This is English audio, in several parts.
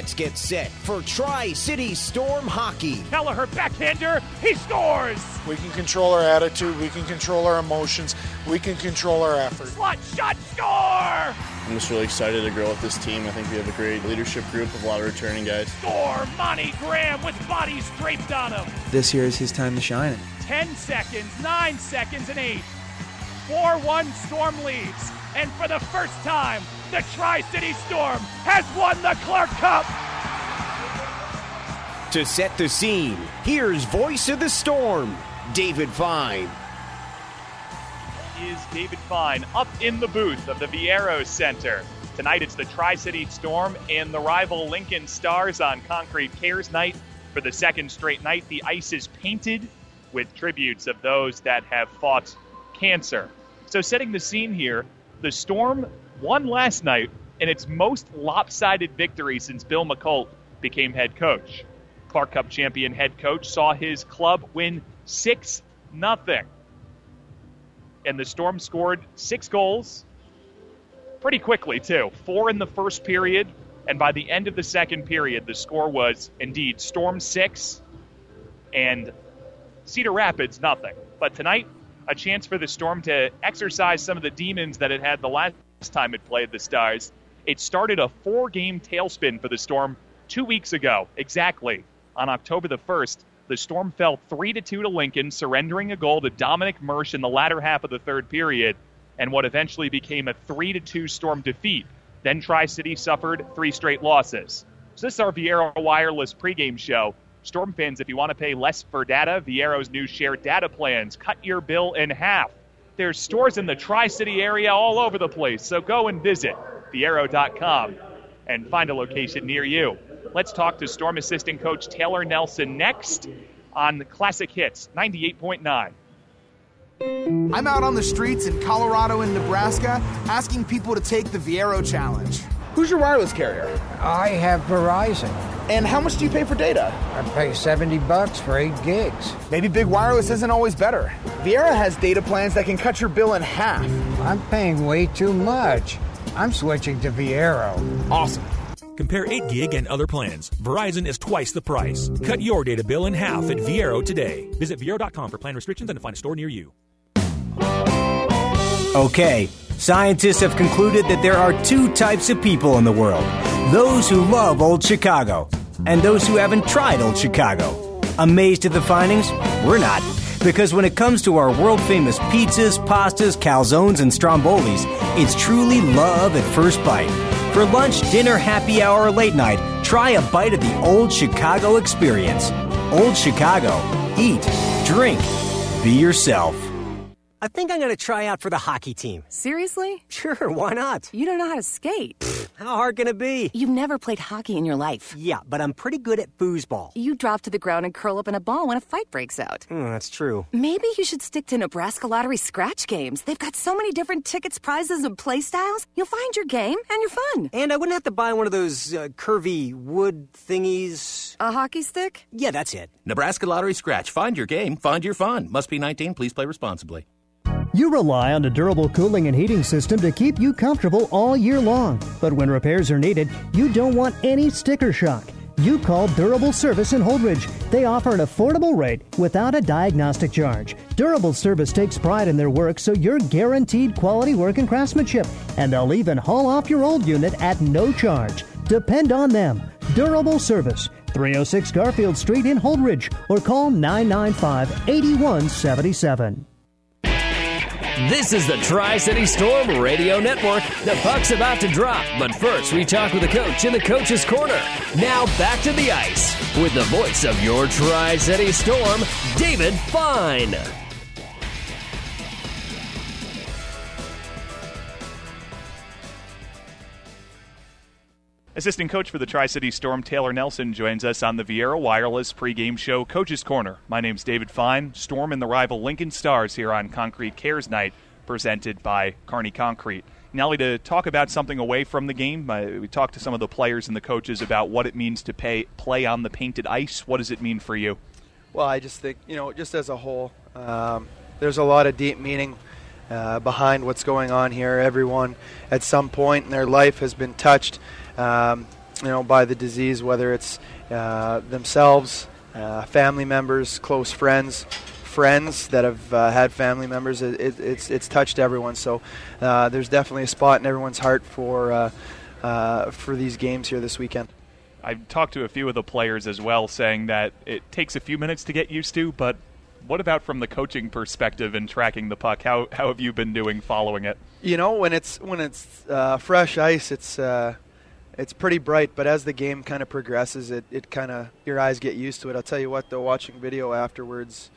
Let's get set for Tri City Storm hockey. Kelleher backhander, he scores! We can control our attitude, we can control our emotions, we can control our effort. Slot shot, score! I'm just really excited to grow with this team. I think we have a great leadership group of a lot of returning guys. Score! Monty Graham with bodies draped on him. This year is his time to shine. 10 seconds, 9 seconds, and 8. 4 1 Storm leads. And for the first time, the Tri City Storm has won the Clark Cup. To set the scene, here's voice of the storm, David Fine. Is David Fine up in the booth of the Viaero Center? Tonight it's the Tri City Storm and the rival Lincoln Stars on Concrete Cares Night. For the second straight night, the ice is painted with tributes of those that have fought cancer. So, setting the scene here, the Storm won last night in its most lopsided victory since Bill Muckalt became head coach. Clark Cup champion head coach saw his club win 6 nothing. And the Storm scored six goals pretty quickly, too. Four in the first period, and by the end of the second period, the score was indeed Storm 6 and Cedar Rapids nothing. But tonight, a chance for the Storm to exercise some of the demons that it had the last time it played the Stars. It started a four game tailspin for the Storm two weeks ago, exactly. On October the 1st, the Storm fell 3 to 2 to Lincoln, surrendering a goal to Dominic Mersch in the latter half of the third period, and what eventually became a 3 to 2 Storm defeat. Then Tri City suffered three straight losses. So, this is our Viaero Wireless pregame show. Storm fans, if you want to pay less for data, Viaero's new shared data plans cut your bill in half. There's stores in the Tri City area all over the place, so go and visit Viaero.com and find a location near you. Let's talk to Storm assistant coach Taylor Nelson next on Classic Hits 98.9. I'm out on the streets in Colorado and Nebraska asking people to take the Viaero challenge. Who's your wireless carrier? I have Verizon. And how much do you pay for data? I pay 70 bucks for 8 gigs. Maybe big wireless isn't always better. Viaero has data plans that can cut your bill in half. I'm paying way too much. I'm switching to Viaero. Awesome. Compare 8 gig and other plans. Verizon is twice the price. Cut your data bill in half at Viaero today. Visit Viaero.com for plan restrictions and to find a store near you. Okay, scientists have concluded that there are two types of people in the world those who love Old Chicago and those who haven't tried Old Chicago. Amazed at the findings? We're not. Because when it comes to our world famous pizzas, pastas, calzones, and strombolis, it's truly love at first bite. For lunch, dinner, happy hour, or late night, try a bite of the Old Chicago experience. Old Chicago. Eat, drink, be yourself. I think I'm going to try out for the hockey team. Seriously? Sure, why not? You don't know how to skate. How hard can it be? You've never played hockey in your life. Yeah, but I'm pretty good at foosball. You drop to the ground and curl up in a ball when a fight breaks out. Mm, that's true. Maybe you should stick to Nebraska Lottery scratch games. They've got so many different tickets, prizes, and play styles. You'll find your game and your fun. And I wouldn't have to buy one of those uh, curvy wood thingies. A hockey stick? Yeah, that's it. Nebraska Lottery Scratch. Find your game, find your fun. Must be 19. Please play responsibly. You rely on a durable cooling and heating system to keep you comfortable all year long. But when repairs are needed, you don't want any sticker shock. You call Durable Service in Holdrege. They offer an affordable rate without a diagnostic charge. Durable Service takes pride in their work, so you're guaranteed quality work and craftsmanship. And they'll even haul off your old unit at no charge. Depend on them. Durable Service, 306 Garfield Street in Holdrege, or call 995 8177. This is the Tri City Storm Radio Network. The puck's about to drop, but first we talk with the coach in the coach's corner. Now back to the ice with the voice of your Tri City Storm, David Fine. Assistant coach for the Tri City Storm, Taylor Nelson, joins us on the Viaero Wireless pregame show, Coach's Corner. My name's David Fine. Storm and the rival Lincoln Stars here on Concrete Cares Night, presented by Kearney Concrete. Nelly, to talk about something away from the game, uh, we talked to some of the players and the coaches about what it means to pay, play on the painted ice. What does it mean for you? Well, I just think, you know, just as a whole, um, there's a lot of deep meaning uh, behind what's going on here. Everyone, at some point in their life, has been touched um, you know, by the disease, whether it's uh, themselves, uh, family members, close friends, friends that have uh, had family members. It, it, it's it's touched everyone. So uh, there's definitely a spot in everyone's heart for uh, uh, for these games here this weekend. I've talked to a few of the players as well, saying that it takes a few minutes to get used to, but what about from the coaching perspective and tracking the puck? How how have you been doing following it? You know, when it's when it's uh, fresh ice, it's uh, it's pretty bright. But as the game kind of progresses, it, it kind of your eyes get used to it. I'll tell you what, though, watching video afterwards,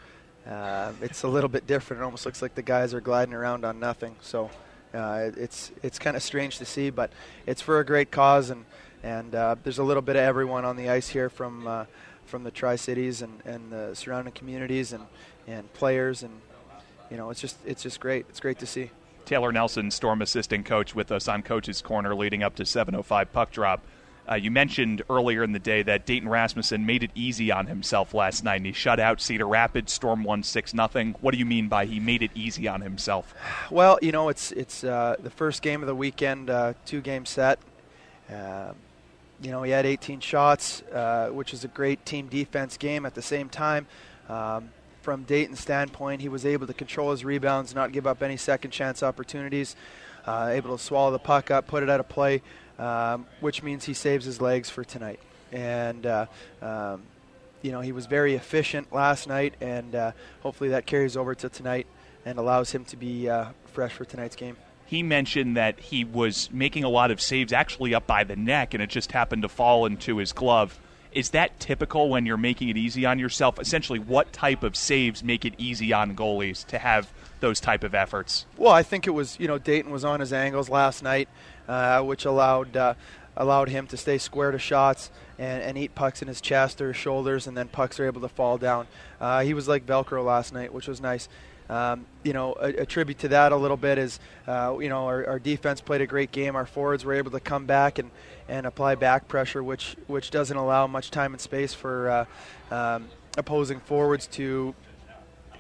uh, it's a little bit different. It almost looks like the guys are gliding around on nothing. So uh, it's it's kind of strange to see, but it's for a great cause, and and uh, there's a little bit of everyone on the ice here from uh, from the Tri Cities and, and the surrounding communities and, and players, and you know it's just it's just great. It's great to see. Taylor Nelson, Storm assistant coach, with us on Coach's Corner leading up to 7:05 puck drop. Uh, you mentioned earlier in the day that Dayton Rasmussen made it easy on himself last night. And he shut out Cedar Rapids. Storm won six nothing. What do you mean by he made it easy on himself? Well, you know, it's it's uh, the first game of the weekend, uh, two game set. Um, you know, he had 18 shots, uh, which is a great team defense game. At the same time, um, from Dayton's standpoint, he was able to control his rebounds, not give up any second chance opportunities, uh, able to swallow the puck up, put it out of play um, which means he saves his legs for tonight. And uh, um, you know he was very efficient last night, and uh, hopefully that carries over to tonight and allows him to be uh, fresh for tonight's game. He mentioned that he was making a lot of saves actually up by the neck, and it just happened to fall into his glove. Is that typical when you're making it easy on yourself? Essentially, what type of saves make it easy on goalies to have those type of efforts? Well, I think it was you know Dayton was on his angles last night uh, which allowed uh, allowed him to stay square to shots and, and, eat pucks in his chest or his shoulders, and then pucks are able to fall down. Uh, he was like Velcro last night, which was nice. Um, you know, a, a, tribute to that a little bit is, uh, you know, our, our, defense played a great game. Our forwards were able to come back and, and apply back pressure, which which doesn't allow much time and space for uh, um, opposing forwards to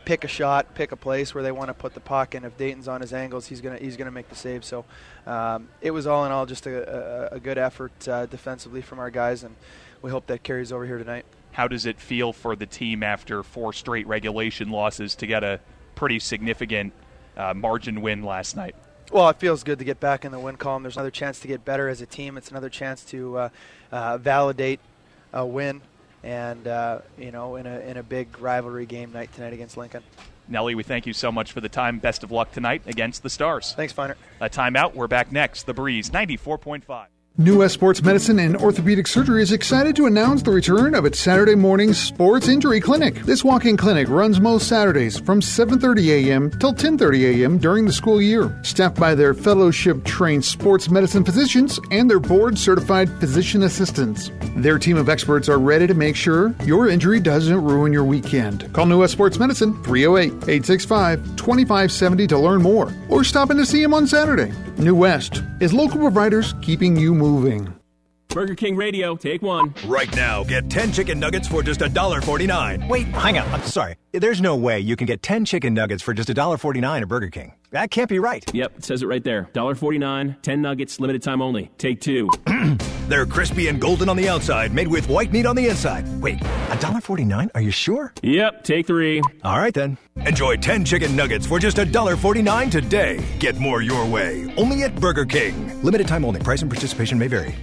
pick a shot, pick a place where they want to put the puck, and if Dayton's on his angles, he's gonna he's gonna make the save. So um, it was all in all just a, a, a good effort uh, defensively from our guys, and we hope that carries over here tonight. How does it feel for the team after four straight regulation losses to get a pretty significant uh, margin win last night? Well, it feels good to get back in the win column. There's another chance to get better as a team. It's another chance to uh, uh validate a win and uh, you know, in a in a big rivalry game night tonight against Lincoln. Nelly, we thank you so much for the time. Best of luck tonight against the Stars. Thanks, Feiner. A timeout. We're back next. The Breeze, 94.5. New West Sports Medicine and Orthopedic Surgery is excited to announce the return of its Saturday morning sports injury clinic. This walk-in clinic runs most Saturdays from 7:30 a.m. till 10:30 a.m. during the school year. Staffed by their fellowship-trained sports medicine physicians and their board-certified physician assistants. Their team of experts are ready to make sure your injury doesn't ruin your weekend. Call New West Sports Medicine 308-865-2570 to learn more or stop in to see them on Saturday. New West is local providers keeping you moving. Burger King Radio, take one. Right now, get 10 chicken nuggets for just $1.49. Wait, hang on. I'm sorry. There's no way you can get 10 chicken nuggets for just $1.49 at Burger King. That can't be right. Yep, it says it right there. $1.49, 10 nuggets, limited time only. Take two. They're crispy and golden on the outside, made with white meat on the inside. Wait, $1.49? Are you sure? Yep, take three. All right then. Enjoy 10 chicken nuggets for just $1.49 today. Get more your way. Only at Burger King. Limited time only. Price and participation may vary.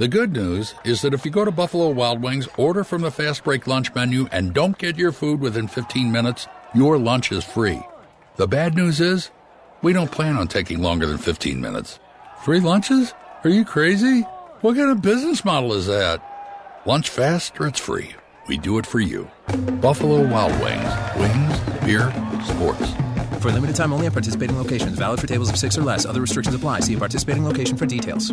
The good news is that if you go to Buffalo Wild Wings, order from the fast break lunch menu, and don't get your food within 15 minutes, your lunch is free. The bad news is, we don't plan on taking longer than 15 minutes. Free lunches? Are you crazy? What kind of business model is that? Lunch fast or it's free. We do it for you. Buffalo Wild Wings. Wings, beer, sports. For limited time only at participating locations. Valid for tables of six or less. Other restrictions apply. See participating location for details.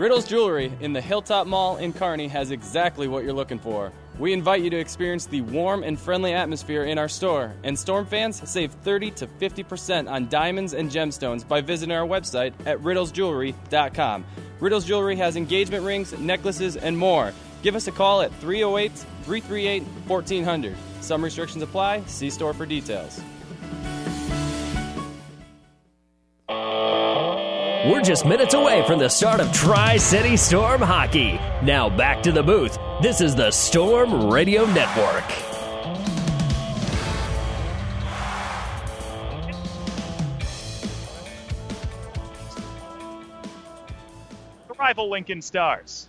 Riddles Jewelry in the Hilltop Mall in Kearney has exactly what you're looking for. We invite you to experience the warm and friendly atmosphere in our store, and Storm fans save 30 to 50% on diamonds and gemstones by visiting our website at riddlesjewelry.com. Riddles Jewelry has engagement rings, necklaces, and more. Give us a call at 308 338 1400. Some restrictions apply. See store for details. We're just minutes away from the start of Tri City Storm hockey. Now back to the booth. This is the Storm Radio Network. Rival Lincoln Stars.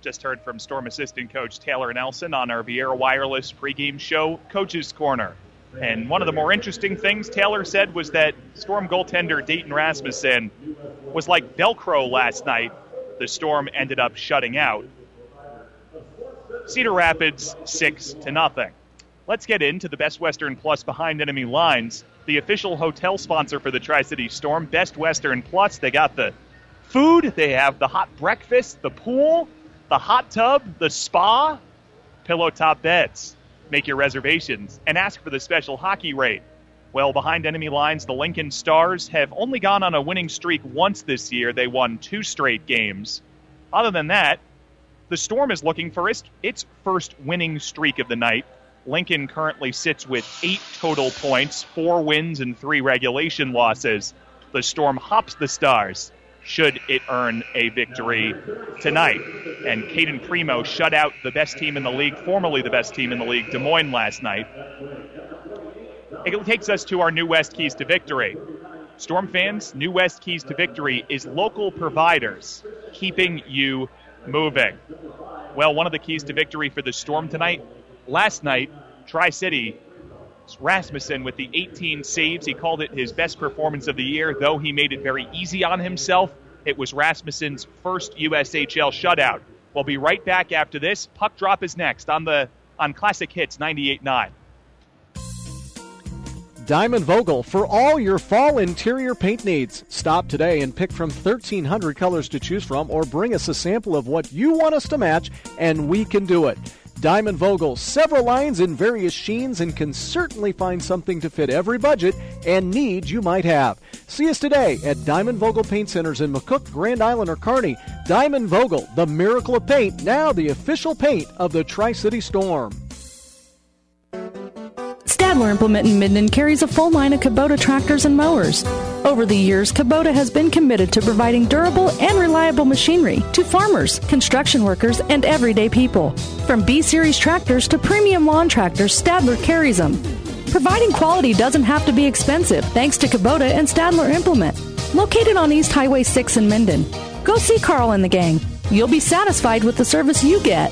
Just heard from Storm assistant coach Taylor Nelson on our Viaero Wireless pregame show, Coach's Corner. And one of the more interesting things Taylor said was that Storm goaltender Dayton Rasmussen was like Velcro last night. The Storm ended up shutting out. Cedar Rapids six to nothing. Let's get into the Best Western Plus behind enemy lines. The official hotel sponsor for the Tri City Storm, Best Western Plus. They got the food, they have the hot breakfast, the pool, the hot tub, the spa, pillow top beds. Make your reservations and ask for the special hockey rate. Well, behind enemy lines, the Lincoln Stars have only gone on a winning streak once this year. They won two straight games. Other than that, the Storm is looking for its, first winning streak of the night. Lincoln currently sits with eight total points, four wins, and three regulation losses. The Storm hops the Stars should it earn a victory tonight. And Caden Primo shut out the best team in the league, formerly the best team in the league, Des Moines, last night. It takes us to our New West Keys to Victory. Storm fans, New West Keys to Victory is local providers keeping you moving. Well, one of the keys to victory for the Storm tonight, last night, Tri City, Rasmussen with the 18 saves. He called it his best performance of the year, though he made it very easy on himself. It was Rasmussen's first USHL shutout. We'll be right back after this. Puck drop is next on the on Classic Hits 98.9. Diamond Vogel for all your fall interior paint needs. Stop today and pick from 1,300 colors to choose from, or bring us a sample of what you want us to match, and we can do it. Diamond Vogel, several lines in various sheens, and can certainly find something to fit every budget and need you might have. See us today at Diamond Vogel Paint Centers in McCook, Grand Island, or Kearney. Diamond Vogel, the miracle of paint, now the official paint of the Tri City Storm. Stadler Implement in Minden carries a full line of Kubota tractors and mowers. Over the years, Kubota has been committed to providing durable and reliable machinery to farmers, construction workers, and everyday people. From B Series tractors to premium lawn tractors, Stadler carries them. Providing quality doesn't have to be expensive thanks to Kubota and Stadler Implement. Located on East Highway 6 in Minden. Go see Carl and the gang. You'll be satisfied with the service you get.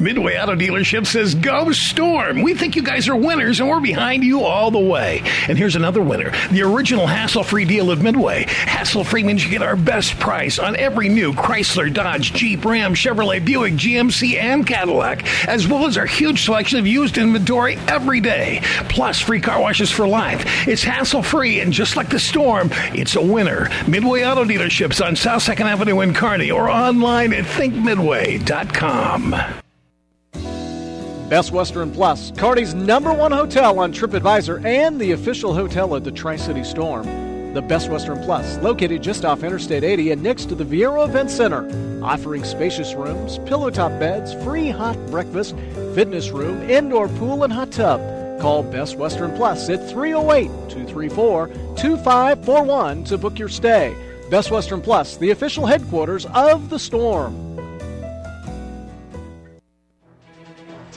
Midway Auto Dealership says, Go Storm! We think you guys are winners and we're behind you all the way. And here's another winner the original hassle free deal of Midway. Hassle free means you get our best price on every new Chrysler, Dodge, Jeep, Ram, Chevrolet, Buick, GMC, and Cadillac, as well as our huge selection of used inventory every day. Plus, free car washes for life. It's hassle free, and just like the Storm, it's a winner. Midway Auto Dealerships on South 2nd Avenue in Kearney or online at thinkmidway.com. Best Western Plus, Kearney's number one hotel on TripAdvisor and the official hotel of the Tri City Storm. The Best Western Plus, located just off Interstate 80 and next to the Viaero Event Center, offering spacious rooms, pillow top beds, free hot breakfast, fitness room, indoor pool, and hot tub. Call Best Western Plus at 308 234 2541 to book your stay. Best Western Plus, the official headquarters of the Storm.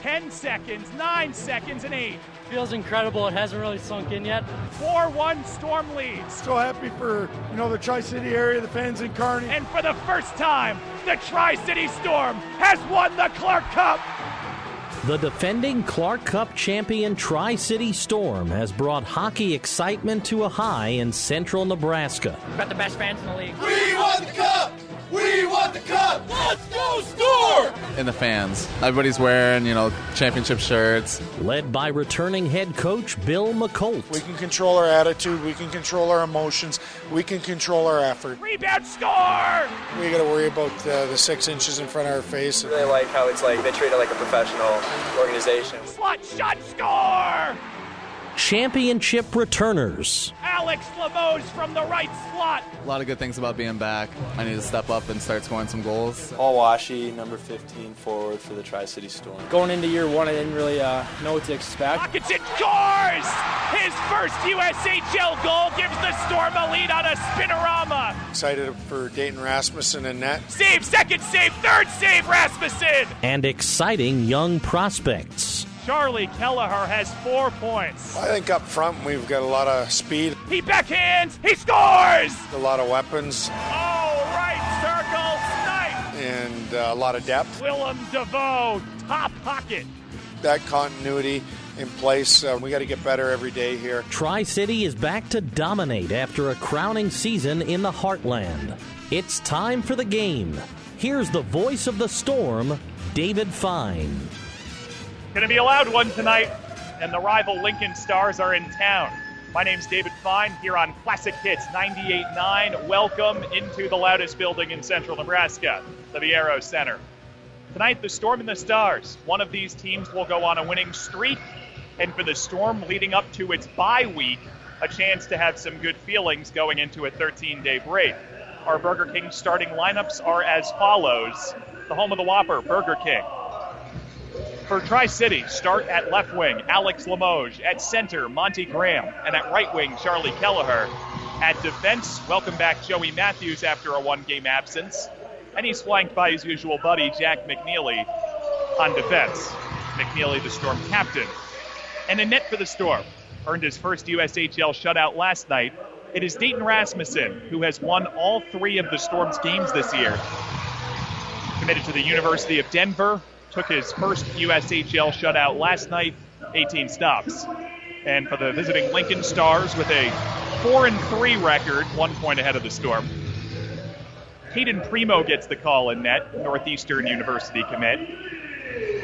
10 seconds, 9 seconds, and 8. Feels incredible. It hasn't really sunk in yet. 4 1 Storm leads. So happy for, you know, the Tri City area, the fans in Kearney. And for the first time, the Tri City Storm has won the Clark Cup. The defending Clark Cup champion Tri City Storm has brought hockey excitement to a high in central Nebraska. We've got the best fans in the league. We won the cup! We want the cup! Let's go, Storm! And the fans. Everybody's wearing, you know, championship shirts. Led by returning head coach Bill Muckalt. We can control our attitude, we can control our emotions, we can control our effort. Rebound score! We got to worry about uh, the six inches in front of our face. I really like how it's like they treat it like a professional organization. Slot shot score! Championship returners. Alex Alex Limoges from the right slot. A lot of good things about being back. I need to step up and start scoring some goals. Paul Washe, number 15 forward for the Tri City Storm. Going into year one, I didn't really uh, know what to expect. Hawkinson scores! His first USHL goal gives the Storm a lead on a spinorama. Excited for Dayton Rasmussen and net. Save, second save, third save, Rasmussen! And exciting young prospects. Charlie Kelleher has four points. I think up front we've got a lot of speed. He backhands, he scores! A lot of weapons. Oh, right circle, snipe! And uh, a lot of depth. Willem DeVoe, top pocket. That continuity in place. Uh, we got to get better every day here. Tri City is back to dominate after a crowning season in the heartland. It's time for the game. Here's the voice of the storm, David Fine. Going to be a loud one tonight, and the rival Lincoln Stars are in town. My name's David Fine here on Classic Hits 98.9. Welcome into the loudest building in central Nebraska, the Viaero Center. Tonight, the Storm and the Stars. One of these teams will go on a winning streak, and for the Storm leading up to its bye week, a chance to have some good feelings going into a 13 day break. Our Burger King starting lineups are as follows the home of the Whopper, Burger King. For Tri City, start at left wing, Alex Limoges. At center, Monty Graham. And at right wing, Charlie Kelleher. At defense, welcome back Joey Matthews after a one game absence. And he's flanked by his usual buddy, Jack McNeely, on defense. McNeely, the Storm captain. And a net for the Storm. Earned his first USHL shutout last night. It is Dayton Rasmussen, who has won all three of the Storm's games this year. Committed to the University of Denver, took his first USHL shutout last night, 18 stops. And for the visiting Lincoln Stars with a 4 and 3 record, one point ahead of the Storm. Caden Primo gets the call in net, Northeastern University commit.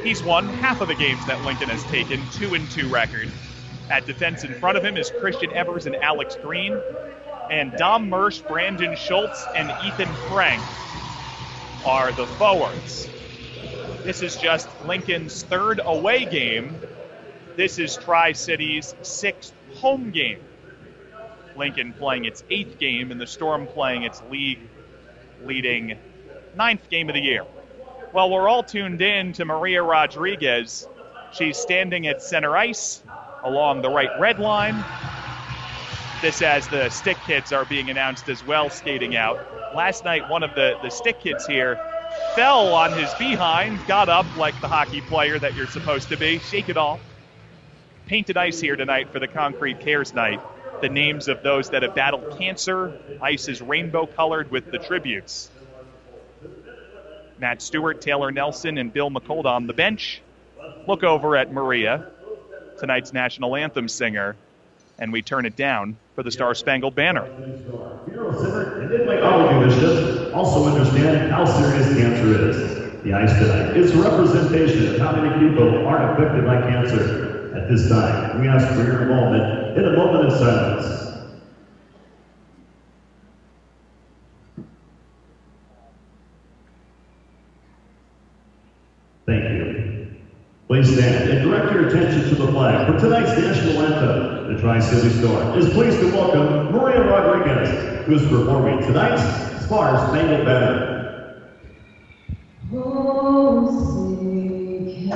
He's won half of the games that Lincoln has taken, 2 and 2 record. At defense in front of him is Christian Evers and Alex Green. And Dom Mersch, Brandon Schultz, and Ethan Frank are the forwards. This is just Lincoln's third away game. This is Tri City's sixth home game. Lincoln playing its eighth game, and the Storm playing its league leading ninth game of the year. Well, we're all tuned in to Maria Rodriguez. She's standing at center ice along the right red line. This as the stick kids are being announced as well, skating out. Last night, one of the, the stick kids here fell on his behind, got up like the hockey player that you're supposed to be, shake it off. Painted ice here tonight for the Concrete Cares Night. The names of those that have battled cancer. Ice is rainbow colored with the tributes. Matt Stewart, Taylor Nelson, and Bill Muckalt on the bench. Look over at Maria, tonight's national anthem singer, and we turn it down for the Star Spangled Banner. And then, like all of also understand how serious cancer is. The ice tonight is a representation of how many people are affected by cancer. At this time, we ask for your involvement in a moment of silence. Thank you. Please stand and direct your attention to the flag for tonight's national anthem. The Tri-City Storm is pleased to welcome Maria Rodriguez, who is performing tonight's Star Spangled Banner. Oh, say,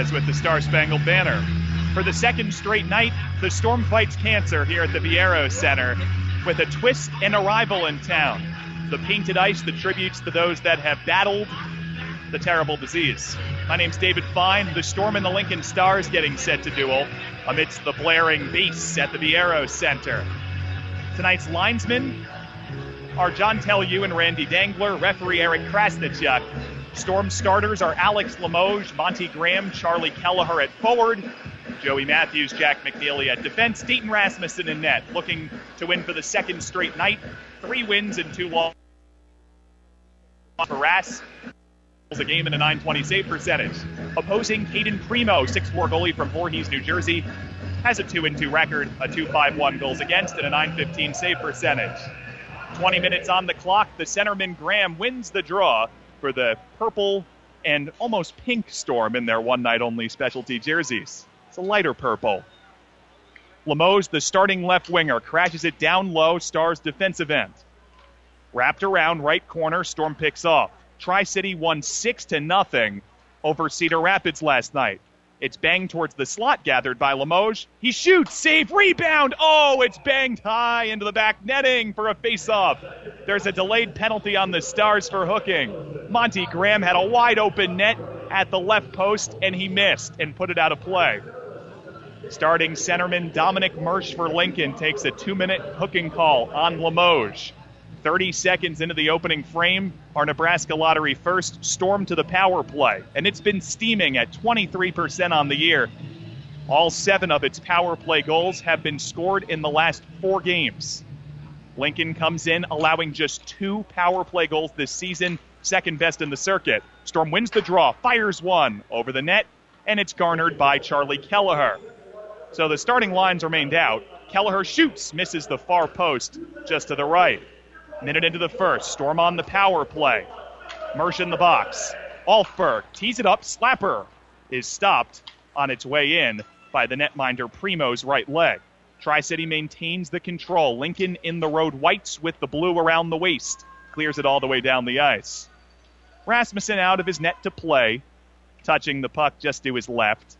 Rodriguez with the Star Spangled Banner. For the second straight night, the Storm fights cancer here at the Viaero Center with a twist and arrival in town. The painted ice, the tributes to those that have battled the terrible disease. My name's David Fine. The Storm and the Lincoln Stars getting set to duel amidst the blaring bass at the Viaero Center. Tonight's linesmen are John Tellew and Randy Dangler, referee Eric Krasnichuk. Storm starters are Alex Limoges, Monty Graham, Charlie Kelleher at forward, Joey Matthews, Jack McNeely at defense, Dayton Rasmussen in net, looking to win for the second straight night. Three wins and two losses for Rass. A game and a 920 save percentage. Opposing Caden Primo, 6'4 goalie from Voorhees, New Jersey, has a 2 2 record, a 2.51 goals against, and a 915 save percentage. 20 minutes on the clock. The centerman Graham wins the draw for the purple and almost pink storm in their one night only specialty jerseys. It's a lighter purple. Limoges, the starting left winger, crashes it down low, Stars defensive end. Wrapped around right corner, Storm picks off. Tri City won six to nothing over Cedar Rapids last night. It's banged towards the slot gathered by Limoges. He shoots, save, rebound. Oh, it's banged high into the back netting for a face-off. There's a delayed penalty on the Stars for hooking. Monty Graham had a wide open net at the left post, and he missed and put it out of play. Starting centerman Dominic Mersch for Lincoln takes a two-minute hooking call on Limoges. 30 seconds into the opening frame, our Nebraska Lottery first storm to the power play, and it's been steaming at 23% on the year. All seven of its power play goals have been scored in the last four games. Lincoln comes in allowing just two power play goals this season, second best in the circuit. Storm wins the draw, fires one over the net, and it's garnered by Charlie Kelleher. So the starting lines remained out. Kelleher shoots, misses the far post just to the right. Minute into the first, Storm on the power play. Mersch in the box. Alfberg tees it up. Slapper is stopped on its way in by the netminder Primo's right leg. Tri City maintains the control. Lincoln in the road whites with the blue around the waist. Clears it all the way down the ice. Rasmussen out of his net to play, touching the puck just to his left.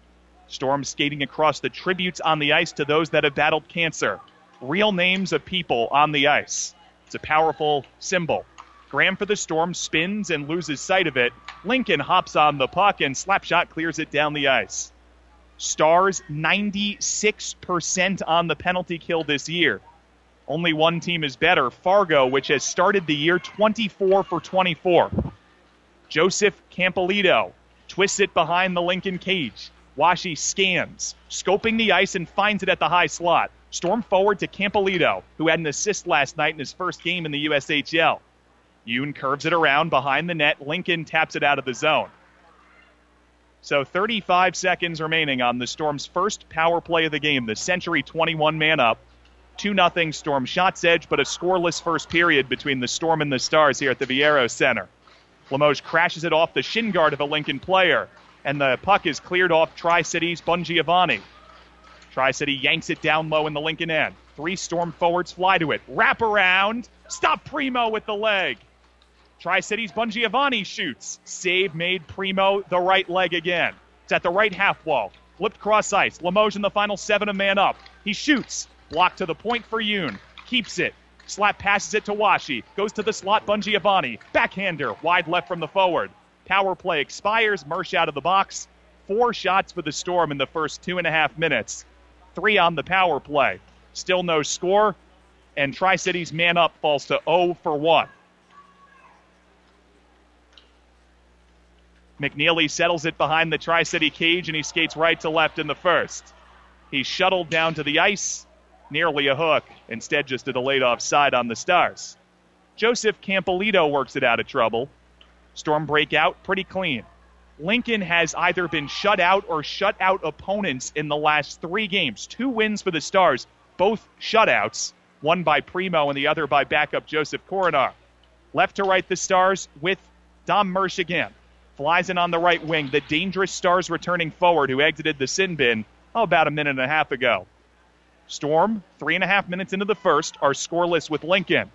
Storm skating across the tributes on the ice to those that have battled cancer. Real names of people on the ice. It's a powerful symbol. Graham for the Storm spins and loses sight of it. Lincoln hops on the puck and Slapshot clears it down the ice. Stars 96% on the penalty kill this year. Only one team is better, Fargo, which has started the year 24 for 24. Joseph Campolito twists it behind the Lincoln cage. Washe scans, scoping the ice and finds it at the high slot. Storm forward to Campolito, who had an assist last night in his first game in the USHL. Yoon curves it around behind the net. Lincoln taps it out of the zone. So 35 seconds remaining on the Storm's first power play of the game. The Century 21 man up. 2 0 Storm shots edge, but a scoreless first period between the Storm and the Stars here at the Viaero Center. Limoges crashes it off the shin guard of a Lincoln player, and the puck is cleared off Tri City's Bungiovanni. Tri City yanks it down low in the Lincoln end. Three Storm forwards fly to it. Wrap around. Stop Primo with the leg. Tri City's Bungiovanni shoots. Save made Primo the right leg again. It's at the right half wall. Flipped cross ice. Limoges in the final seven, a man up. He shoots. Blocked to the point for Yoon. Keeps it. Slap passes it to Washe. Goes to the slot, Bungiovanni. Backhander. Wide left from the forward. Power play expires. Mersch out of the box. Four shots for the Storm in the first two and a half minutes. Three on the power play. Still no score. And Tri City's man up falls to 0 for 1. McNeely settles it behind the Tri City cage and he skates right to left in the first. He's shuttled down to the ice, nearly a hook, instead, just a delayed offside on the Stars. Joseph Campolito works it out of trouble. Storm breakout, pretty clean. Lincoln has either been shut out or shut out opponents in the last three games. Two wins for the Stars, both shutouts, one by Primo and the other by backup Joseph Coronar. Left to right, the Stars with Dom Mersch again. Flies in on the right wing. The dangerous Stars returning forward who exited the sin bin oh, about a minute and a half ago. Storm, three and a half minutes into the first, are scoreless with Lincoln.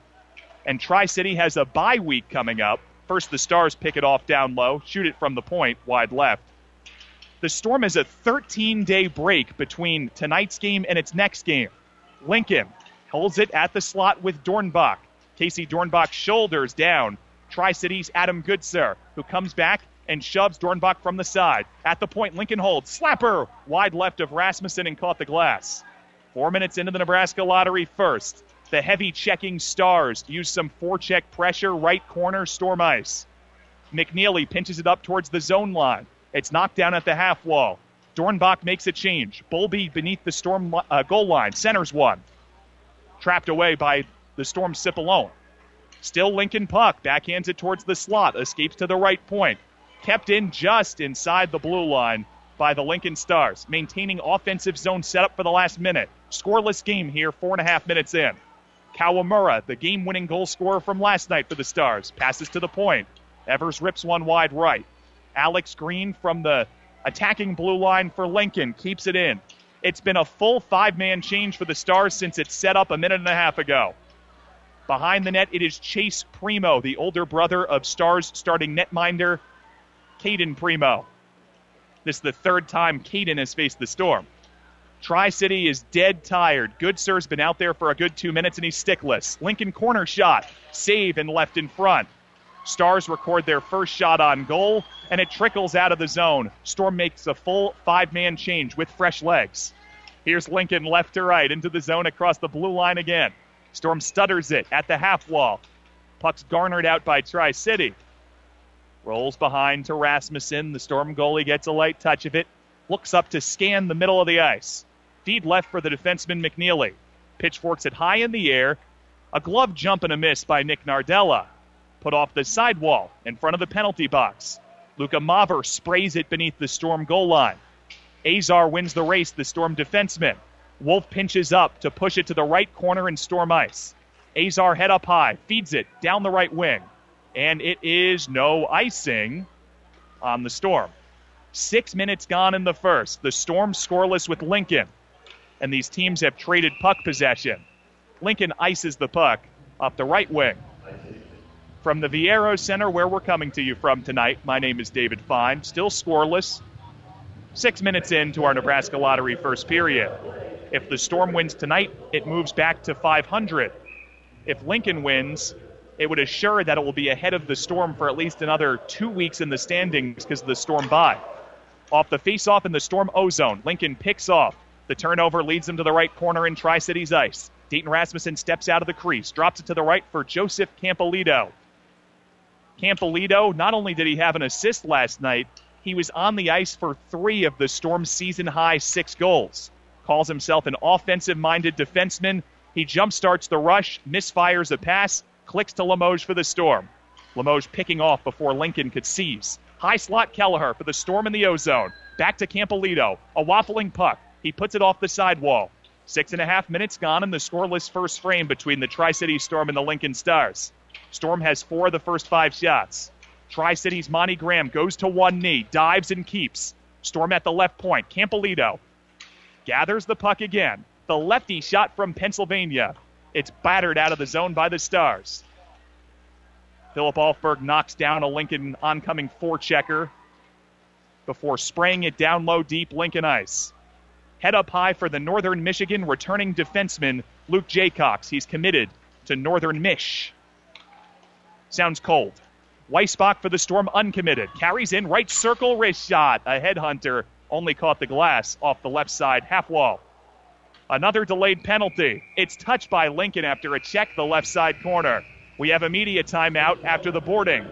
And Tri City has a bye week coming up First, the Stars pick it off down low, shoot it from the point, wide left. The Storm has a 13 day break between tonight's game and its next game. Lincoln holds it at the slot with Dornbach. Casey Dornbach shoulders down. Tri Cities Adam Goodsir, who comes back and shoves Dornbach from the side. At the point, Lincoln holds. Slapper! Wide left of Rasmussen and caught the glass. Four minutes into the Nebraska lottery first. The heavy checking Stars use some forecheck pressure, right corner, storm ice. McNeely pinches it up towards the zone line. It's knocked down at the half wall. Dornbach makes a change. Bolby beneath the storm uh, goal line. Centers one. Trapped away by the Storm sip alone. Still Lincoln puck. Backhands it towards the slot. Escapes to the right point. Kept in just inside the blue line by the Lincoln Stars. Maintaining offensive zone setup for the last minute. Scoreless game here, four and a half minutes in. Kawamura, the game winning goal scorer from last night for the Stars, passes to the point. Evers rips one wide right. Alex Green from the attacking blue line for Lincoln keeps it in. It's been a full five man change for the Stars since it set up a minute and a half ago. Behind the net, it is Chase Primo, the older brother of Stars starting netminder Caden Primo. This is the third time Caden has faced the Storm. Tri City is dead tired. Goodsir's been out there for a good two minutes and he's stickless. Lincoln corner shot, save and left in front. Stars record their first shot on goal, and it trickles out of the zone. Storm makes a full five man change with fresh legs. Here's Lincoln left to right into the zone across the blue line again. Storm stutters it at the half wall. Puck's garnered out by Tri City. Rolls behind to Rasmussen. The Storm goalie gets a light touch of it. Looks up to scan the middle of the ice. Feed left for the defenseman McNeely. Pitchforks it high in the air. A glove jump and a miss by Nick Nardella. Put off the sidewall in front of the penalty box. Luca Maver sprays it beneath the Storm goal line. Azar wins the race, the Storm defenseman. Wolf pinches up to push it to the right corner in Storm ice. Azar head up high, feeds it down the right wing. And it is no icing on the Storm. Six minutes gone in the first. The Storm scoreless with Lincoln. And these teams have traded puck possession. Lincoln ices the puck up the right wing. From the Viaero Center, where we're coming to you from tonight, my name is David Fine. Still scoreless. Six minutes into our Nebraska Lottery first period. If the Storm wins tonight, it moves back to 500. If Lincoln wins, it would assure that it will be ahead of the Storm for at least another two weeks in the standings because of the Storm bye. Off the face-off in the Storm O-zone, Lincoln picks off. The turnover leads them to the right corner in Tri-Cities ice. Dayton Rasmussen steps out of the crease, drops it to the right for Joseph Campolito. Campolito, not only did he have an assist last night, he was on the ice for three of the Storm's season high six goals. Calls himself an offensive minded defenseman. He jumpstarts the rush, misfires a pass, clicks to Limoges for the Storm. Limoges picking off before Lincoln could seize. High slot Kelleher for the Storm in the ozone. Back to Campolito. A waffling puck. He puts it off the sidewall. Six and a half minutes gone in the scoreless first frame between the Tri City Storm and the Lincoln Stars. Storm has four of the first five shots. Tri City's Monty Graham goes to one knee, dives and keeps. Storm at the left point. Campolito gathers the puck again. The lefty shot from Pennsylvania. It's battered out of the zone by the Stars. Philip Alfberg knocks down a Lincoln oncoming forechecker before spraying it down low deep Lincoln ice. Head up high for the Northern Michigan returning defenseman Luke Jaycox. He's committed to Northern Mich. Sounds cold. Weisbach for the Storm uncommitted. Carries in right circle wrist shot. A headhunter only caught the glass off the left side half wall. Another delayed penalty. It's touched by Lincoln after a check the left side corner. We have a media timeout after the boarding.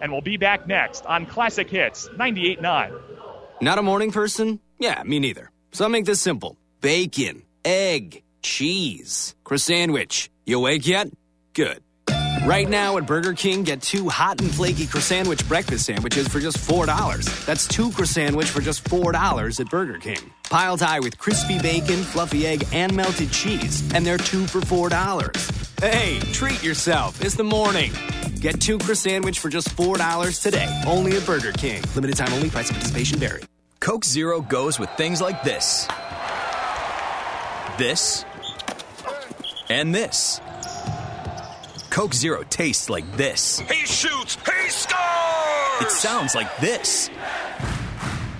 And we'll be back next on Classic Hits 98.9. Not a morning person? Yeah, me neither. So I'll make this simple bacon, egg, cheese, croissant. Sandwich. You awake yet? Good. Right now at Burger King, get two hot and flaky croissant sandwich breakfast sandwiches for just $4. That's two croissant for just $4 at Burger King. Piled high with crispy bacon, fluffy egg, and melted cheese. And they're two for $4. Hey, treat yourself. It's the morning. Get two croissant for just $4 today. Only at Burger King. Limited time only. Price of participation vary. Coke Zero goes with things like this. This. And this. Coke Zero tastes like this. He shoots, he scores! It sounds like this.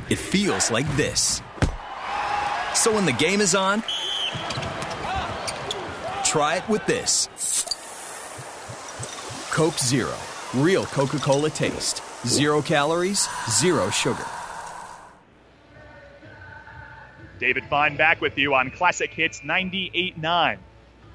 It feels like this. So when the game is on, try it with this Coke Zero. Real Coca Cola taste. Zero calories, zero sugar. David Fine back with you on Classic Hits 98.9.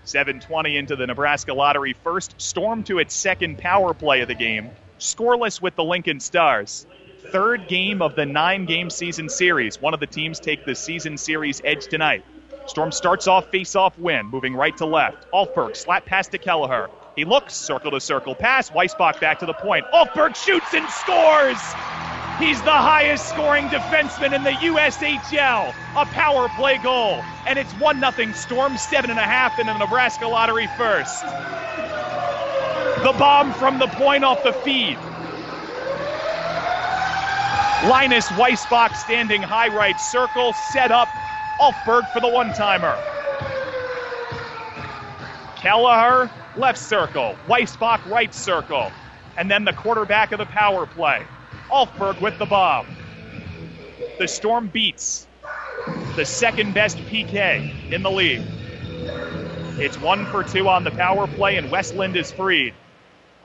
720 into the Nebraska Lottery first. Storm to its second power play of the game. Scoreless with the Lincoln Stars. Third game of the nine game season series. One of the teams take the season series edge tonight. Storm starts off face off win, moving right to left. Alfberg slap pass to Kelleher. He looks, circle to circle pass. Weisbach back to the point. Alfberg shoots and scores! He's the highest scoring defenseman in the USHL. A power play goal. And it's 1 0 Storm, 7.5 in the Nebraska Lottery first. The bomb from the point off the feed. Linus Weisbach standing high right circle, set up Alfberg for the one timer. Kelleher, left circle. Weisbach, right circle. And then the quarterback of the power play. Alfberg with the bomb. The Storm beats the second best PK in the league. It's one for two on the power play, and Westland is freed.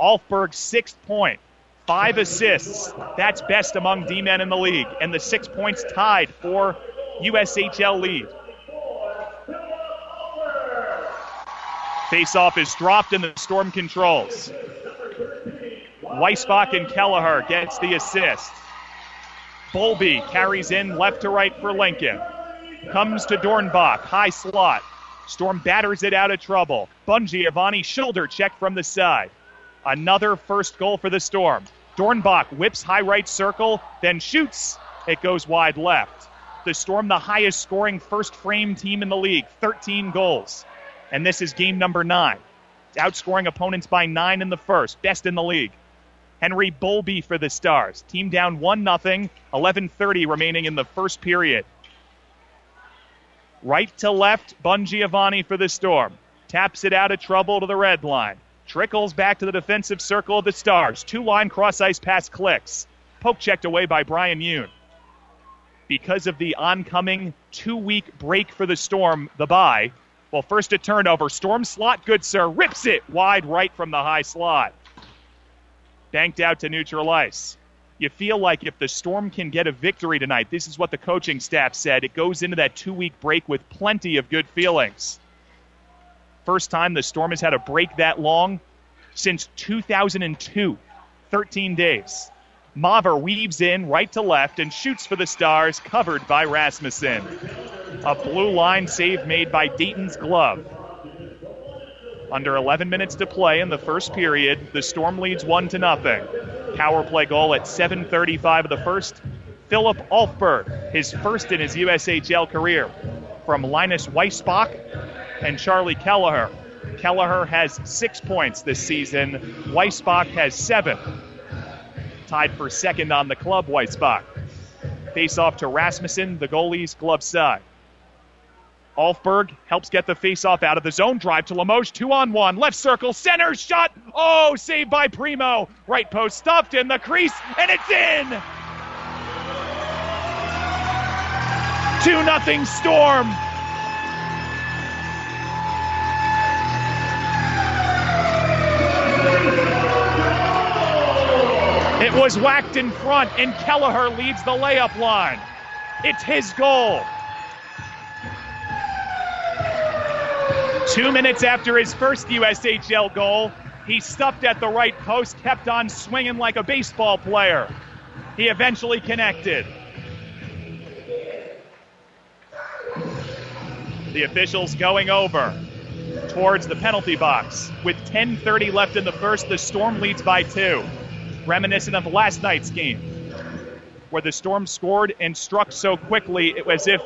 Alfberg, sixth point, five assists. That's best among D men in the league, and the six points tied for USHL lead. Faceoff is dropped, and the Storm controls. Weisbach and Kelleher gets the assist. Bolby carries in left to right for Lincoln. Comes to Dornbach, high slot. Storm batters it out of trouble. Bungiovanni shoulder check from the side. Another first goal for the Storm. Dornbach whips high right circle, then shoots. It goes wide left. The Storm, the highest scoring first frame team in the league, 13 goals. And this is game number nine. Outscoring opponents by nine in the first, best in the league. Henry Bolby for the Stars. Team down 1 0, 11.30 remaining in the first period. Right to left, Bungiovanni for the Storm. Taps it out of trouble to the red line. Trickles back to the defensive circle of the Stars. Two line cross ice pass clicks. Poke checked away by Brian Yoon. Because of the oncoming two week break for the Storm, the bye. Well, first a turnover. Storm slot, Goodsir, rips it wide right from the high slot. Banked out to neutral ice. You feel like if the Storm can get a victory tonight, this is what the coaching staff said, it goes into that two week break with plenty of good feelings. First time the Storm has had a break that long since 2002. 13 days. Maver weaves in right to left and shoots for the Stars, covered by Rasmussen. A blue line save made by Dayton's glove. Under 11 minutes to play in the first period, the Storm leads 1 to nothing. Power play goal at 7:35 of the first. Philip Alfberg, his first in his USHL career, from Linus Weisbach and Charlie Kelleher. Kelleher has six points this season. Weisbach has seven. Tied for second on the club, Weisbach. Face off to Rasmussen, the goalie's glove side. Alfberg helps get the face-off out of the zone. Drive to Limoges, two on one. Left circle, center shot. Oh, saved by Primo. Right post stuffed in the crease, and it's in. Two nothing Storm. It was whacked in front, and Kelleher leads the layup line. It's his goal. Two minutes after his first USHL goal, he stuffed at the right post, kept on swinging like a baseball player. He eventually connected. The officials going over towards the penalty box. With 10:30 left in the first, the Storm leads by two, reminiscent of last night's game, where the Storm scored and struck so quickly it was if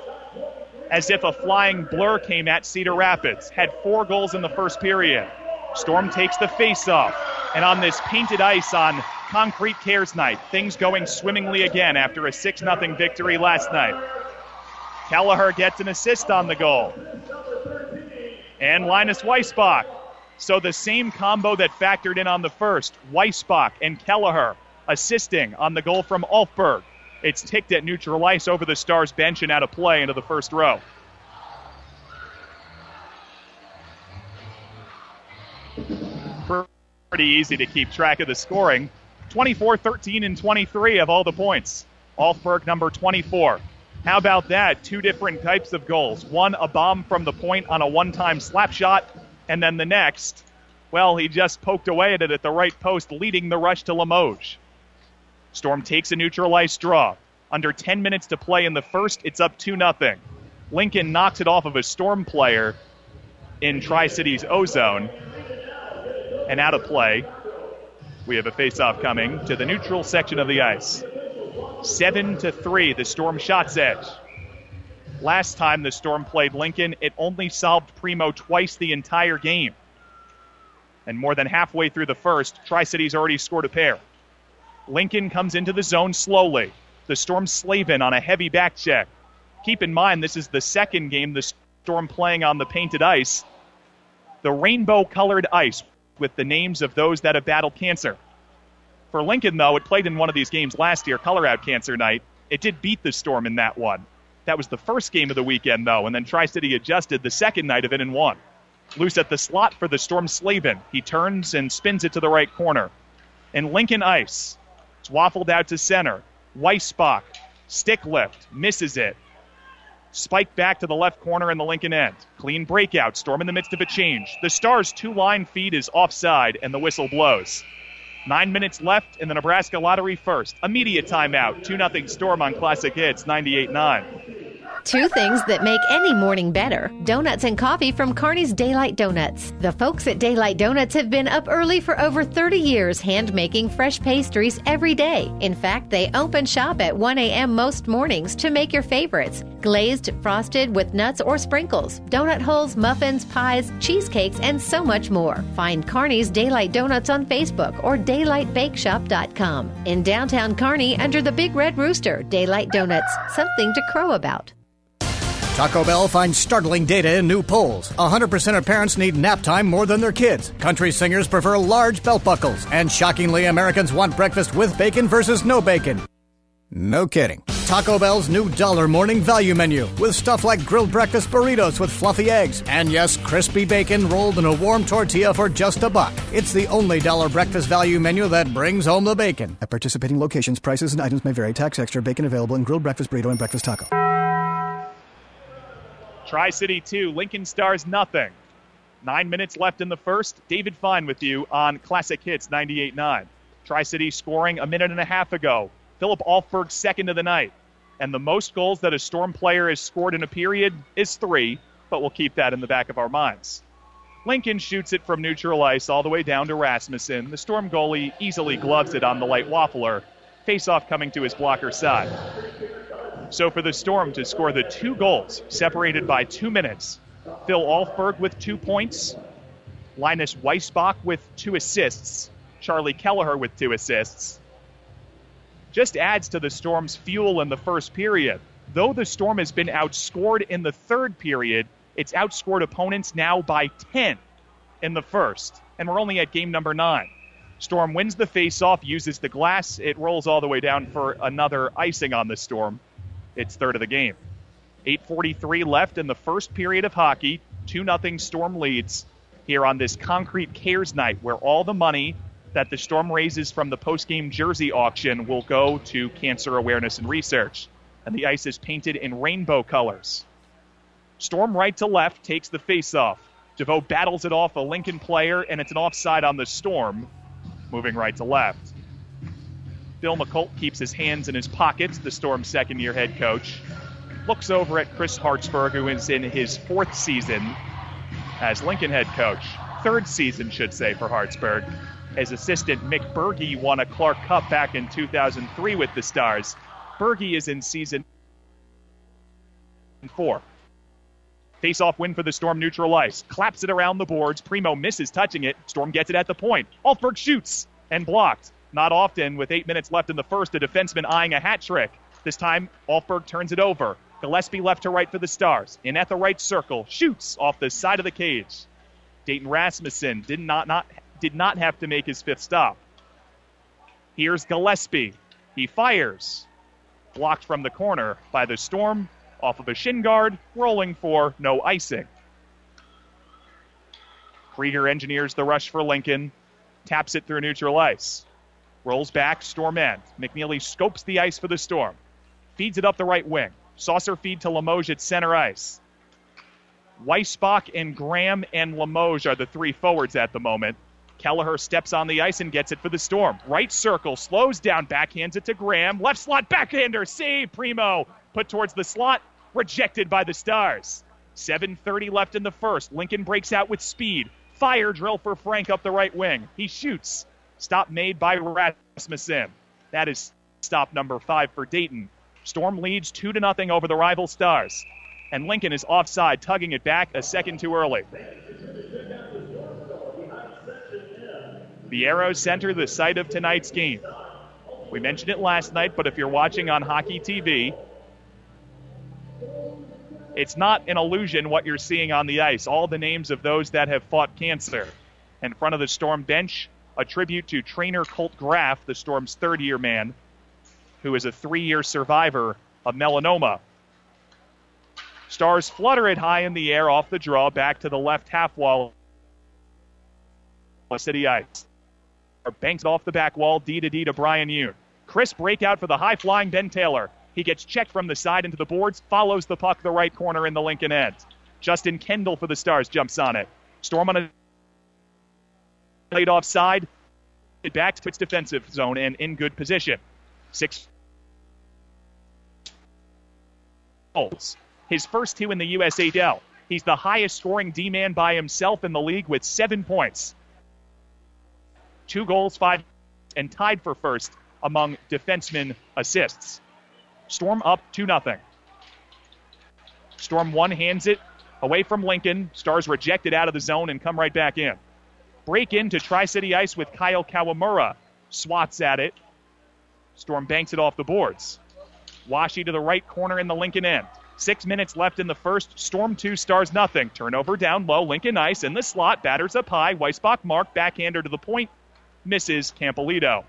as if a flying blur came at Cedar Rapids. Had four goals in the first period. Storm takes the face-off, and on this painted ice on concrete cares night, things going swimmingly again after a 6 0 victory last night. Kelleher gets an assist on the goal. And Linus Weisbach So the same combo that factored in on the first, Weisbach and Kelleher assisting on the goal from Alfberg. It's ticked at neutral ice over the Stars bench and out of play into the first row. Pretty easy to keep track of the scoring. 24 13 and 23 of all the points. Alfberg number 24. How about that? Two different types of goals. One, a bomb from the point on a one time slap shot, and then the next, well, he just poked away at it at the right post, leading the rush to Limoges. Storm takes a neutralized draw. Under 10 minutes to play in the first, it's up 2 0. Lincoln knocks it off of a Storm player in Tri City's ozone. And out of play, we have a face-off coming to the neutral section of the ice. Seven to three, the Storm shots edge. Last time the Storm played Lincoln, it only solved Primo twice the entire game. And more than halfway through the first, Tri City's already scored a pair. Lincoln comes into the zone slowly. The Storm Slavin on a heavy back check. Keep in mind, this is the second game the Storm playing on the painted ice. The rainbow colored ice with the names of those that have battled cancer. For Lincoln, though, it played in one of these games last year, Color Out Cancer Night. It did beat the Storm in that one. That was the first game of the weekend, though, and then Tri City adjusted the second night of it and won. Loose at the slot for the Storm Slavin. He turns and spins it to the right corner. And Lincoln Ice. It's waffled out to center. Weisbach, stick lift, misses it. Spike back to the left corner in the Lincoln end. Clean breakout. Storm in the midst of a change. The Stars' two line feed is offside, and the whistle blows. Nine minutes left in the Nebraska Lottery first. Immediate timeout. 2 0 Storm on Classic Hits 98 9. Two things that make any morning better donuts and coffee from Kearney's Daylight Donuts. The folks at Daylight Donuts have been up early for over 30 years hand making fresh pastries every day. In fact, they open shop at 1 a.m. most mornings to make your favorites glazed, frosted with nuts or sprinkles, donut holes, muffins, pies, cheesecakes, and so much more. Find Kearney's Daylight Donuts on Facebook or daylightbakeshop.com. In downtown Kearney, under the Big Red Rooster, Daylight Donuts, something to crow about. Taco Bell finds startling data in new polls. 100% of parents need nap time more than their kids. Country singers prefer large belt buckles. And shockingly, Americans want breakfast with bacon versus no bacon. No kidding. Taco Bell's new dollar morning value menu with stuff like grilled breakfast burritos with fluffy eggs and yes, crispy bacon rolled in a warm tortilla for just a buck. It's the only dollar breakfast value menu that brings home the bacon. At participating locations, prices and items may vary. Tax extra bacon available in grilled breakfast burrito and breakfast taco. Tri City 2, Lincoln Stars nothing. Nine minutes left in the first. David Fine with you on Classic Hits 98.9. Tri City scoring a minute and a half ago. Philip Alfberg second of the night. And the most goals that a Storm player has scored in a period is three, but we'll keep that in the back of our minds. Lincoln shoots it from neutral ice all the way down to Rasmussen. The Storm goalie easily gloves it on the light waffler. Face off coming to his blocker side. So for the Storm to score the two goals, separated by two minutes, Phil Alfberg with two points, Linus Weisbach with two assists, Charlie Kelleher with two assists, just adds to the Storm's fuel in the first period. Though the Storm has been outscored in the third period, it's outscored opponents now by 10 in the first, and we're only at game number nine. Storm wins the face-off, uses the glass, it rolls all the way down for another icing on the Storm. It's third of the game. 8:43 left in the first period of hockey. 2 0 Storm leads here on this concrete cares night where all the money that the Storm raises from the post-game jersey auction will go to cancer awareness and research. And the ice is painted in rainbow colors. Storm right to left takes the face-off. DeVoe battles it off a Lincoln player, and it's an offside on the Storm, moving right to left. Bill Muckalt keeps his hands in his pockets, the Storm's second year head coach. Looks over at Chris Hartsburg, who is in his fourth season as Lincoln head coach. Third season, should say, for Hartsburg. As assistant, Mick Berge won a Clark Cup back in 2003 with the Stars. Berge is in season four. Face off win for the Storm neutral ice. Claps it around the boards. Primo misses touching it. Storm gets it at the point. Alfberg shoots and blocked. Not often, with eight minutes left in the first, a defenseman eyeing a hat trick. This time, Alfberg turns it over. Gillespie left to right for the Stars. In at the right circle, shoots off the side of the cage. Dayton Rasmussen did not, not, did not have to make his fifth stop. Here's Gillespie. He fires. Blocked from the corner by the Storm off of a shin guard, rolling for no icing. Krieger engineers the rush for Lincoln, taps it through neutral ice. Rolls back, Storm end. McNeely scopes the ice for the Storm. Feeds it up the right wing. Saucer feed to Limoges at center ice. Weisbach and Graham and Limoges are the three forwards at the moment. Kelleher steps on the ice and gets it for the Storm. Right circle, slows down, backhands it to Graham. Left slot, backhander, save. Primo put towards the slot, rejected by the Stars. 7.30 left in the first. Lincoln breaks out with speed. Fire drill for Frank up the right wing. He shoots. Stop made by Rasmussen. That is stop number five for Dayton. Storm leads 2 to nothing over the rival Stars. And Lincoln is offside, tugging it back a second too early. The Arrow Center, the site of tonight's game. We mentioned it last night, but if you're watching on Hockey TV, it's not an illusion what you're seeing on the ice. All the names of those that have fought cancer. In front of the Storm bench, a tribute to trainer Colt Graff, the Storm's third year man, who is a three year survivor of melanoma. Stars flutter it high in the air off the draw back to the left half wall of City Ice. Banks off the back wall, D to D to Brian Yoon. Crisp breakout for the high flying Ben Taylor. He gets checked from the side into the boards, follows the puck the right corner in the Lincoln end. Justin Kendall for the Stars jumps on it. Storm on a laid offside, it back to its defensive zone and in good position. Six goals. His first two in the USHL. He's the highest scoring D man by himself in the league with seven points. Two goals, five, and tied for first among defenseman assists. Storm up 2 0. Storm one hands it away from Lincoln. Stars rejected out of the zone and come right back in. Break into Tri City Ice with Kyle Kawamura. Swats at it. Storm banks it off the boards. Washe to the right corner in the Lincoln end. Six minutes left in the first. Storm two, Stars nothing. Turnover down low. Lincoln Ice in the slot. Batters up high. Weisbach mark. Backhander to the point. Misses Campolito.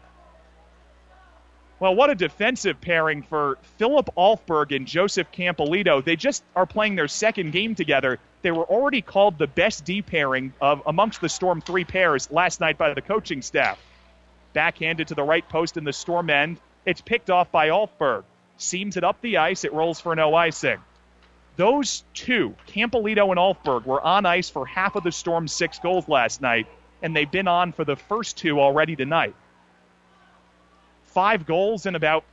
Well, what a defensive pairing for Philip Alfberg and Joseph Campolito. They just are playing their second game together. They were already called the best D pairing of amongst the Storm three pairs last night by the coaching staff. Backhanded to the right post in the Storm end. It's picked off by Alfberg. Seams it up the ice. It rolls for no icing. Those two, Campolito and Alfberg, were on ice for half of the Storm's six goals last night, and they've been on for the first two already tonight five goals in about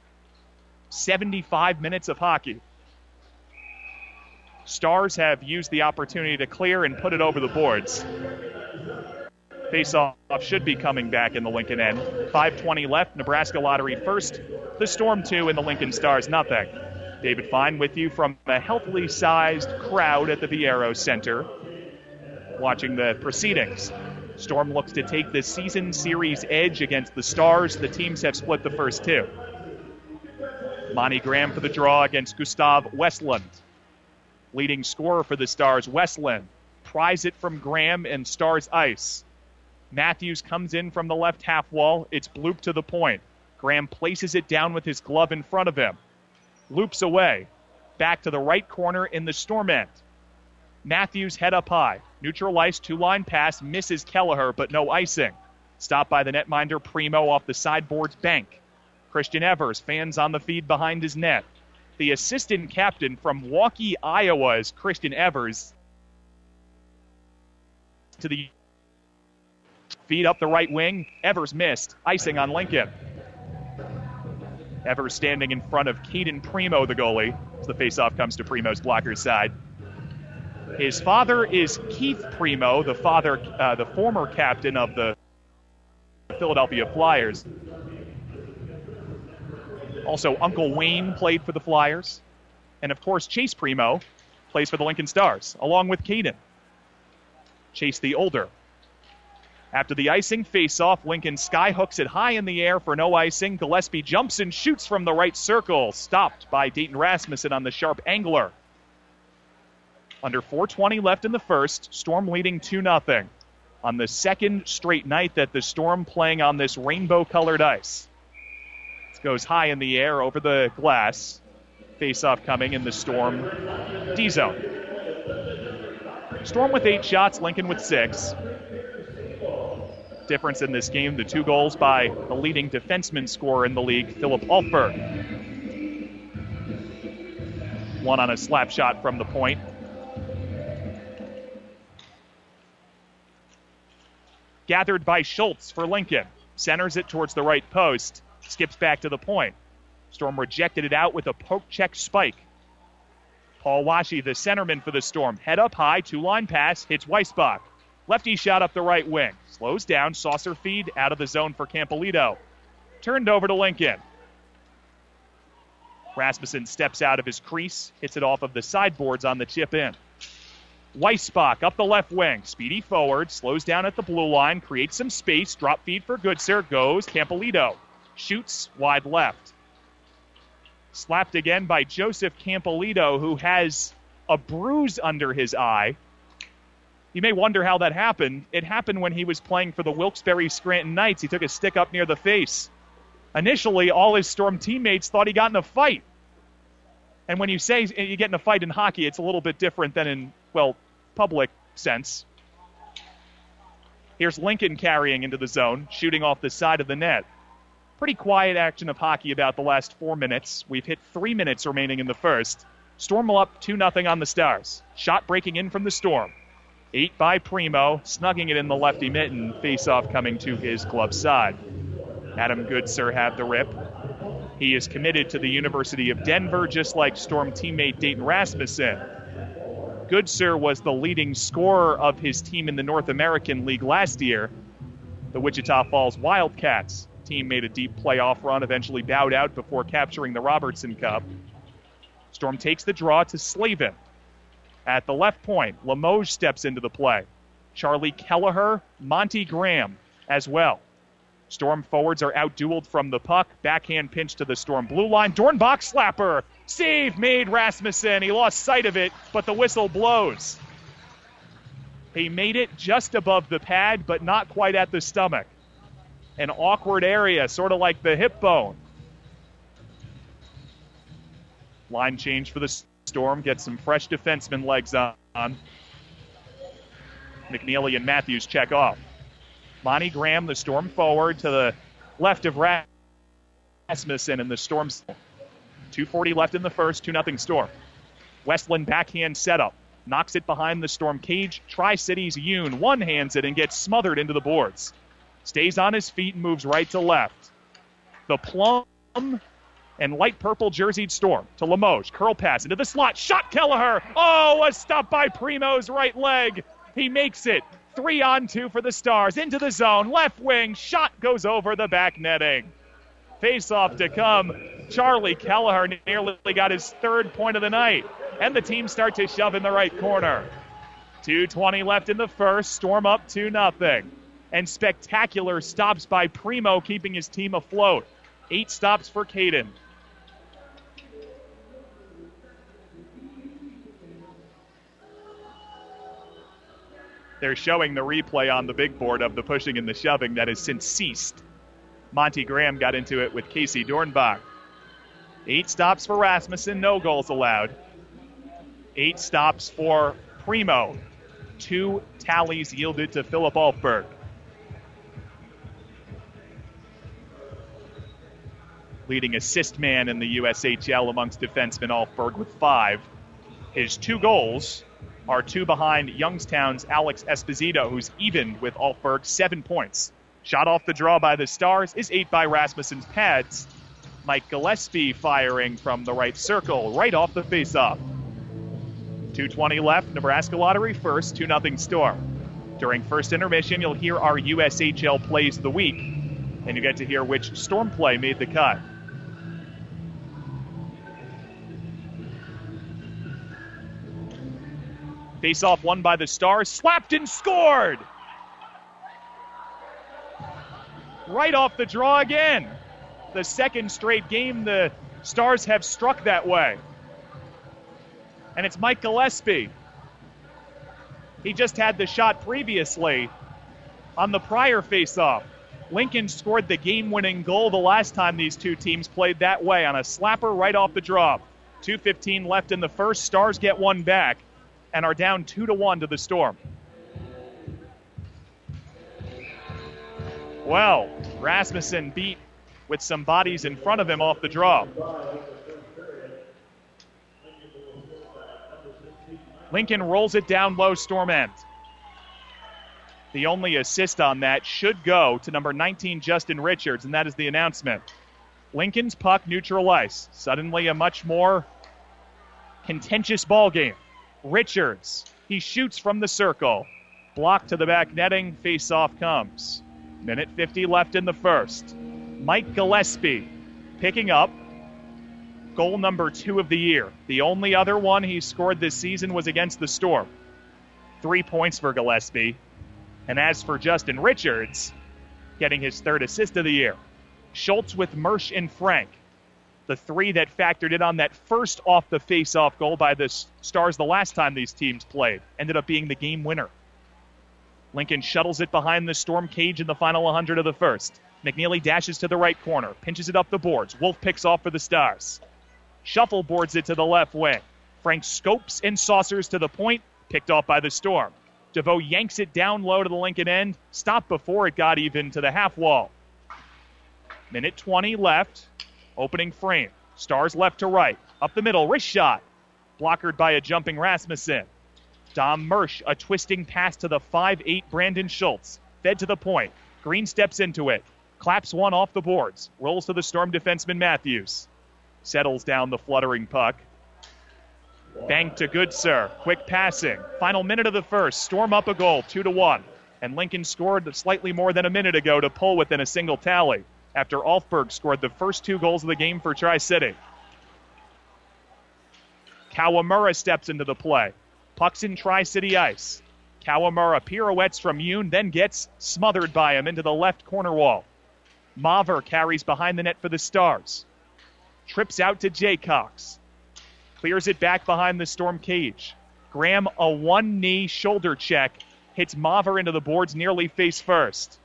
75 minutes of hockey. Stars have used the opportunity to clear and put it over the boards. Face-off should be coming back in the Lincoln end. 5:20 left. Nebraska Lottery first. The Storm two and the Lincoln Stars nothing. David Fine with you from a healthily sized crowd at the Viaero Center, watching the proceedings. Storm looks to take the season series edge against the Stars. The teams have split the first two. Monty Graham for the draw against Gustav Westland. Leading scorer for the Stars, Westland. Pries it from Graham and Stars ice. Matthews comes in from the left half wall. It's bloop to the point. Graham places it down with his glove in front of him. Loops away. Back to the right corner in the storm end. Matthews head up high. Neutral ice, two line pass, misses Kelleher, but no icing. Stopped by the netminder Primo off the sideboards bank. Christian Evers, fans on the feed behind his net. The assistant captain from Waukee, Iowa is Christian Evers. To the feed up the right wing. Evers missed. Icing on Lincoln. Evers standing in front of Caden Primo, the goalie. As the faceoff comes to Primo's blocker side. His father is Keith Primeau, the father, uh, the former captain of the Philadelphia Flyers. Also, Uncle Wayne played for the Flyers, and of course, Chase Primo plays for the Lincoln Stars, along with Caden. Chase the older. After the icing face-off, Lincoln skyhooks it high in the air for no icing. Gillespie jumps and shoots from the right circle, stopped by Dayton Rasmussen on the sharp angler. Under 420 left in the first, Storm leading 2 0 on the second straight night that the Storm playing on this rainbow colored ice. Goes high in the air over the glass. Face off coming in the Storm D zone. Storm with eight shots, Lincoln with six. Difference in this game the two goals by the leading defenseman scorer in the league, Philip Alfberg. One on a slap shot from the point. Gathered by Schultz for Lincoln. Centers it towards the right post. Skips back to the point. Storm rejected it out with a poke check spike. Paul Washe, the centerman for the Storm, head up high, two line pass, hits Weisbach. Lefty shot up the right wing. Slows down, saucer feed out of the zone for Campolito. Turned over to Lincoln. Rasmussen steps out of his crease, hits it off of the sideboards on the chip in. Weisbach up the left wing, speedy forward, slows down at the blue line, creates some space, drop feed for Goodsir, goes Campolito. Shoots wide left. Slapped again by Joseph Campolito, who has a bruise under his eye. You may wonder how that happened. It happened when he was playing for the Wilkes-Barre Scranton Knights. He took a stick up near the face. Initially, all his Storm teammates thought he got in a fight. And when you say you get in a fight in hockey, it's a little bit different than in, well, public sense. Here's Lincoln carrying into the zone, shooting off the side of the net. Pretty quiet action of hockey about the last four minutes. We've hit three minutes remaining in the first. Storm will up 2 0 on the Stars. Shot breaking in from the Storm. Eight by Primo, snugging it in the lefty mitten, face off coming to his club side. Adam Goodsir had the rip. He is committed to the University of Denver, just like Storm teammate Dayton Rasmussen. Goodsir was the leading scorer of his team in the North American League last year. The Wichita Falls Wildcats team made a deep playoff run, eventually bowed out before capturing the Robertson Cup. Storm takes the draw to Slavin. At the left point, Limoges steps into the play. Charlie Kelleher, Monty Graham as well. Storm forwards are outdueled from the puck. Backhand pinch to the Storm blue line. Dornbach slapper. Save made Rasmussen. He lost sight of it, but the whistle blows. He made it just above the pad, but not quite at the stomach. An awkward area, sort of like the hip bone. Line change for the Storm. Get some fresh defenseman legs on. McNeely and Matthews check off. Monty Graham, the Storm forward to the left of Rasmussen, and the Storm's 240 left in the first, 2 0 Storm. Westland backhand setup. Knocks it behind the Storm cage. Tri Cities Yoon one hands it and gets smothered into the boards. Stays on his feet and moves right to left. The plum and light purple jerseyed Storm to Limoges. Curl pass into the slot. Shot Kelleher. Oh, a stop by Primo's right leg. He makes it. Three on two for the Stars. Into the zone. Left wing. Shot goes over the back netting. Face off to come. Charlie Kelleher nearly got his third point of the night. And the team start to shove in the right corner. 2.20 left in the first. Storm up 2 nothing. And spectacular stops by Primo, keeping his team afloat. Eight stops for Caden. They're showing the replay on the big board of the pushing and the shoving that has since ceased. Monty Graham got into it with Casey Dornbach. Eight stops for Rasmussen, no goals allowed. Eight stops for Primo. Two tallies yielded to Philip Alfberg. Leading assist man in the USHL amongst defensemen Alfberg with five. His two goals are two behind Youngstown's Alex Esposito, who's even with Alfberg, seven points. Shot off the draw by the Stars is eight by Rasmussen's pads. Mike Gillespie firing from the right circle, right off the faceoff. 2.20 left, Nebraska Lottery first, 2 0 Storm. During first intermission, you'll hear our USHL plays of the week, and you get to hear which Storm play made the cut. Face off won by the Stars, slapped and scored! Right off the draw again. The second straight game the Stars have struck that way. And it's Mike Gillespie. He just had the shot previously on the prior faceoff. Lincoln scored the game winning goal the last time these two teams played that way on a slapper right off the drop. 2.15 left in the first. Stars get one back and are down 2 to 1 to the Storm. Well, Rasmussen beat with some bodies in front of him off the draw. Lincoln rolls it down low, storm end. The only assist on that should go to number 19, Justin Richards, and that is the announcement. Lincoln's puck neutral ice. Suddenly a much more contentious ball game. Richards, he shoots from the circle. Blocked to the back netting, face off comes. Minute 50 left in the first. Mike Gillespie picking up goal number two of the year. The only other one he scored this season was against the Storm. Three points for Gillespie. And as for Justin Richards, getting his third assist of the year. Schultz with Mersch and Frank. The three that factored in on that first off the face off goal by the Stars the last time these teams played ended up being the game winner. Lincoln shuttles it behind the Storm cage in the final 100 of the first. McNeely dashes to the right corner, pinches it up the boards. Wolf picks off for the Stars. Shuffle boards it to the left wing. Frank scopes and saucers to the point, picked off by the Storm. DeVoe yanks it down low to the Lincoln end, stopped before it got even to the half wall. Minute 20 left. Opening frame. Stars left to right. Up the middle. Wrist shot. Blockered by a jumping Rasmussen. Dom Mersch, a twisting pass to the 5'8 Brandon Schultz. Fed to the point. Green steps into it. Claps one off the boards. Rolls to the Storm defenseman Matthews. Settles down the fluttering puck. Bank to Goodsir. Quick passing. Final minute of the first. Storm up a goal, 2 to 1. And Lincoln scored slightly more than a minute ago to pull within a single tally after Alfberg scored the first two goals of the game for Tri City. Kawamura steps into the play. Pucks in Tri City ice. Kawamura pirouettes from Yoon, then gets smothered by him into the left corner wall. Maver carries behind the net for the Stars. Trips out to Jaycox. Clears it back behind the Storm cage. Graham, a one knee shoulder check, hits Maver into the boards nearly face first.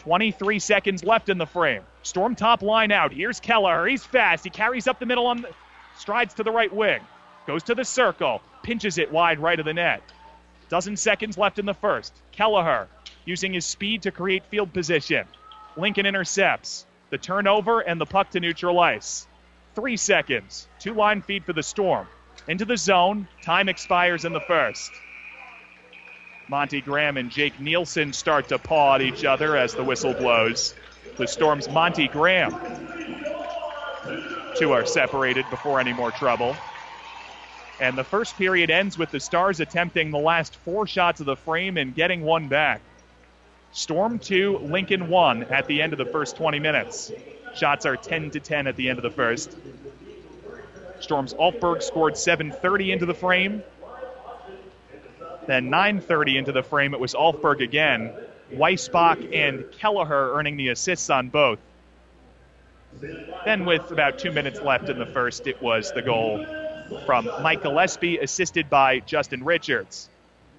23 seconds left in the frame. Storm top line out. Here's Keller. He's fast. He carries up the middle on the, strides to the right wing. Goes to the circle. Pinches it wide right of the net. Dozen seconds left in the first. Kelleher using his speed to create field position. Lincoln intercepts. The turnover and the puck to neutral ice. Three seconds. Two line feed for the Storm. Into the zone. Time expires in the first. Monty Graham and Jake Nielsen start to paw at each other as the whistle blows. The Storm's Monty Graham. Two are separated before any more trouble. And the first period ends with the Stars attempting the last four shots of the frame and getting one back. Storm 2, Lincoln 1 at the end of the first 20 minutes. Shots are 10 to 10 at the end of the first. Storm's Alfberg scored 7:30 into the frame. Then 9:30 into the frame, it was Alfberg again. Weisbach and Kelleher earning the assists on both. Then, with about two minutes left in the first, it was the goal from Mike Gillespie, assisted by Justin Richards.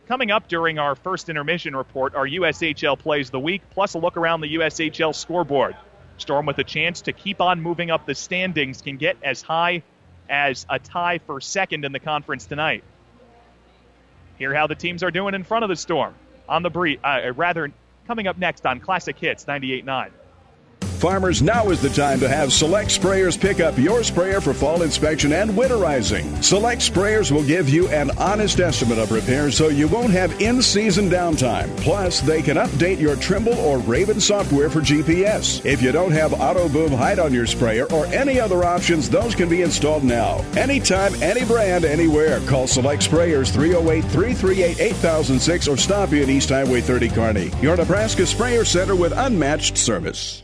Coming up during our first intermission report, our USHL plays the week, plus a look around the USHL scoreboard. Storm with a chance to keep on moving up the standings can get as high as a tie for second in the conference tonight. Hear how the teams are doing in front of the Storm on the brief, uh, rather coming up next on Classic Hits 98.9. Farmers, now is the time to have Select Sprayers pick up your sprayer for fall inspection and winterizing. Select Sprayers will give you an honest estimate of repairs so you won't have in season downtime. Plus, they can update your Trimble or Raven software for GPS. If you don't have Auto Boom Hide on your sprayer or any other options, those can be installed now. Anytime, any brand, anywhere. Call Select Sprayers 308 338 8006 or stop in East Highway 30 Kearney. Your Nebraska Sprayer Center with unmatched service.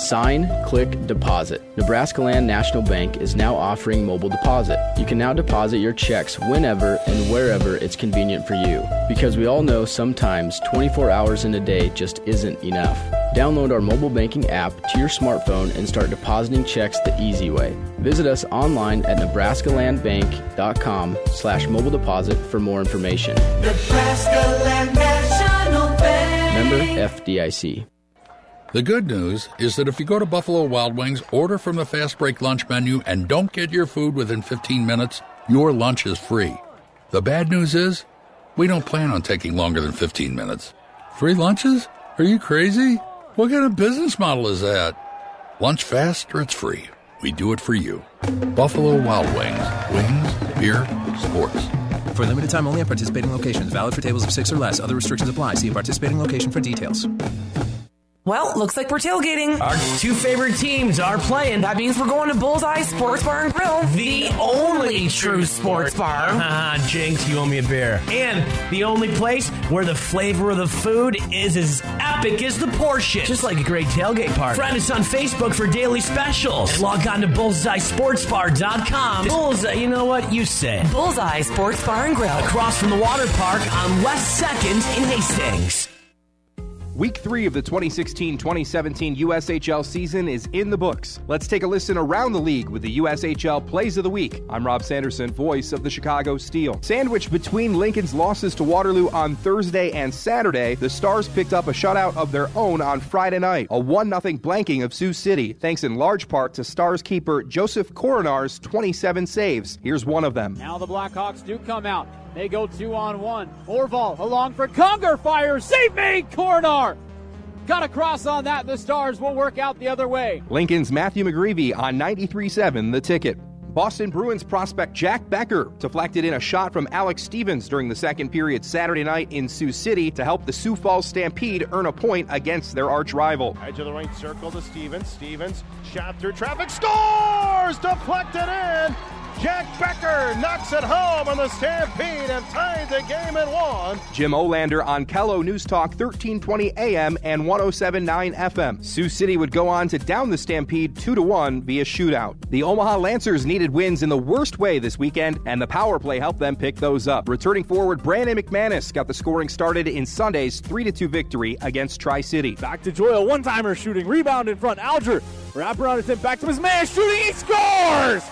Sign, click, deposit. Nebraska Land National Bank is now offering mobile deposit. You can now deposit your checks whenever and wherever it's convenient for you. Because we all know sometimes 24 hours in a day just isn't enough. Download our mobile banking app to your smartphone and start depositing checks the easy way. Visit us online at nebraskalandbank.com slash mobile deposit for more information. Nebraska Land National Bank. Member FDIC. The good news is that if you go to Buffalo Wild Wings, order from the fast break lunch menu, and don't get your food within 15 minutes, your lunch is free. The bad news is, we don't plan on taking longer than 15 minutes. Free lunches? Are you crazy? What kind of business model is that? Lunch fast or it's free. We do it for you. Buffalo Wild Wings. Wings, beer, sports. For a limited time only at participating locations. Valid for tables of six or less. Other restrictions apply. See participating location for details. Well, looks like we're tailgating. Our two favorite teams are playing. That means we're going to Bullseye Sports Bar and Grill. The only true sports bar. Ah, Jinx, you owe me a beer. And the only place where the flavor of the food is as epic as the portion. Just like a great tailgate party. Friend us on Facebook for daily specials. And log on to bullseyesportsbar.com. Bullseye, you know what? You say. Bullseye Sports Bar and Grill. Across from the water park on West 2nd in Hastings. Week three of the 2016 2017 USHL season is in the books. Let's take a listen around the league with the USHL Plays of the Week. I'm Rob Sanderson, voice of the Chicago Steel. Sandwiched between Lincoln's losses to Waterloo on Thursday and Saturday, the Stars picked up a shutout of their own on Friday night, a 1 0 blanking of Sioux City, thanks in large part to Stars keeper Joseph Coronar's 27 saves. Here's one of them. Now the Blackhawks do come out. They go two on one. Orval along for Conger fires. Save me, Coronar. Got a cross on that. The Stars will work out the other way. Lincoln's Matthew McGreevy on 93.7 The Ticket. Boston Bruins prospect Jack Becker deflected in a shot from Alex Stevens during the second period Saturday night in Sioux City to help the Sioux Falls Stampede earn a point against their arch rival. Edge of the right circle to Stevens. Stevens shot through traffic, scores! Deflected in. Jack Becker knocks it home on the Stampede and ties the game at one. Jim Olander on KELO News Talk 1320 AM and 1079 FM. Sioux City would go on to down the Stampede 2 to 1 via shootout. The Omaha Lancers needed wins in the worst way this weekend, and the power play helped them pick those up. Returning forward, Brandon McManus got the scoring started in Sunday's 3 2 victory against Tri City. Back to Joyle, one timer shooting, rebound in front. Alger, wrap around his hip, back to his man, shooting, he scores!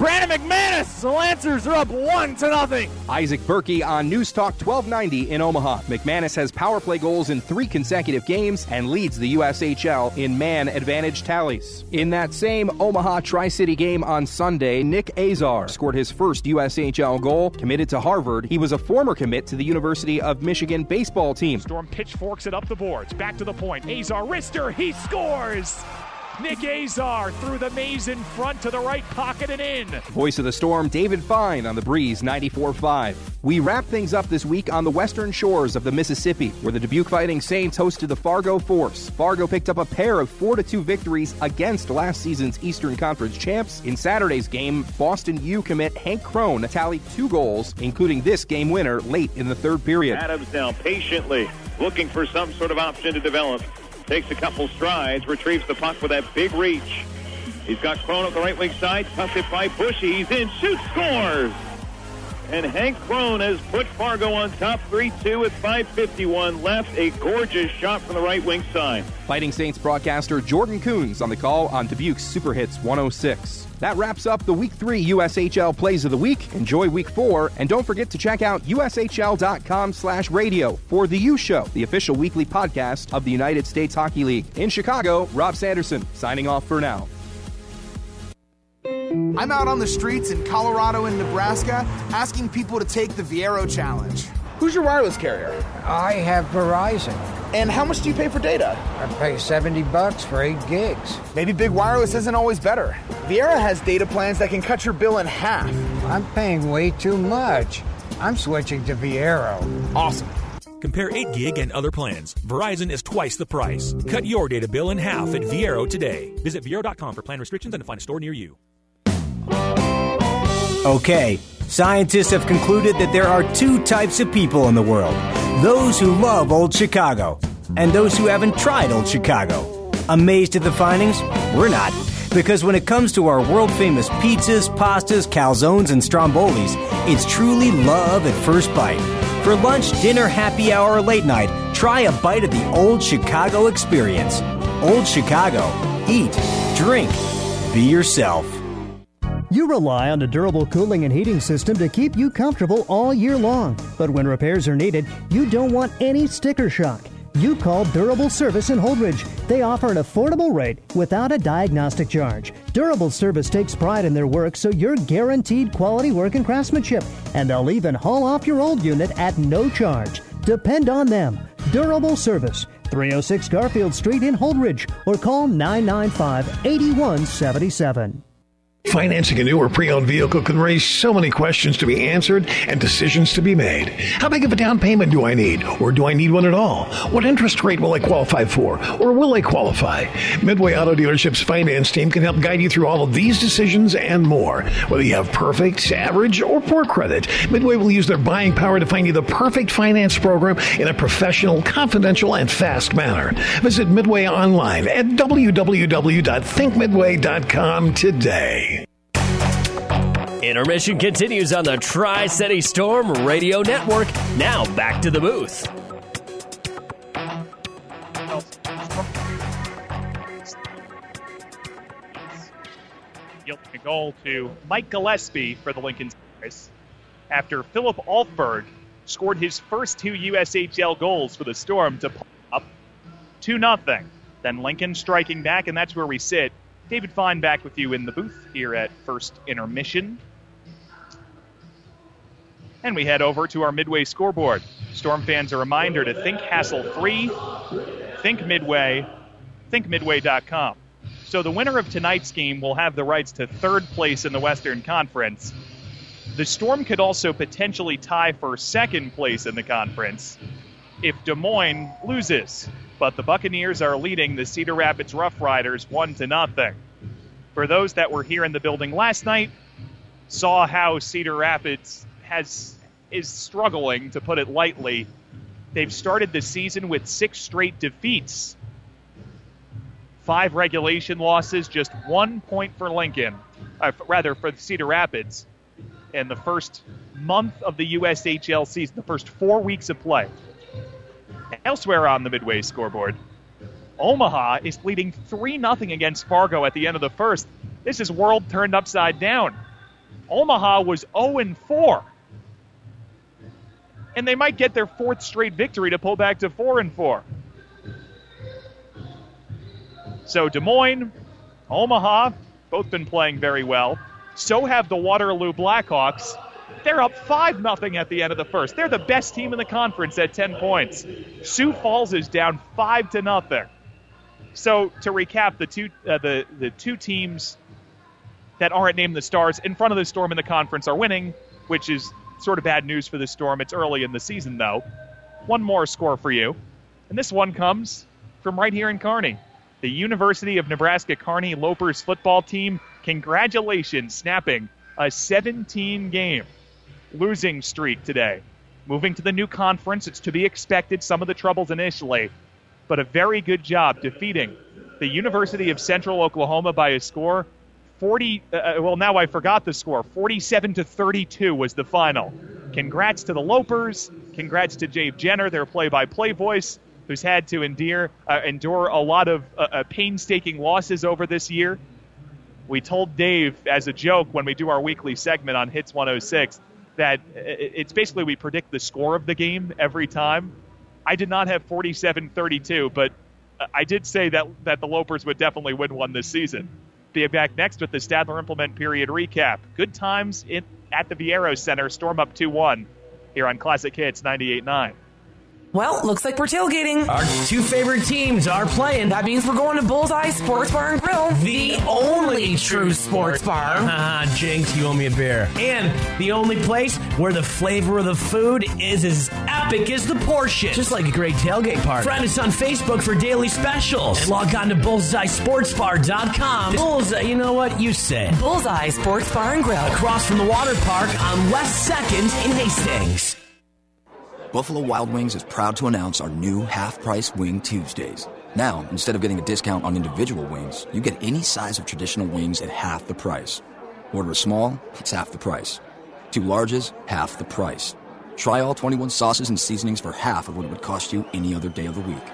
Brandon McManus, the Lancers are up one to nothing. Isaac Berkey on News Talk 1290 in Omaha. McManus has power play goals in three consecutive games and leads the USHL in man advantage tallies. In that same Omaha Tri City game on Sunday, Nick Azar scored his first USHL goal. Committed to Harvard, he was a former commit to the University of Michigan baseball team. Storm pitchforks it up the boards. Back to the point. Azar wrister. He scores. Nick Azar through the maze in front to the right pocket and in. Voice of the Storm, David Fine on the Breeze 94.5. We wrap things up this week on the western shores of the Mississippi, where the Dubuque Fighting Saints hosted the Fargo Force. Fargo picked up a pair of 4 2 victories against last season's Eastern Conference champs. In Saturday's game, Boston U commit Hank Crone tallied two goals, including this game winner late in the third period. Adams now patiently looking for some sort of option to develop takes a couple strides, retrieves the puck with that big reach. He's got Crone at the right wing side, tucked it by Bushy. He's in, shoots, scores! And Hank Crone has put Fargo on top 3-2 with 5.51 left. A gorgeous shot from the right wing side. Fighting Saints broadcaster Jordan Coons on the call on Dubuque's Super Hits 106. That wraps up the Week 3 USHL Plays of the Week. Enjoy Week 4, and don't forget to check out ushl.com slash radio for The U Show, the official weekly podcast of the United States Hockey League. In Chicago, Rob Sanderson, signing off for now. I'm out on the streets in Colorado and Nebraska asking people to take the Viaero Challenge. Who's your wireless carrier? I have Verizon. And how much do you pay for data? I pay 70 bucks for 8 gigs. Maybe big wireless isn't always better. Viaero has data plans that can cut your bill in half. I'm paying way too much. I'm switching to Viaero. Awesome. Compare 8 gig and other plans. Verizon is twice the price. Cut your data bill in half at Viaero today. Visit Viaero.com for plan restrictions and to find a store near you. Okay, scientists have concluded that there are two types of people in the world those who love Old Chicago and those who haven't tried Old Chicago. Amazed at the findings? We're not. Because when it comes to our world famous pizzas, pastas, calzones, and strombolis, it's truly love at first bite. For lunch, dinner, happy hour, or late night, Try a bite of the Old Chicago experience. Old Chicago. Eat, drink, be yourself. You rely on a durable cooling and heating system to keep you comfortable all year long. But when repairs are needed, you don't want any sticker shock. You call Durable Service in Holdrege. They offer an affordable rate without a diagnostic charge. Durable Service takes pride in their work, so you're guaranteed quality work and craftsmanship. And they'll even haul off your old unit at no charge. Depend on them. Durable Service, 306 Garfield Street in Holdrege, or call 995 8177. Financing a new or pre-owned vehicle can raise so many questions to be answered and decisions to be made. How big of a down payment do I need? Or do I need one at all? What interest rate will I qualify for? Or will I qualify? Midway Auto Dealership's finance team can help guide you through all of these decisions and more. Whether you have perfect, average, or poor credit, Midway will use their buying power to find you the perfect finance program in a professional, confidential, and fast manner. Visit Midway online at www.thinkmidway.com today. Intermission continues on the Tri City Storm Radio Network. Now back to the booth. A goal to Mike Gillespie for the Lincoln Stars after Philip Alfberg scored his first two USHL goals for the Storm to put up 2 0. Then Lincoln striking back, and that's where we sit. David Fine back with you in the booth here at First Intermission. And we head over to our Midway scoreboard. Storm fans, a reminder to think hassle free, think Midway, thinkmidway.com. So the winner of tonight's game will have the rights to third place in the Western Conference. The Storm could also potentially tie for second place in the conference if Des Moines loses. But the Buccaneers are leading the Cedar Rapids Rough Riders one to nothing. For those that were here in the building last night, saw how Cedar Rapids has is struggling, to put it lightly. They've started the season with six straight defeats. Five regulation losses, just one point for Lincoln, uh, rather for Cedar Rapids, in the first month of the USHL season, the first four weeks of play. Elsewhere on the Midway scoreboard, Omaha is leading 3 0 against Fargo at the end of the first. This is world turned upside down. Omaha was 0 4. And they might get their fourth straight victory to pull back to 4 and 4. So Des Moines, Omaha, both been playing very well. So have the Waterloo Blackhawks. They're up 5 0 at the end of the first. They're the best team in the conference at 10 points. Sioux Falls is down 5 to nothing. So to recap, the two uh, the the two teams that aren't named the Stars in front of the Storm in the conference are winning, which is sort of bad news for the Storm. It's early in the season though. One more score for you, and this one comes from right here in Kearney. The University of Nebraska Kearney Lopers football team. Congratulations, snapping a 17 game losing streak today. Moving to the new conference, it's to be expected some of the troubles initially, but a very good job defeating the University of Central Oklahoma by a score 40 uh, well now I forgot the score 47 to 32 was the final. Congrats to the Lopers, congrats to Dave Jenner, their play-by-play voice who's had to endure uh, endure a lot of uh, uh painstaking losses over this year. We told Dave as a joke when we do our weekly segment on Hits 106 that it's basically we predict the score of the game every time. I did not have 47-32, but I did say that that the Lopers would definitely win one this season. Be back next with the Stadler Implement period recap. Good times in, at the Viaero Center. Storm up 2-1 here on Classic Hits 98.9. Well, looks like we're tailgating. Our two favorite teams are playing. That means we're going to Bullseye Sports Bar and Grill. The only true sports bar. Ah, Jinx, you owe me a beer. And the only place where the flavor of the food is as epic as the portion. Just like a great tailgate party. Friend us on Facebook for daily specials. And log on to bullseyesportsbar.com. Bullseye, you know what? You say. Bullseye Sports Bar and Grill. Across from the water park on West 2nd in Hastings. Buffalo Wild Wings is proud to announce our new half price Wing Tuesdays. Now, instead of getting a discount on individual wings, you get any size of traditional wings at half the price. Order a small, it's half the price. Two larges, half the price. Try all 21 sauces and seasonings for half of what it would cost you any other day of the week.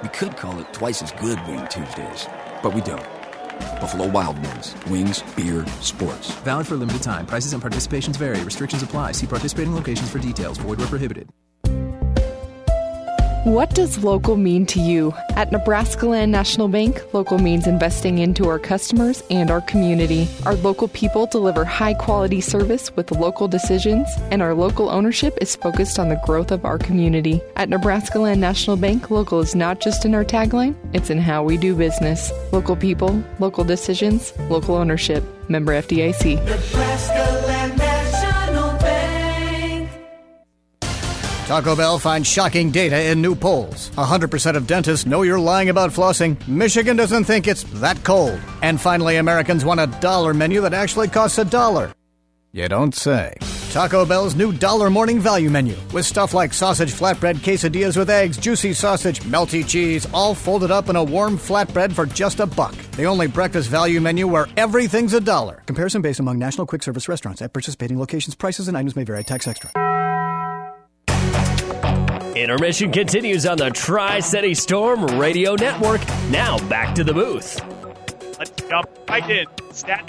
We could call it twice as good Wing Tuesdays, but we don't. Buffalo Wild Wings. Wings, beer, sports. Valid for limited time. Prices and participations vary. Restrictions apply. See participating locations for details. Void where prohibited. What does local mean to you? At Nebraska Land National Bank, local means investing into our customers and our community. Our local people deliver high quality service with local decisions, and our local ownership is focused on the growth of our community. At Nebraska Land National Bank, local is not just in our tagline, it's in how we do business. Local people, local decisions, local ownership. Member FDIC. Nebraska Taco Bell finds shocking data in new polls. 100% of dentists know you're lying about flossing. Michigan doesn't think it's that cold. And finally, Americans want a dollar menu that actually costs a dollar. You don't say. Taco Bell's new dollar morning value menu with stuff like sausage flatbread quesadillas with eggs, juicy sausage, melty cheese, all folded up in a warm flatbread for just a buck. The only breakfast value menu where everything's a dollar. Comparison based among national quick service restaurants at participating locations. Prices and items may vary. Tax extra. Intermission continues on the Tri City Storm Radio Network. Now back to the booth. Let's jump right in. Stat.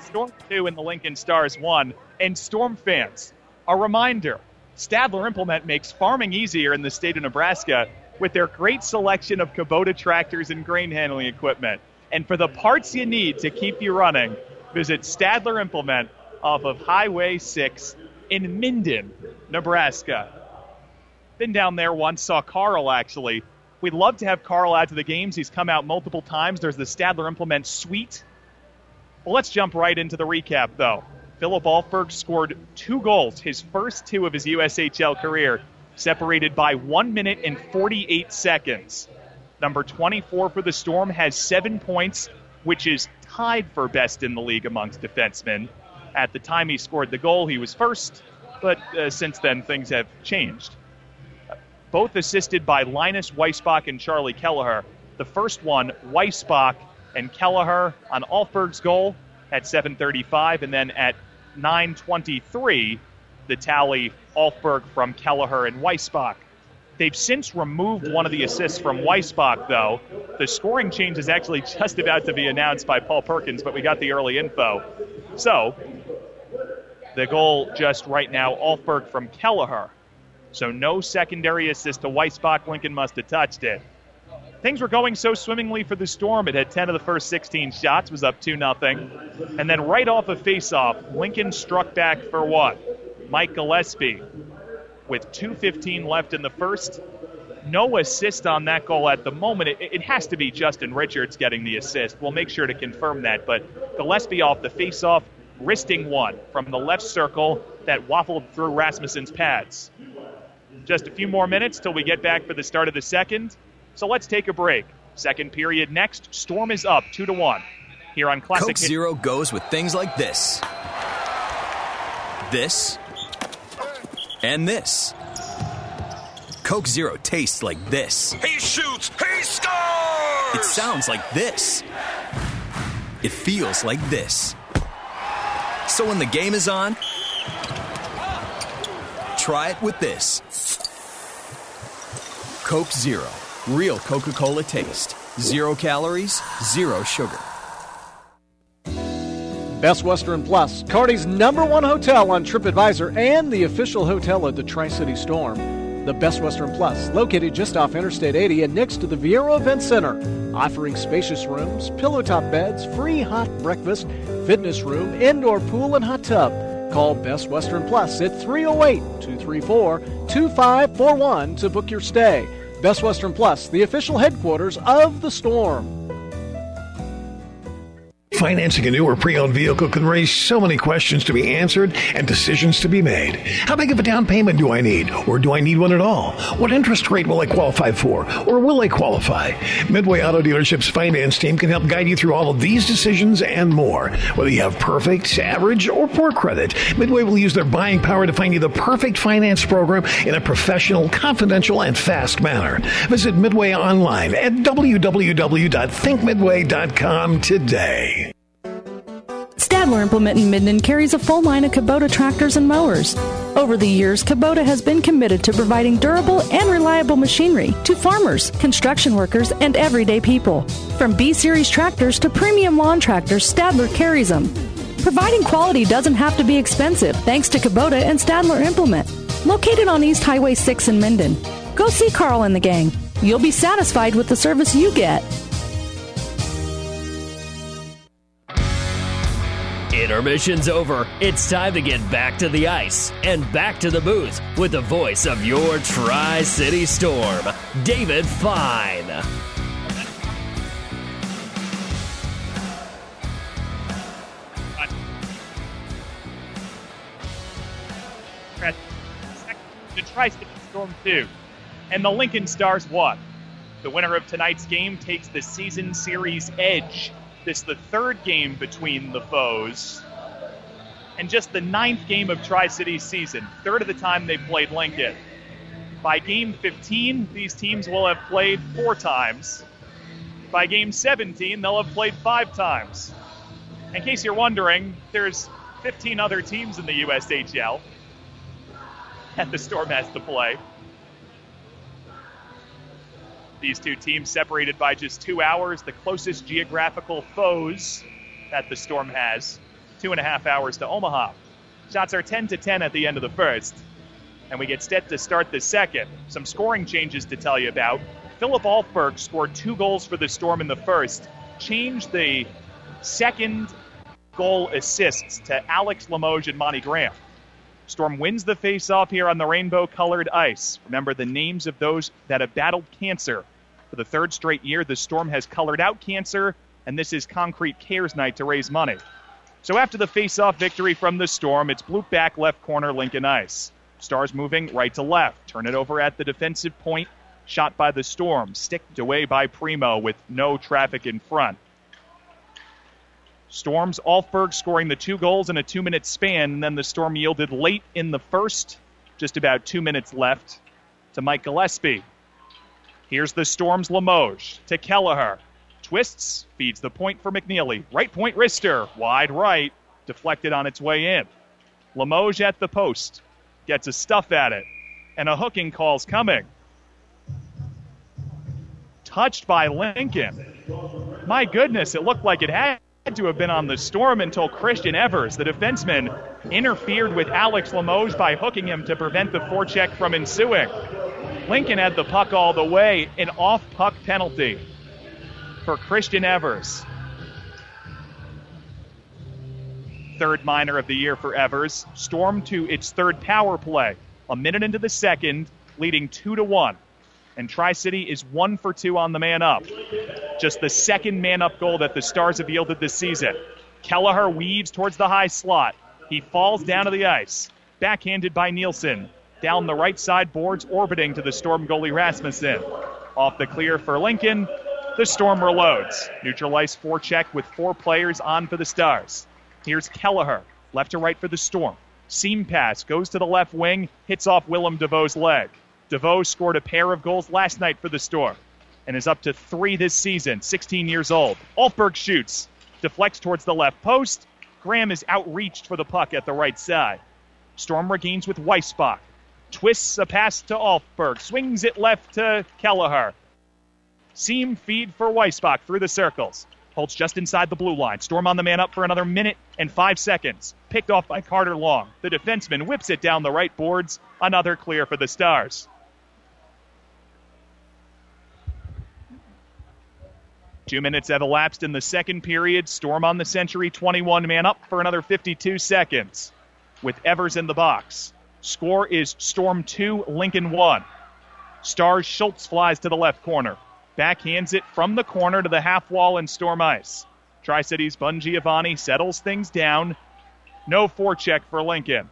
Storm 2 and the Lincoln Stars 1. And Storm fans, a reminder Stadler Implement makes farming easier in the state of Nebraska with their great selection of Kubota tractors and grain handling equipment. And for the parts you need to keep you running, visit Stadler Implement off of Highway 6 in Minden, Nebraska. Been down there once, saw Carl actually. We'd love to have Carl out to the games. He's come out multiple times. There's the Stadler Implement Suite. Well, let's jump right into the recap, though. Philip Alfberg scored two goals, his first two of his USHL career, separated by 1 minute and 48 seconds. Number 24 for the Storm has seven points, which is tied for best in the league amongst defensemen. At the time he scored the goal, he was first, but uh, since then things have changed. Both assisted by Linus Weisbach and Charlie Kelleher. The first one, Weisbach and Kelleher on Alfberg's goal at 7:35, and then at 9:23, the tally Alfberg from Kelleher and Weisbach. They've since removed one of the assists from Weisbach, though. The scoring change is actually just about to be announced by Paul Perkins, but we got the early info. So, the goal just right now, Alfberg from Kelleher. So, no secondary assist to Weisbach. Lincoln must have touched it. Things were going so swimmingly for the Storm. It had 10 of the first 16 shots, was up 2 nothing, And then right off a of faceoff, Lincoln struck back for what? Mike Gillespie with 2.15 left in the first. No assist on that goal at the moment. It, it, has to be Justin Richards getting the assist. We'll make sure to confirm that. But Gillespie off the faceoff, wristing one from the left circle that waffled through Rasmussen's pads. Just a few more minutes till we get back for the start of the second. So let's take a break. Second period next. Storm is up two to one. Here on Classic. Coke Zero goes with things like this, this, and this. Coke Zero tastes like this. He shoots. He scores. It sounds like this. It feels like this. So when the game is on, try it with this. Coke Zero. Real Coca Cola taste. Zero calories, zero sugar. Best Western Plus, Kearney's number one hotel on TripAdvisor and the official hotel of the Tri City Storm. The Best Western Plus, located just off Interstate 80 and next to the Viaero Event Center, offering spacious rooms, pillow top beds, free hot breakfast, fitness room, indoor pool, and hot tub. Call Best Western Plus at 308 234 2541 to book your stay. Best Western Plus, the official headquarters of the Storm. Financing a new or pre-owned vehicle can raise so many questions to be answered and decisions to be made. How big of a down payment do I need? Or do I need one at all? What interest rate will I qualify for? Or will I qualify? Midway Auto Dealership's finance team can help guide you through all of these decisions and more. Whether you have perfect, average, or poor credit, Midway will use their buying power to find you the perfect finance program in a professional, confidential, and fast manner. Visit Midway online at www.thinkmidway.com today. Stadler Implement in Minden carries a full line of Kubota tractors and mowers. Over the years, Kubota has been committed to providing durable and reliable machinery to farmers, construction workers, and everyday people. From B Series tractors to premium lawn tractors, Stadler carries them. Providing quality doesn't have to be expensive thanks to Kubota and Stadler Implement. Located on East Highway 6 in Minden. Go see Carl and the gang. You'll be satisfied with the service you get. Intermission's over. It's time to get back to the ice and back to the booth with the voice of your Tri City Storm, David Fine. The Tri City Storm 2. And the Lincoln Stars one. The winner of tonight's game takes the season series edge. This is the third game between the foes. And just the ninth game of Tri City's season. Third of the time they played Lincoln. By game 15, these teams will have played four times. By game 17, they'll have played five times. In case you're wondering, there's 15 other teams in the USHL that the Storm has to play. These two teams separated by just two hours, the closest geographical foes that the Storm has. Two and a half hours to Omaha. Shots are 10 to 10 at the end of the first. And we get set to start the second. Some scoring changes to tell you about. Philip Alfberg scored two goals for the Storm in the first, changed the second goal assists to Alex Limoges and Monty Graham. Storm wins the face-off here on the rainbow-colored ice. Remember the names of those that have battled cancer. For the third straight year, the Storm has colored out cancer, and this is Concrete Cares Night to raise money. So after the face-off victory from the Storm, it's blue back left corner Lincoln ice. Stars moving right to left. Turn it over at the defensive point. Shot by the Storm. Sticked away by Primo with no traffic in front. Storms Alfberg scoring the two goals in a two minute span, and then the Storm yielded late in the first, just about two minutes left, to Mike Gillespie. Here's the Storm's Limoges to Kelleher. Twists, feeds the point for McNeely. Right point wrister, wide right, deflected on its way in. Limoges at the post, gets a stuff at it, and a hooking call's coming. Touched by Lincoln. My goodness, it looked like it had to have been on the storm until Christian Evers, the defenseman, interfered with Alex Limoges by hooking him to prevent the forecheck from ensuing. Lincoln had the puck all the way, an off puck penalty for Christian Evers. Third minor of the year for Evers. Storm to its third power play. A minute into the second, leading two to one. And Tri City is one for two on the man up. Just the second man up goal that the Stars have yielded this season. Kelleher weaves towards the high slot. He falls down to the ice. Backhanded by Nielsen. Down the right side boards, orbiting to the Storm goalie Rasmussen. Off the clear for Lincoln. The Storm reloads. Neutral ice forecheck with four players on for the Stars. Here's Kelleher, left to right for the Storm. Seam pass goes to the left wing, hits off Willem DeVoe's leg. DeVoe scored a pair of goals last night for the Storm and is up to three this season, 16 years old. Alfberg shoots, deflects towards the left post. Graham is outreached for the puck at the right side. Storm regains with Weisbach. Twists a pass to Alfberg, swings it left to Kelleher. Seam feed for Weisbach through the circles. Holds just inside the blue line. Storm on the man up for another minute and five seconds. Picked off by Carter Long. The defenseman whips it down the right boards. Another clear for the Stars. Two minutes have elapsed in the second period. Storm on the century, 21 man up for another 52 seconds with Evers in the box. Score is Storm 2, Lincoln 1. Stars Schultz flies to the left corner. Backhands it from the corner to the half wall in Storm Ice. Tri City's Bongiovanni settles things down. No forecheck for Lincoln.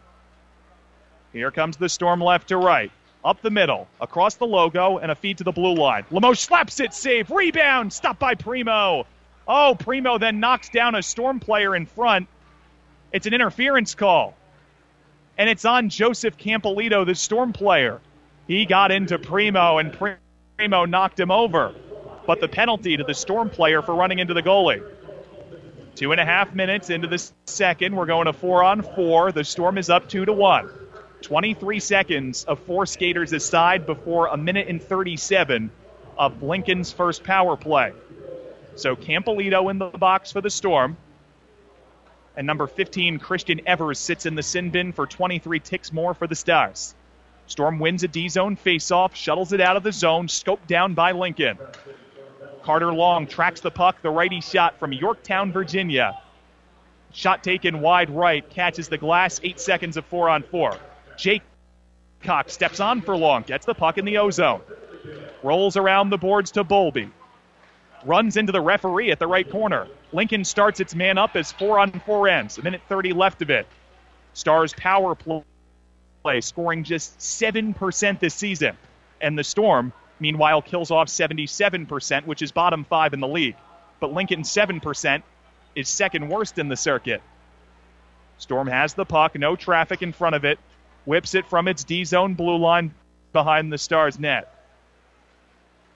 Here comes the Storm left to right. Up the middle, across the logo, and a feed to the blue line. Limoges slaps it, save, rebound, stopped by Primo. Oh, Primo then knocks down a Storm player in front. It's an interference call. And it's on Joseph Campolito, the Storm player. He got into Primo, and Primo knocked him over. But the penalty to the Storm player for running into the goalie. Two and a half minutes into the second. We're going to four on four. The Storm is up two to one. 23 seconds of four skaters aside before a minute and 37 of Lincoln's first power play. So Campolito in the box for the Storm. And number 15, Christian Evers, sits in the sin bin for 23 ticks more for the Stars. Storm wins a D zone faceoff, shuttles it out of the zone, scoped down by Lincoln. Carter Long tracks the puck, the righty shot from Yorktown, Virginia. Shot taken wide right, catches the glass, eight seconds of four on four. Jake Cox steps on for Long, gets the puck in the O zone. Rolls around the boards to Bolby. Runs into the referee at the right corner. Lincoln starts its man up as four on four ends. A minute 30 left of it. Stars power play, scoring just 7% this season. And the Storm meanwhile, kills off 77%, which is bottom five in the league. But Lincoln 7% is second worst in the circuit. Storm has the puck, no traffic in front of it, whips it from its D zone blue line behind the Stars net.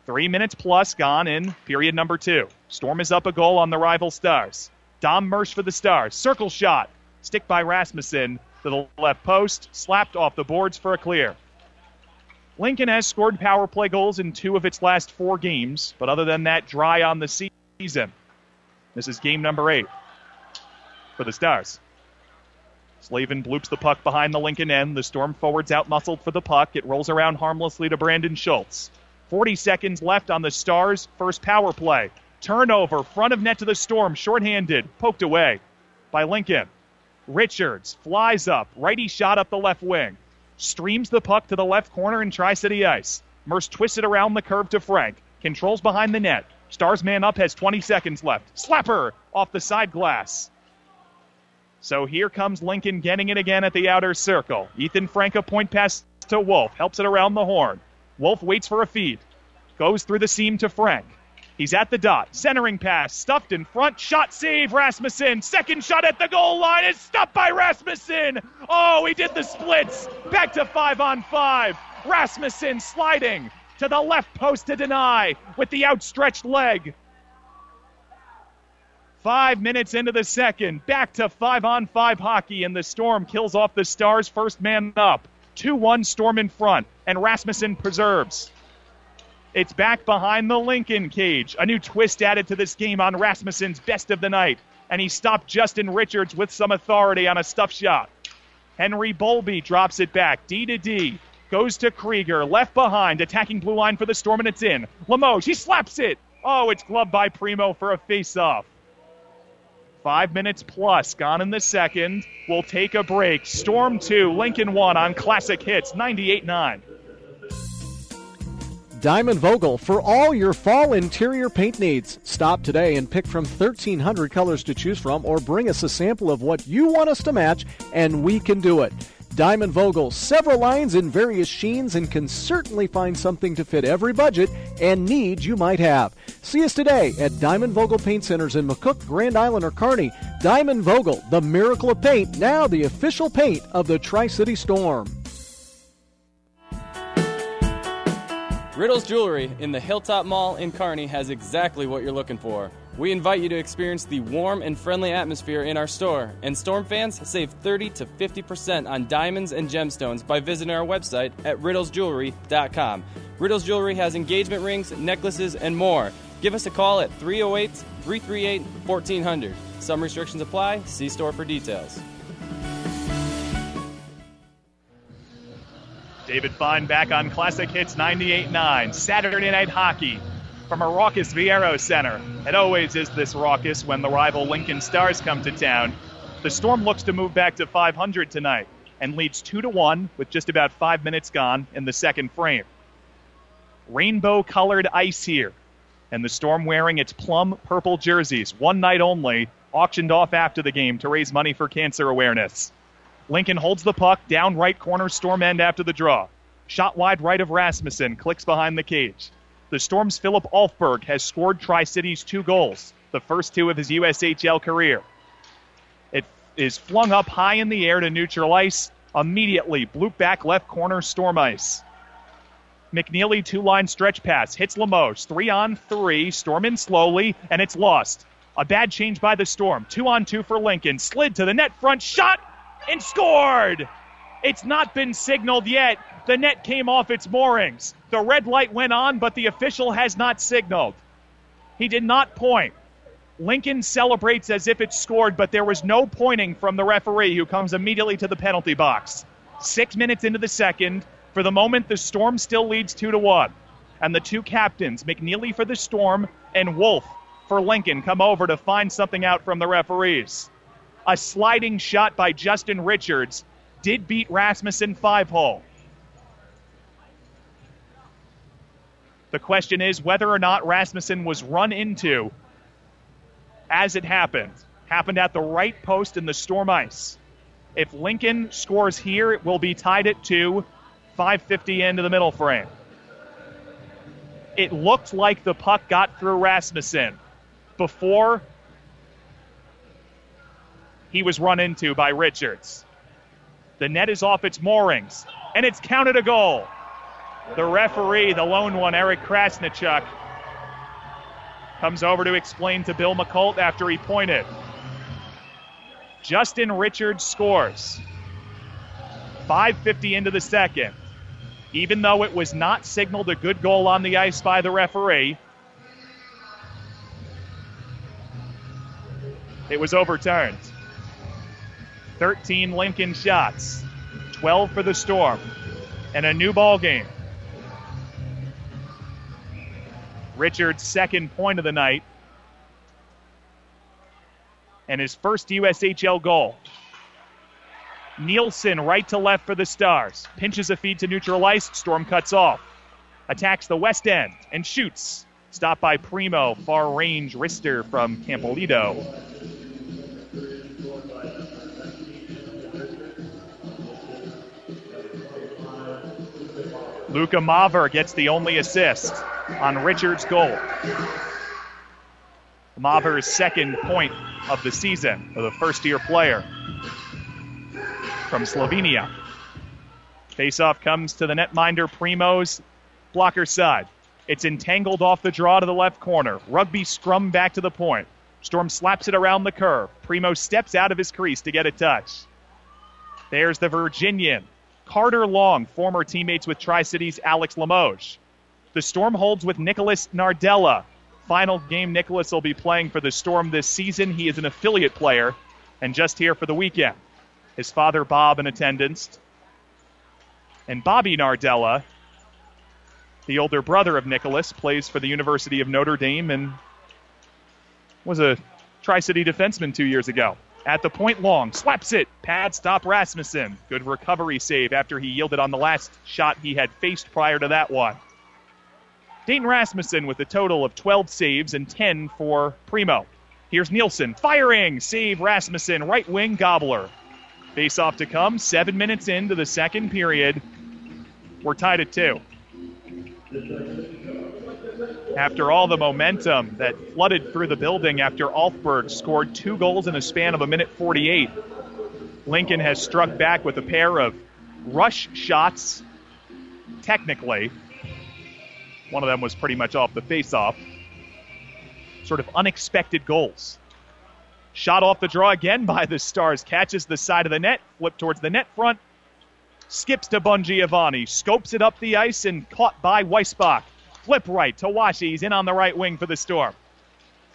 Three minutes plus gone in period number two. Storm is up a goal on the rival Stars. Dom Mersch for the Stars. Circle shot. Stick by Rasmussen to the left post. Slapped off the boards for a clear. Lincoln has scored power play goals in two of its last four games, but other than that, dry on the season. This is game number eight for the Stars. Slavin bloops the puck behind the Lincoln end. The Storm forwards out muscled for the puck. It rolls around harmlessly to Brandon Schultz. 40 seconds left on the Stars' first power play. Turnover, front of net to the Storm, shorthanded, poked away by Lincoln. Richards flies up, righty shot up the left wing streams the puck to the left corner in Tri City ice. Mersch twists it around the curve to Frank. Controls behind the net. Stars man up has 20 seconds left. Slapper off the side glass. So here comes Lincoln getting it again at the outer circle. Ethan Frank a point pass to Wolf. Helps it around the horn. Wolf waits for a feed. Goes through the seam to Frank. He's at the dot. Centering pass. Stuffed in front. Shot save. Rasmussen. Second shot at the goal line is stopped by Rasmussen. Oh, he did the splits. Back to five on five. Rasmussen sliding to the left post to deny with the outstretched leg. Five minutes into the second. Back to five on five hockey, and the Storm kills off the Stars' first man up. 2 1 Storm in front, and Rasmussen preserves. It's back behind the Lincoln cage. A new twist added to this game on Rasmussen's best of the night. And he stopped Justin Richards with some authority on a stuff shot. Henry Bolby drops it back. D to D. Goes to Krieger. Left behind. Attacking blue line for the Storm, and it's in. Limoges, he slaps it. Oh, it's gloved by Primo for a face-off. Five minutes plus gone in the second. We'll take a break. Storm 2, Lincoln 1 on Classic Hits 98 9. Diamond Vogel for all your fall interior paint needs. Stop today and pick from 1,300 colors to choose from, or bring us a sample of what you want us to match, and we can do it. Diamond Vogel, several lines in various sheens, and can certainly find something to fit every budget and need you might have. See us today at Diamond Vogel Paint Centers in McCook, Grand Island, or Kearney. Diamond Vogel, the miracle of paint, now the official paint of the Tri City Storm. Riddles Jewelry in the Hilltop Mall in Kearney has exactly what you're looking for. We invite you to experience the warm and friendly atmosphere in our store, and Storm fans save 30 to 50% on diamonds and gemstones by visiting our website at riddlesjewelry.com. Riddles Jewelry has engagement rings, necklaces, and more. Give us a call at 308 338 1400. Some restrictions apply. See store for details. David Fine back on Classic Hits 98.9. Saturday Night Hockey from a raucous Viaero Center. It always is this raucous when the rival Lincoln Stars come to town. The Storm looks to move back to 500 tonight and leads 2 to 1 with just about 5 minutes gone in the second frame. Rainbow colored ice here, and the Storm wearing its plum purple jerseys, one night only, auctioned off after the game to raise money for cancer awareness. Lincoln holds the puck down right corner storm end after the draw. Shot wide right of Rasmussen, clicks behind the cage. The Storm's Philip Alfberg has scored Tri City's two goals, the first two of his USHL career. It is flung up high in the air to neutral ice. Immediately, bloop back left corner, storm ice. McNeely two line stretch pass hits Limoges. Three on three. Storm in slowly, and it's lost. A bad change by the Storm. Two on two for Lincoln. Slid to the net front, shot, and scored. It's not been signaled yet. The net came off its moorings. The red light went on, but the official has not signaled. He did not point. Lincoln celebrates as if it scored, but there was no pointing from the referee who comes immediately to the penalty box. Six minutes into the second. For the moment, the Storm still leads 2 to 1. And the two captains, McNeely for the Storm and Wolf for Lincoln, come over to find something out from the referees. A sliding shot by Justin Richards did beat Rasmussen five hole. The question is whether or not Rasmussen was run into as it happened. Happened at the right post in the storm ice. If Lincoln scores here, it will be tied at two, 550 into the middle frame. It looked like the puck got through Rasmussen before he was run into by Richards. The net is off its moorings, and it's counted a goal. The referee, the lone one, Eric Krasnichuk, comes over to explain to Bill Muckalt after he pointed. Justin Richards scores. 5.50 into the second. Even though it was not signaled a good goal on the ice by the referee, it was overturned. 13 Lincoln shots, 12 for the Storm, and a new ball game. Richard's second point of the night and his first USHL goal. Nielsen right to left for the Stars. Pinches a feed to neutral ice. Storm cuts off. Attacks the west end and shoots. Stopped by Primo. Far range wrister from Campolito. Luka Maver gets the only assist on Richards' goal. Maver's second point of the season for the first year player from Slovenia. Faceoff comes to the netminder Primo's blocker side. It's entangled off the draw to the left corner. Rugby scrum back to the point. Storm slaps it around the curve. Primo steps out of his crease to get a touch. There's the Virginian. Carter Long, former teammates with Tri Cities Alex Limoges. The Storm holds with Nicholas Nardella. Final game Nicholas will be playing for the Storm this season. He is an affiliate player and just here for the weekend. His father, Bob, in attendance. And Bobby Nardella, the older brother of Nicholas, plays for the University of Notre Dame and was a Tri City defenseman two years ago. At the point long, slaps it. Pad stop Rasmussen. Good recovery save after he yielded on the last shot he had faced prior to that one. Dayton Rasmussen with a total of 12 saves and 10 for Primo. Here's Nielsen firing. Save Rasmussen, right wing gobbler. Face off to come. Seven minutes into the second period. We're tied at two. After all the momentum that flooded through the building after Alfberg scored two goals in a span of a minute 48, Lincoln has struck back with a pair of rush shots, technically. One of them was pretty much off the face-off. Sort of unexpected goals. Shot off the draw again by the Stars. Catches the side of the net, flip towards the net front, skips to Bongiovanni, scopes it up the ice, and caught by Weisbach. Flip right to Washe. He's in on the right wing for the Storm.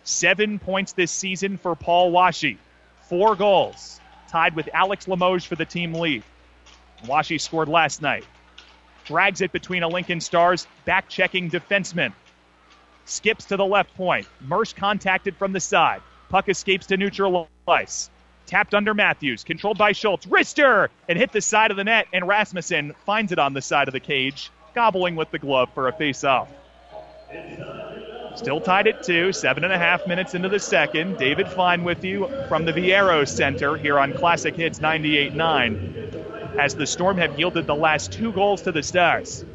Seven points this season for Paul Washe. Four goals. Tied with Alex Limoges for the team lead. Washe scored last night. Drags it between a Lincoln Stars back checking defenseman. Skips to the left point. Mersch contacted from the side. Puck escapes to neutral ice. Tapped under Matthews, controlled by Schultz. Wrister! And hit the side of the net, and Rasmussen finds it on the side of the cage, gobbling with the glove for a face-off. Still tied at two, seven and a half minutes into the second. David Fine with you from the Viaero Center here on Classic Hits 98.9 as the Storm have yielded the last two goals to the Stars.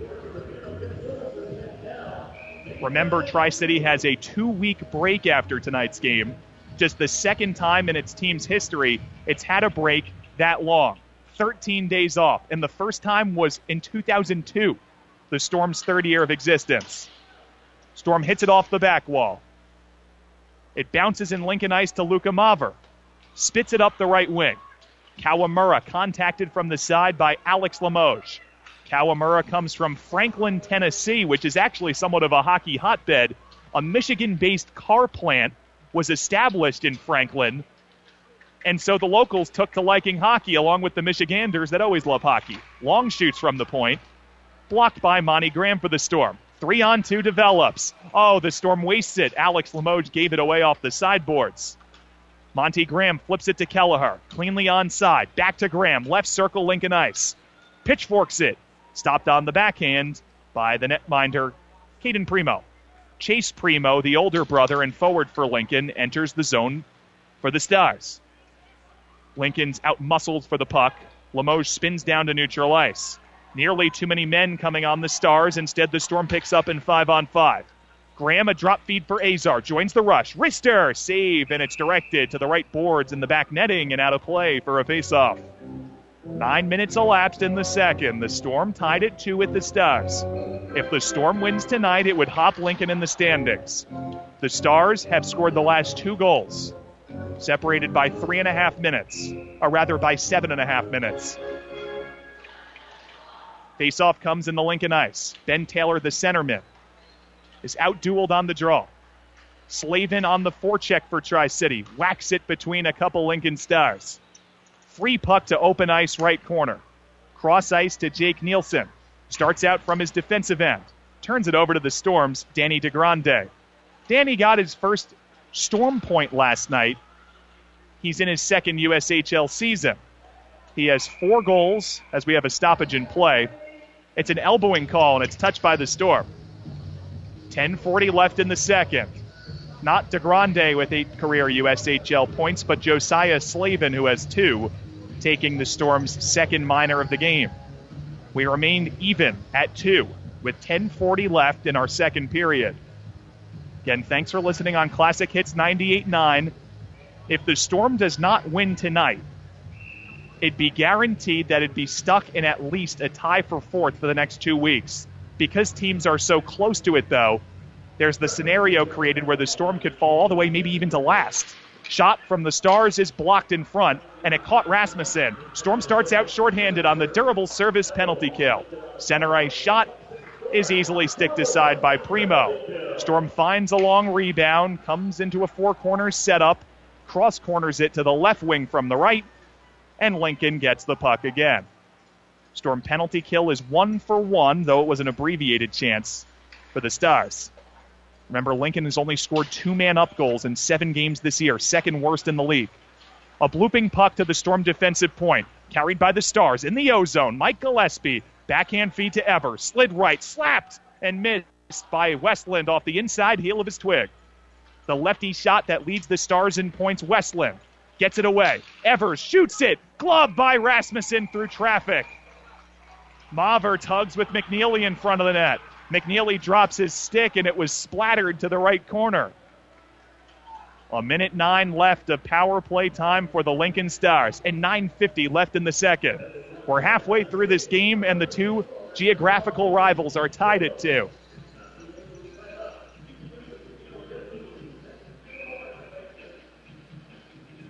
Remember, Tri City has a two week break after tonight's game. Just the second time in its team's history it's had a break that long 13 days off. And the first time was in 2002, the Storm's third year of existence. Storm hits it off the back wall. It bounces in Lincoln ice to Luka Maver. Spits it up the right wing. Kawamura contacted from the side by Alex Limoges. Kawamura comes from Franklin, Tennessee, which is actually somewhat of a hockey hotbed. A Michigan based car plant was established in Franklin. And so the locals took to liking hockey along with the Michiganders that always love hockey. Long shoots from the point. Blocked by Monty Graham for the Storm. Three on two develops. Oh, the Storm wastes it. Alex Limoges gave it away off the sideboards. Monty Graham flips it to Kelleher. Cleanly onside. Back to Graham. Left circle, Lincoln Ice. Pitchforks it. Stopped on the backhand by the netminder, Caden Primo. Chase Primo, the older brother and forward for Lincoln, enters the zone for the Stars. Lincoln's outmuscled for the puck. Limoges spins down to neutral ice. Nearly too many men coming on the Stars. Instead, the Storm picks up in five on five. Graham, a drop feed for Azar, joins the rush. Wrister, save, and it's directed to the right boards in the back netting and out of play for a faceoff. Nine minutes elapsed in the second. The Storm tied it two with the Stars. If the Storm wins tonight, it would hop Lincoln in the standings. The Stars have scored the last two goals, separated by three and a half minutes, or rather by seven and a half minutes. Faceoff comes in the Lincoln ice. Ben Taylor, the centerman, is outdueled on the draw. Slavin on the forecheck for Tri City. Whacks it between a couple Lincoln stars. Free puck to open ice right corner. Cross ice to Jake Nielsen. Starts out from his defensive end. Turns it over to the Storms, Danny DeGrande. Danny got his first storm point last night. He's in his second USHL season. He has four goals as we have a stoppage in play. It's an elbowing call and it's touched by the Storm. 10:40 left in the second. Not DeGrande with eight career USHL points, but Josiah Slavin, who has two, taking the Storm's second minor of the game. We remained even at two with 10:40 left in our second period. Again, thanks for listening on Classic Hits 98.9. If the Storm does not win tonight, it'd be guaranteed that it'd be stuck in at least a tie for fourth for the next two weeks. Because teams are so close to it, though, there's the scenario created where the Storm could fall all the way, maybe even to last. Shot from the Stars is blocked in front, and it caught Rasmussen. Storm starts out shorthanded on the durable service penalty kill. Center ice shot is easily sticked aside by Primo. Storm finds a long rebound, comes into a four corners setup, cross corners it to the left wing from the right, and Lincoln gets the puck again. Storm penalty kill is one for one, though it was an abbreviated chance for the Stars. Remember, Lincoln has only scored two man up goals in seven games this year, second worst in the league. A blooping puck to the Storm defensive point, carried by the Stars in the O zone. Mike Gillespie, backhand feed to Ever, slid right, slapped, and missed by Westland off the inside heel of his twig. The lefty shot that leads the Stars in points, Westland gets it away. Evers shoots it, Glove by Rasmussen through traffic. Maver tugs with McNeely in front of the net. McNeely drops his stick and it was splattered to the right corner. A minute nine left of power play time for the Lincoln Stars, and 9.50 left in the second. We're halfway through this game, and the two geographical rivals are tied at two.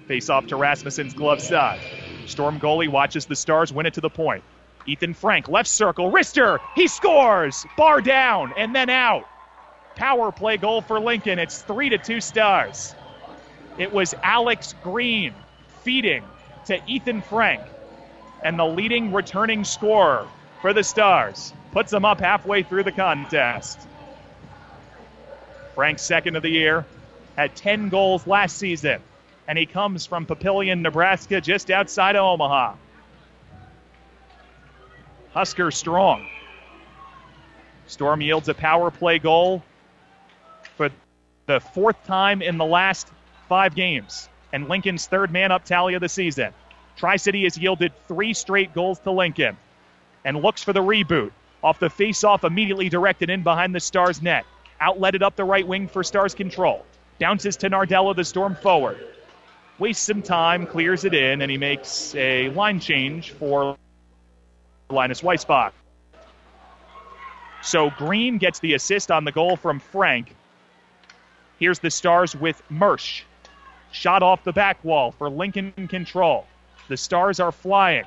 Face off to Rasmussen's glove side. Storm goalie watches the Stars win it to the point. Ethan Frank, left circle, wrister, he scores! Bar down and then out. Power play goal for Lincoln. It's three to two Stars. It was Alex Green feeding to Ethan Frank, and the leading returning scorer for the Stars puts them up halfway through the contest. Frank's second of the year, had 10 goals last season, and he comes from Papillion, Nebraska, just outside of Omaha. Husker strong. Storm yields a power play goal for the fourth time in the last five games, and Lincoln's third man up tally of the season. Tri City has yielded three straight goals to Lincoln and looks for the reboot. Off the face off, immediately directed in behind the Stars net. Outletted up the right wing for Stars control. Bounces to Nardella, the Storm forward. Wastes some time, clears it in, and he makes a line change for Linus Weisbach. So Green gets the assist on the goal from Frank. Here's the Stars with Mersch. Shot off the back wall for Lincoln control. The Stars are flying.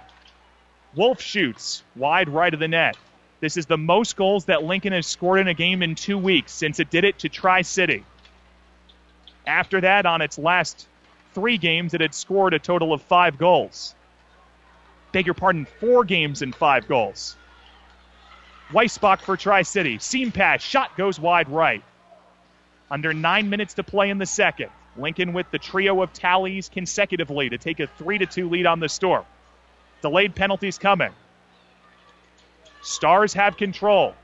Wolf shoots wide right of the net. This is the most goals that Lincoln has scored in a game in two weeks since it did it to Tri City. After that, on its last three games, it had scored a total of five goals. Beg your pardon, four games and five goals. Weisbach for Tri City. Seam pass. Shot goes wide right. Under nine minutes to play in the second. Lincoln with the trio of tallies consecutively to take a 3 to 2 lead on the Storm. Delayed penalties coming. Stars have control.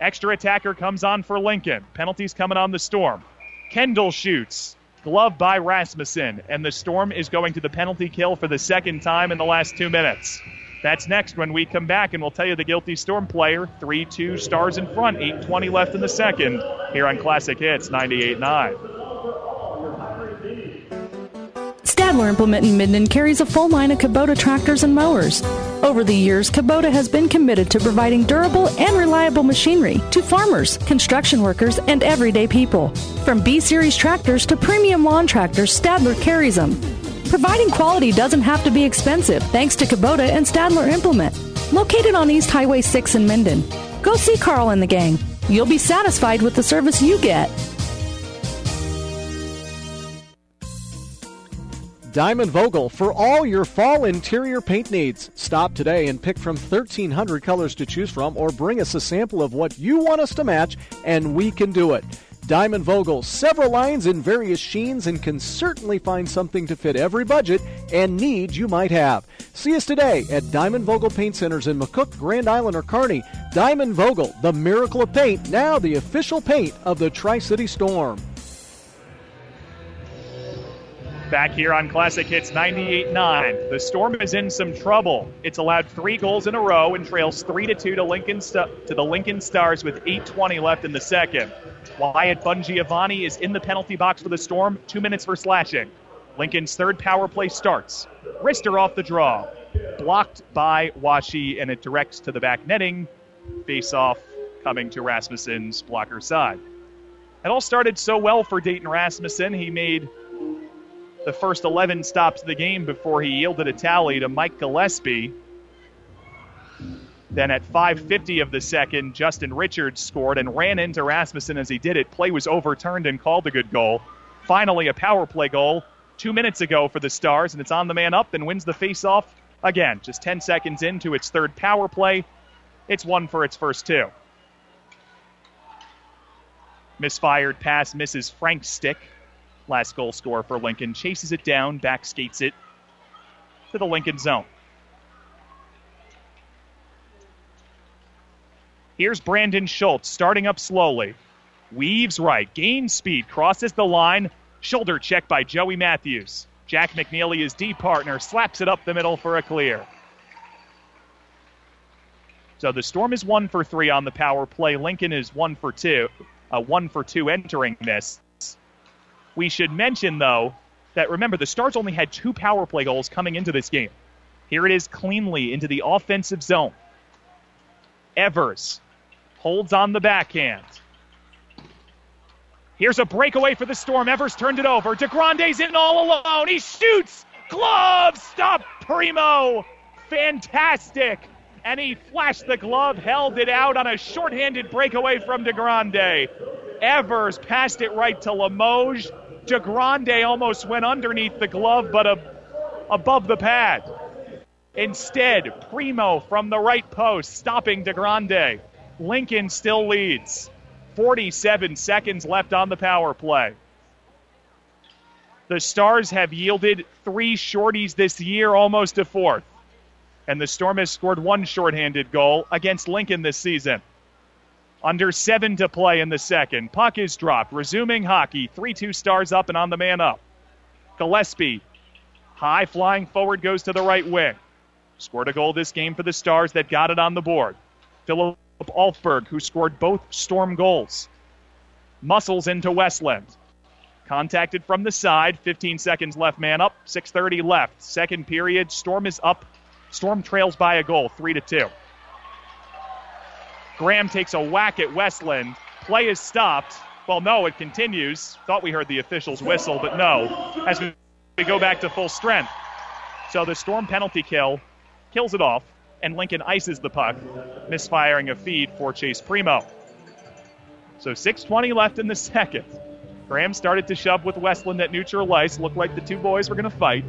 Extra attacker comes on for Lincoln. Penalties coming on the Storm. Kendall shoots. Glove by Rasmussen. And the Storm is going to the penalty kill for the second time in the last two minutes. That's next when we come back, and we'll tell you the guilty Storm player. 3 2 stars in front, 8.20 left in the second, here on Classic Hits 98.9. Stadler Implement in Minden carries a full line of Kubota tractors and mowers. Over the years, Kubota has been committed to providing durable and reliable machinery to farmers, construction workers, and everyday people. From B Series tractors to premium lawn tractors, Stadler carries them. Providing quality doesn't have to be expensive thanks to Kubota and Stadler Implement. Located on East Highway 6 in Minden. Go see Carl and the gang. You'll be satisfied with the service you get. Diamond Vogel for all your fall interior paint needs. Stop today and pick from 1,300 colors to choose from, or bring us a sample of what you want us to match, and we can do it. Diamond Vogel, several lines in various sheens, and can certainly find something to fit every budget and need you might have. See us today at Diamond Vogel Paint Centers in McCook, Grand Island, or Kearney. Diamond Vogel, the miracle of paint, now the official paint of the Tri City Storm. Back here on Classic Hits 98.9. The Storm is in some trouble. It's allowed three goals in a row and trails 3 to 2 to Lincoln St- to the Lincoln Stars with 8.20 left in the second. Wyatt Bongiovanni is in the penalty box for the Storm, two minutes for slashing. Lincoln's third power play starts. Wrister off the draw. Blocked by Washe, and it directs to the back netting. Face off coming to Rasmussen's blocker side. It all started so well for Dayton Rasmussen. He made the first 11 stops of the game before he yielded a tally to Mike Gillespie. Then at 5:50 of the second, Justin Richards scored and ran into Rasmussen as he did it. Play was overturned and called a good goal. Finally, a power play goal two minutes ago for the Stars, and it's on the man up and wins the faceoff again. Just 10 seconds into its third power play, it's one for its first two. Misfired pass misses Frank's stick. Last goal scorer for Lincoln chases it down, back skates it to the Lincoln zone. Here's Brandon Schultz starting up slowly. Weaves right, gains speed, crosses the line. Shoulder check by Joey Matthews. Jack McNeely, his D partner, slaps it up the middle for a clear. So the Storm is one for three on the power play. Lincoln is one for two, uh, one for two entering this. We should mention, though, that remember, the Stars only had two power play goals coming into this game. Here it is cleanly into the offensive zone. Evers holds on the backhand. Here's a breakaway for the Storm. Evers turned it over. DeGrande's in all alone. He shoots. Glove. Stop Primo. Fantastic. And he flashed the glove, held it out on a shorthanded breakaway from DeGrande. Evers passed it right to Limoges. DeGrande almost went underneath the glove, but a, above the pad. Instead, Primo from the right post, stopping DeGrande. Lincoln still leads. 47 seconds left on the power play. The Stars have yielded three shorties this year, almost a fourth. And the Storm has scored one shorthanded goal against Lincoln this season. Under seven to play in the second. Puck is dropped. Resuming hockey. 3 2 stars up and on the man up. Gillespie, high flying forward, goes to the right wing. Scored a goal this game for the Stars that got it on the board. Philip Alfberg, who scored both Storm goals. Muscles into Westland. Contacted from the side. 15 seconds left, man up. 6:30 left. Second period. Storm is up. Storm trails by a goal, three to two. Graham takes a whack at Westland. Play is stopped. Well, no, it continues. Thought we heard the official's whistle, but no. As we go back to full strength. So the Storm penalty kill kills it off, and Lincoln ices the puck, misfiring a feed for Chase Primo. So 6.20 left in the second. Graham started to shove with Westland at neutral ice. Looked like the two boys were going to fight.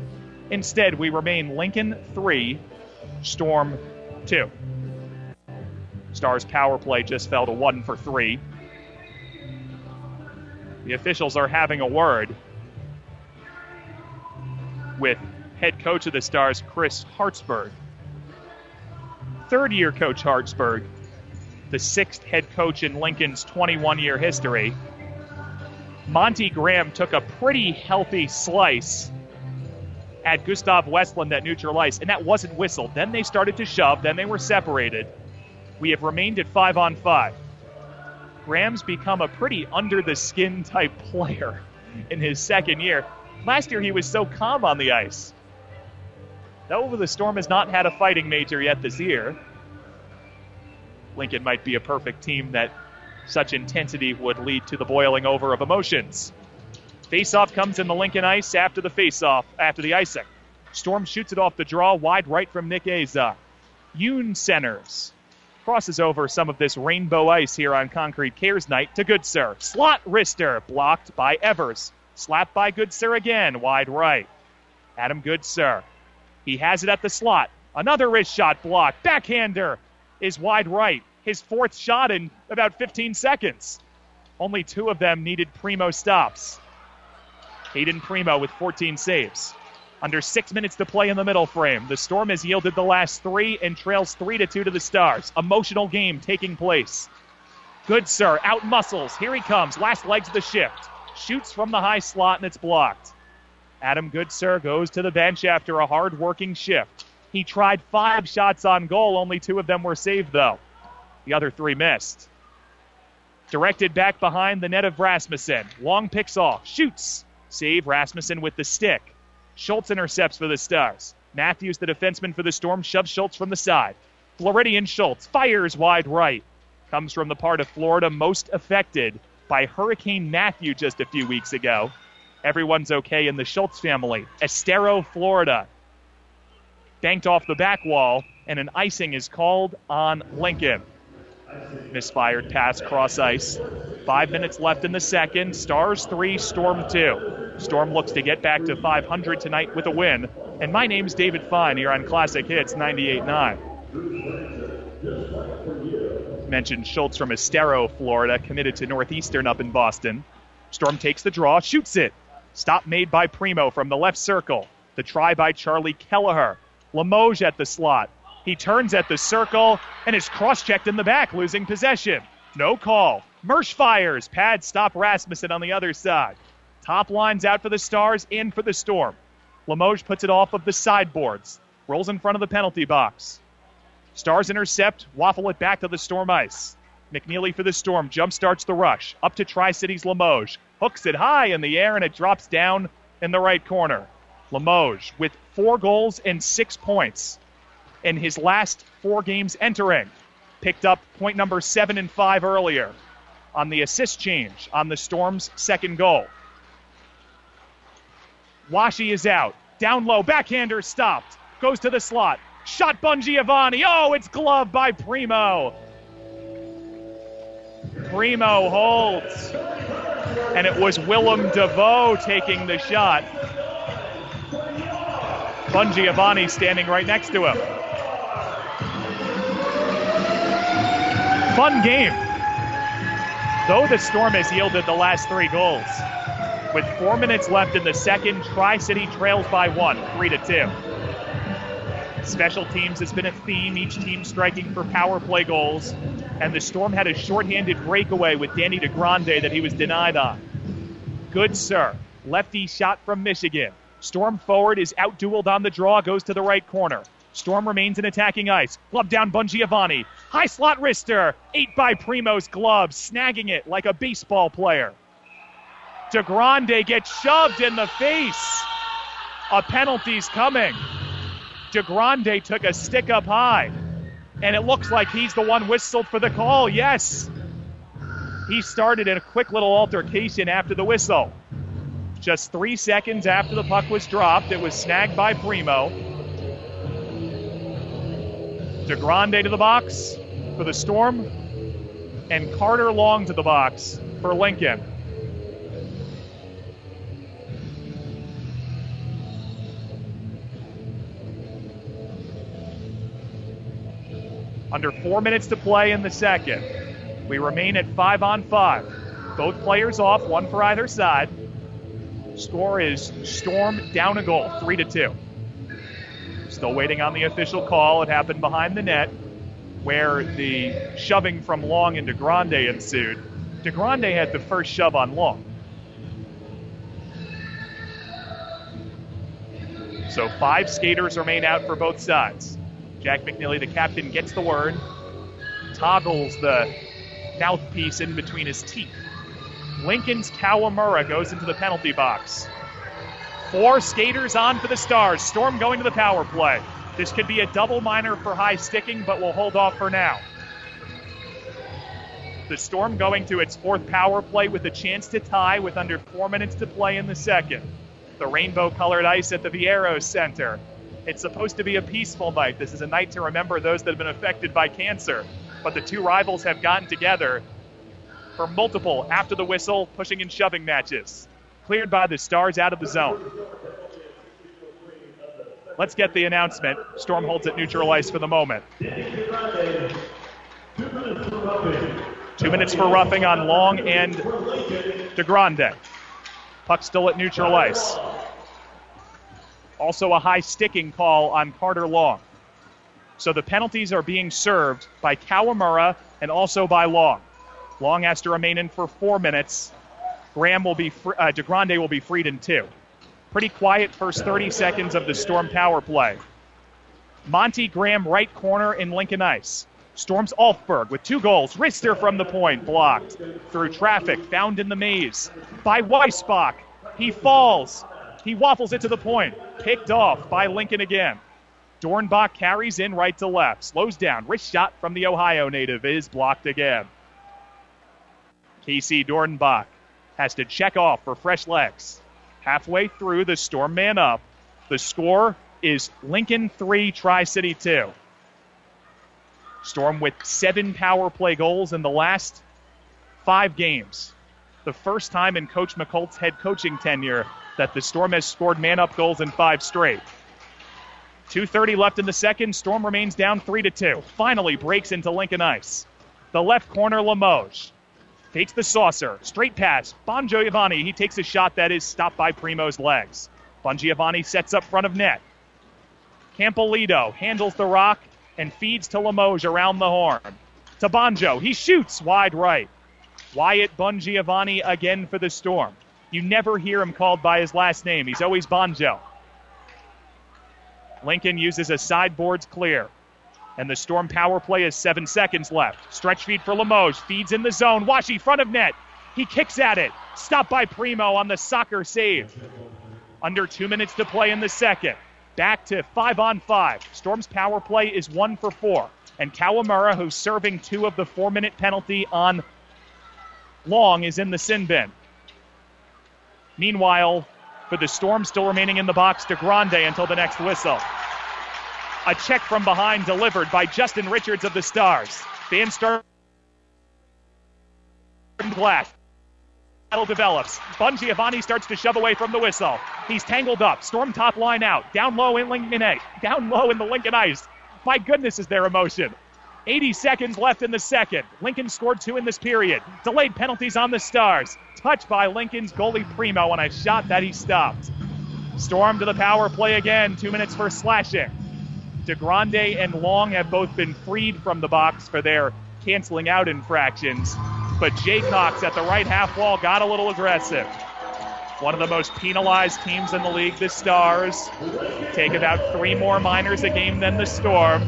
Instead, we remain Lincoln 3, Storm 2. Stars power play just fell to 1 for 3. The officials are having a word with head coach of the Stars, Chris Hartsburg. Third year coach Hartsburg, the sixth head coach in Lincoln's 21 year history. Monty Graham took a pretty healthy slice at Gustav Westland at neutral ice, and that wasn't whistled. Then they started to shove, then they were separated. We have remained at five on five. Graham's become a pretty under the skin type player in his second year. Last year he was so calm on the ice. Though the Storm has not had a fighting major yet this year, Lincoln might be a perfect team that such intensity would lead to the boiling over of emotions. Faceoff comes in the Lincoln ice after the faceoff, after the icing. Storm shoots it off the draw, wide right from Nick Aza. Yoon centers. Crosses over some of this rainbow ice here on concrete cares night to Goodsir. Slot wrister blocked by Evers. Slapped by Goodsir again, wide right. Adam Goodsir. He has it at the slot. Another wrist shot blocked. Backhander is wide right. His fourth shot in about 15 seconds. Only two of them needed Primo stops. Caden Primo with 14 saves. Under six minutes to play in the middle frame. The Storm has yielded the last three and trails three to two to the Stars. Emotional game taking place. Goodsir, out muscles. Here he comes. Last legs of the shift. Shoots from the high slot and it's blocked. Adam Goodsir goes to the bench after a hard working shift. He tried five shots on goal. Only two of them were saved though. The other three missed. Directed back behind the net of Rasmussen. Long picks off. Shoots. Save Rasmussen with the stick. Schultz intercepts for the Stars. Matthews, the defenseman for the Storm, shoves Schultz from the side. Floridian Schultz fires wide right. Comes from the part of Florida most affected by Hurricane Matthew just a few weeks ago. Everyone's okay in the Schultz family. Estero, Florida. Banked off the back wall, and an icing is called on Lincoln. Misfired pass cross ice. Five minutes left in the second. Stars three, Storm two. Storm looks to get back to 500 tonight with a win. And my name's David Fine here on Classic Hits 98.9. Mentioned Schultz from Estero, Florida, committed to Northeastern up in Boston. Storm takes the draw, shoots it. Stop made by Primo from the left circle. The try by Charlie Kelleher. Limoges at the slot. He turns at the circle and is cross checked in the back, losing possession. No call. Mersch fires. Pad stop Rasmussen on the other side. Top lines out for the Stars, in for the Storm. Limoges puts it off of the sideboards. Rolls in front of the penalty box. Stars intercept, waffle it back to the Storm ice. McNeely for the Storm jump starts the rush. Up to Tri Cities Limoges. Hooks it high in the air and it drops down in the right corner. Limoges with four goals and six points in his last four games entering. Picked up point number seven and five earlier on the assist change on the Storm's second goal. Washe is out. Down low. Backhander stopped. Goes to the slot. Shot Bongiovanni. Oh, it's gloved by Primo. Primo holds. And it was Willem DeVoe taking the shot. Bongiovanni standing right next to him. Fun game. Though the Storm has yielded the last three goals, with four minutes left in the second, Tri City trails by one, three to two. Special teams has been a theme, each team striking for power play goals. And the Storm had a shorthanded breakaway with Danny DeGrande that he was denied on. Goodsir. Lefty shot from Michigan. Storm forward is outdueled on the draw, goes to the right corner. Storm remains in attacking ice. Glove down Bongiovanni. High slot wrister. Eight by Primo's glove, snagging it like a baseball player. DeGrande gets shoved in the face. A penalty's coming. DeGrande took a stick up high. And it looks like he's the one whistled for the call. Yes. He started in a quick little altercation after the whistle. Just three seconds after the puck was dropped, it was snagged by Primo. DeGrande to the box for the Storm, and Carter Long to the box for Lincoln. Under four minutes to play in the second. We remain at five on five. Both players off, one for either side. Score is Storm down a goal, three to two. Still waiting on the official call. It happened behind the net, where the shoving from Long into Grande ensued. DeGrande had the first shove on Long. So five skaters remain out for both sides. Jack McNeely, the captain, gets the word, toggles the mouthpiece in between his teeth. Lincoln's Kawamura goes into the penalty box. Four skaters on for the Stars. Storm going to the power play. This could be a double minor for high sticking, but we'll hold off for now. The Storm going to its fourth power play with a chance to tie with under four minutes to play in the second. The rainbow colored ice at the Viaero Center. It's supposed to be a peaceful night. This is a night to remember those that have been affected by cancer. But the two rivals have gotten together for multiple after the whistle, pushing and shoving matches. Cleared by the Stars out of the zone. Let's get the announcement. Storm holds it neutral ice for the moment. Two minutes for roughing on Long and DeGrande. Puck still at neutral ice. Also a high sticking call on Carter Long. So the penalties are being served by Kawamura and also by Long. Long has to remain in for four minutes. Graham will be fr- uh, DeGrande will be freed in two. Pretty quiet first 30 seconds of the Storm power play. Monty Graham right corner in Lincoln Ice. Storms Alfberg with two goals. Wrister from the point blocked through traffic found in the maze by Weisbach. He falls. He waffles it to the point. Picked off by Lincoln again. Dornbach carries in right to left. Slows down. Wrist shot from the Ohio native is blocked again. Casey Dornbach has to check off for fresh legs. Halfway through the Storm man up. The score is Lincoln 3, Tri City 2. Storm with seven power play goals in the last five games. The first time in Coach Muckalt's head coaching tenure that the Storm has scored man up goals in five straight. 2.30 left in the second. Storm remains down 3 to 2. Finally breaks into Lincoln Ice. The left corner, Limoges. Takes the saucer. Straight pass. Bongiovanni. He takes a shot that is stopped by Primo's legs. Bongiovanni sets up front of net. Campolito handles the rock and feeds to Limoges around the horn. To Bonjo. He shoots wide right. Wyatt Bongiovanni again for the Storm. You never hear him called by his last name. He's always Bonjo. Lincoln uses a sideboards clear. And the Storm power play is seven seconds left. Stretch feed for Limoges. Feeds in the zone. Washe front of net. He kicks at it. Stopped by Primo on the soccer save. Under two minutes to play in the second. Back to five on five. Storm's power play is one for four. And Kawamura, who's serving two of the four minute penalty on Long, is in the sin bin. Meanwhile, for the Storm still remaining in the box DeGrande until the next whistle. A check from behind delivered by Justin Richards of the Stars. Fan start glass. Battle develops. Bongiovanni starts to shove away from the whistle. He's tangled up. Storm top line out. Down low in Lincoln. Down low in the Lincoln Ice. My goodness, is there emotion. 80 seconds left in the second. Lincoln scored two in this period. Delayed penalties on the Stars. Touched by Lincoln's goalie Primo on a shot that he stopped. Storm to the power play again. Two minutes for slashing. DeGrande and Long have both been freed from the box for their canceling out infractions. But Jay Cox at the right half wall got a little aggressive. One of the most penalized teams in the league, the Stars, take about three more minors a game than the Storm.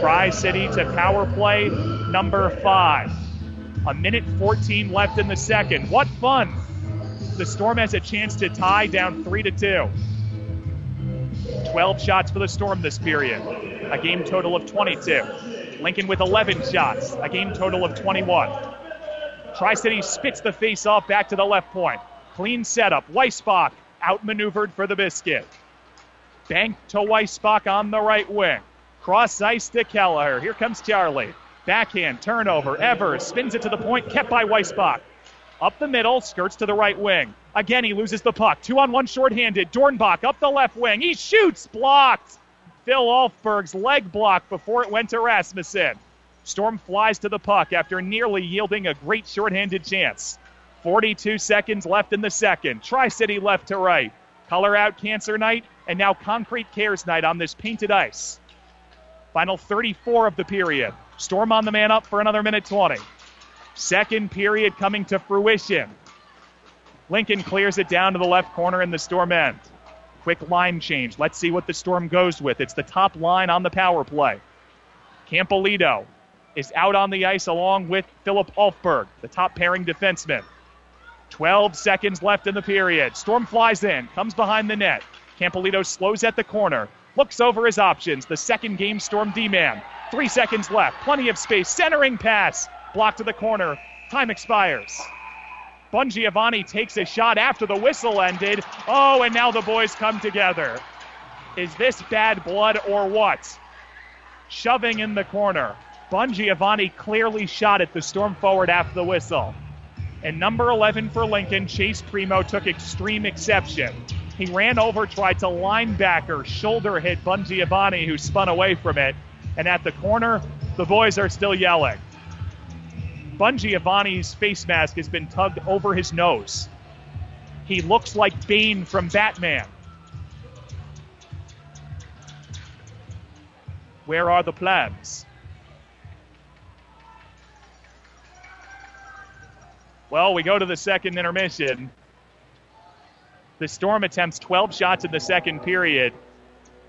Tri City to power play number five. A minute 14 left in the second. What fun! The Storm has a chance to tie down 3 to 2. 12 shots for the Storm this period, a game total of 22. Lincoln with 11 shots, a game total of 21. Tri City spits the face off back to the left point. Clean setup. Weisbach outmaneuvered for the biscuit. Bank to Weisbach on the right wing. Cross ice to Kelleher. Here comes Charlie. Backhand, turnover. Evers spins it to the point, kept by Weisbach. Up the middle, skirts to the right wing. Again, he loses the puck. Two on one shorthanded. Dornbach up the left wing. He shoots, blocked. Phil Alfberg's leg block before it went to Rasmussen. Storm flies to the puck after nearly yielding a great shorthanded chance. 42 seconds left in the second. Tri City left to right. Color out Cancer Night and now Concrete Cares Night on this painted ice. Final 34 of the period. Storm on the man up for another minute 20. Second period coming to fruition. Lincoln clears it down to the left corner in the Storm end. Quick line change. Let's see what the Storm goes with. It's the top line on the power play. Campolito is out on the ice along with Philip Alfberg, the top pairing defenseman. 12 seconds left in the period. Storm flies in, comes behind the net. Campolito slows at the corner, looks over his options. The second game Storm D man. Three seconds left, plenty of space. Centering pass, blocked to the corner. Time expires. Giovanni takes a shot after the whistle ended. Oh, and now the boys come together. Is this bad blood or what? Shoving in the corner. Giovanni clearly shot at the storm forward after the whistle. And number 11 for Lincoln, Chase Primo, took extreme exception. He ran over, tried to linebacker, shoulder hit Giovanni, who spun away from it. And at the corner, the boys are still yelling. Giovanni's face mask has been tugged over his nose. He looks like Bane from Batman. Where are the plans? Well, we go to the second intermission. The Storm attempts 12 shots in the second period,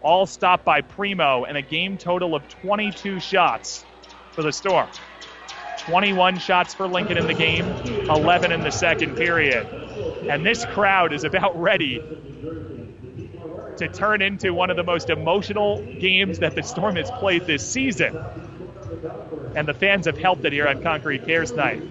all stopped by Primo, and a game total of 22 shots for the Storm. 21 shots for Lincoln in the game, 11 in the second period. And this crowd is about ready to turn into one of the most emotional games that the Storm has played this season. And the fans have helped it here on Concrete Cares Night.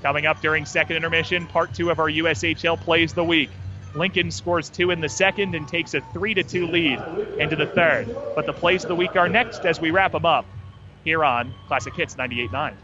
Coming up during second intermission, part two of our USHL plays the week. Lincoln scores two in the second and takes a three to two lead into the third. But the plays of the week are next as we wrap them up here on Classic Hits 98.9.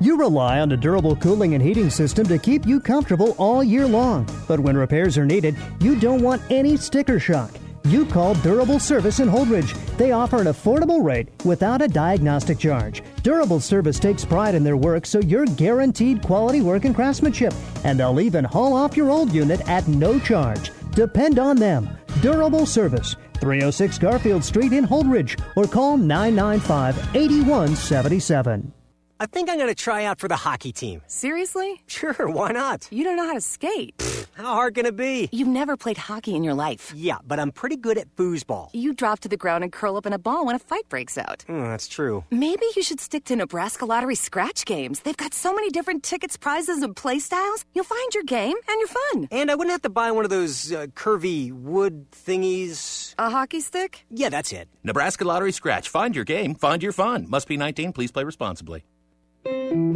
You rely on a durable cooling and heating system to keep you comfortable all year long. But when repairs are needed, you don't want any sticker shock. You call Durable Service in Holdrege. They offer an affordable rate without a diagnostic charge. Durable Service takes pride in their work, so you're guaranteed quality work and craftsmanship. And they'll even haul off your old unit at no charge. Depend on them. Durable Service, 306 Garfield Street in Holdrege, or call 995 8177. I think I'm going to try out for the hockey team. Seriously? Sure, why not? You don't know how to skate. How hard can it be? You've never played hockey in your life. Yeah, but I'm pretty good at foosball. You drop to the ground and curl up in a ball when a fight breaks out. Mm, that's true. Maybe you should stick to Nebraska Lottery scratch games. They've got so many different tickets, prizes, and play styles. You'll find your game and your fun. And I wouldn't have to buy one of those uh, curvy wood thingies. A hockey stick? Yeah, that's it. Nebraska Lottery Scratch. Find your game, find your fun. Must be 19. Please play responsibly.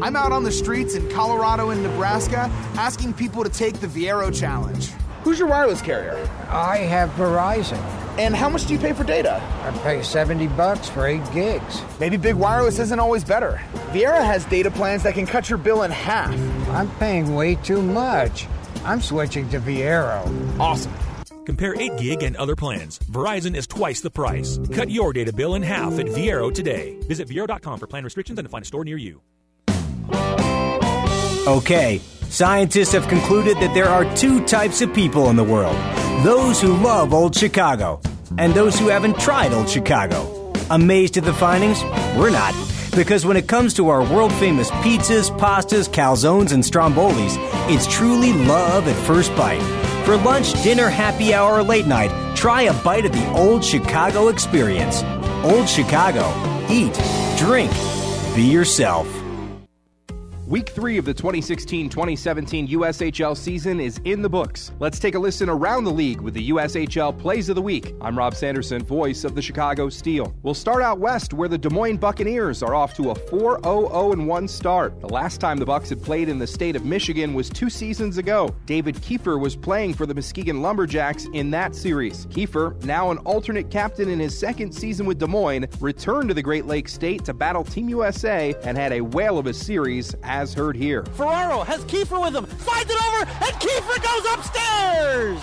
I'm out on the streets in Colorado and Nebraska asking people to take the Viaero challenge. Who's your wireless carrier? I have Verizon. And how much do you pay for data? I pay 70 bucks for 8 gigs. Maybe big wireless isn't always better. Viaero has data plans that can cut your bill in half. I'm paying way too much. I'm switching to Viaero. Awesome. Compare 8 gig and other plans. Verizon is twice the price. Cut your data bill in half at Viaero today. Visit Viaero.com for plan restrictions and to find a store near you. Okay, scientists have concluded that there are two types of people in the world those who love Old Chicago, and those who haven't tried Old Chicago. Amazed at the findings? We're not. Because when it comes to our world famous pizzas, pastas, calzones, and strombolis, it's truly love at first bite. For lunch, dinner, happy hour, or late night, try a bite of the Old Chicago experience. Old Chicago. Eat, drink, be yourself. Week three of the 2016 2017 USHL season is in the books. Let's take a listen around the league with the USHL Plays of the Week. I'm Rob Sanderson, voice of the Chicago Steel. We'll start out west where the Des Moines Buccaneers are off to a 4 0 1 start. The last time the Bucks had played in the state of Michigan was two seasons ago. David Kiefer was playing for the Muskegon Lumberjacks in that series. Kiefer, now an alternate captain in his second season with Des Moines, returned to the Great Lakes State to battle Team USA and had a whale of a series as heard here. Ferraro has Kiefer with him, slides it over, and Kiefer goes upstairs!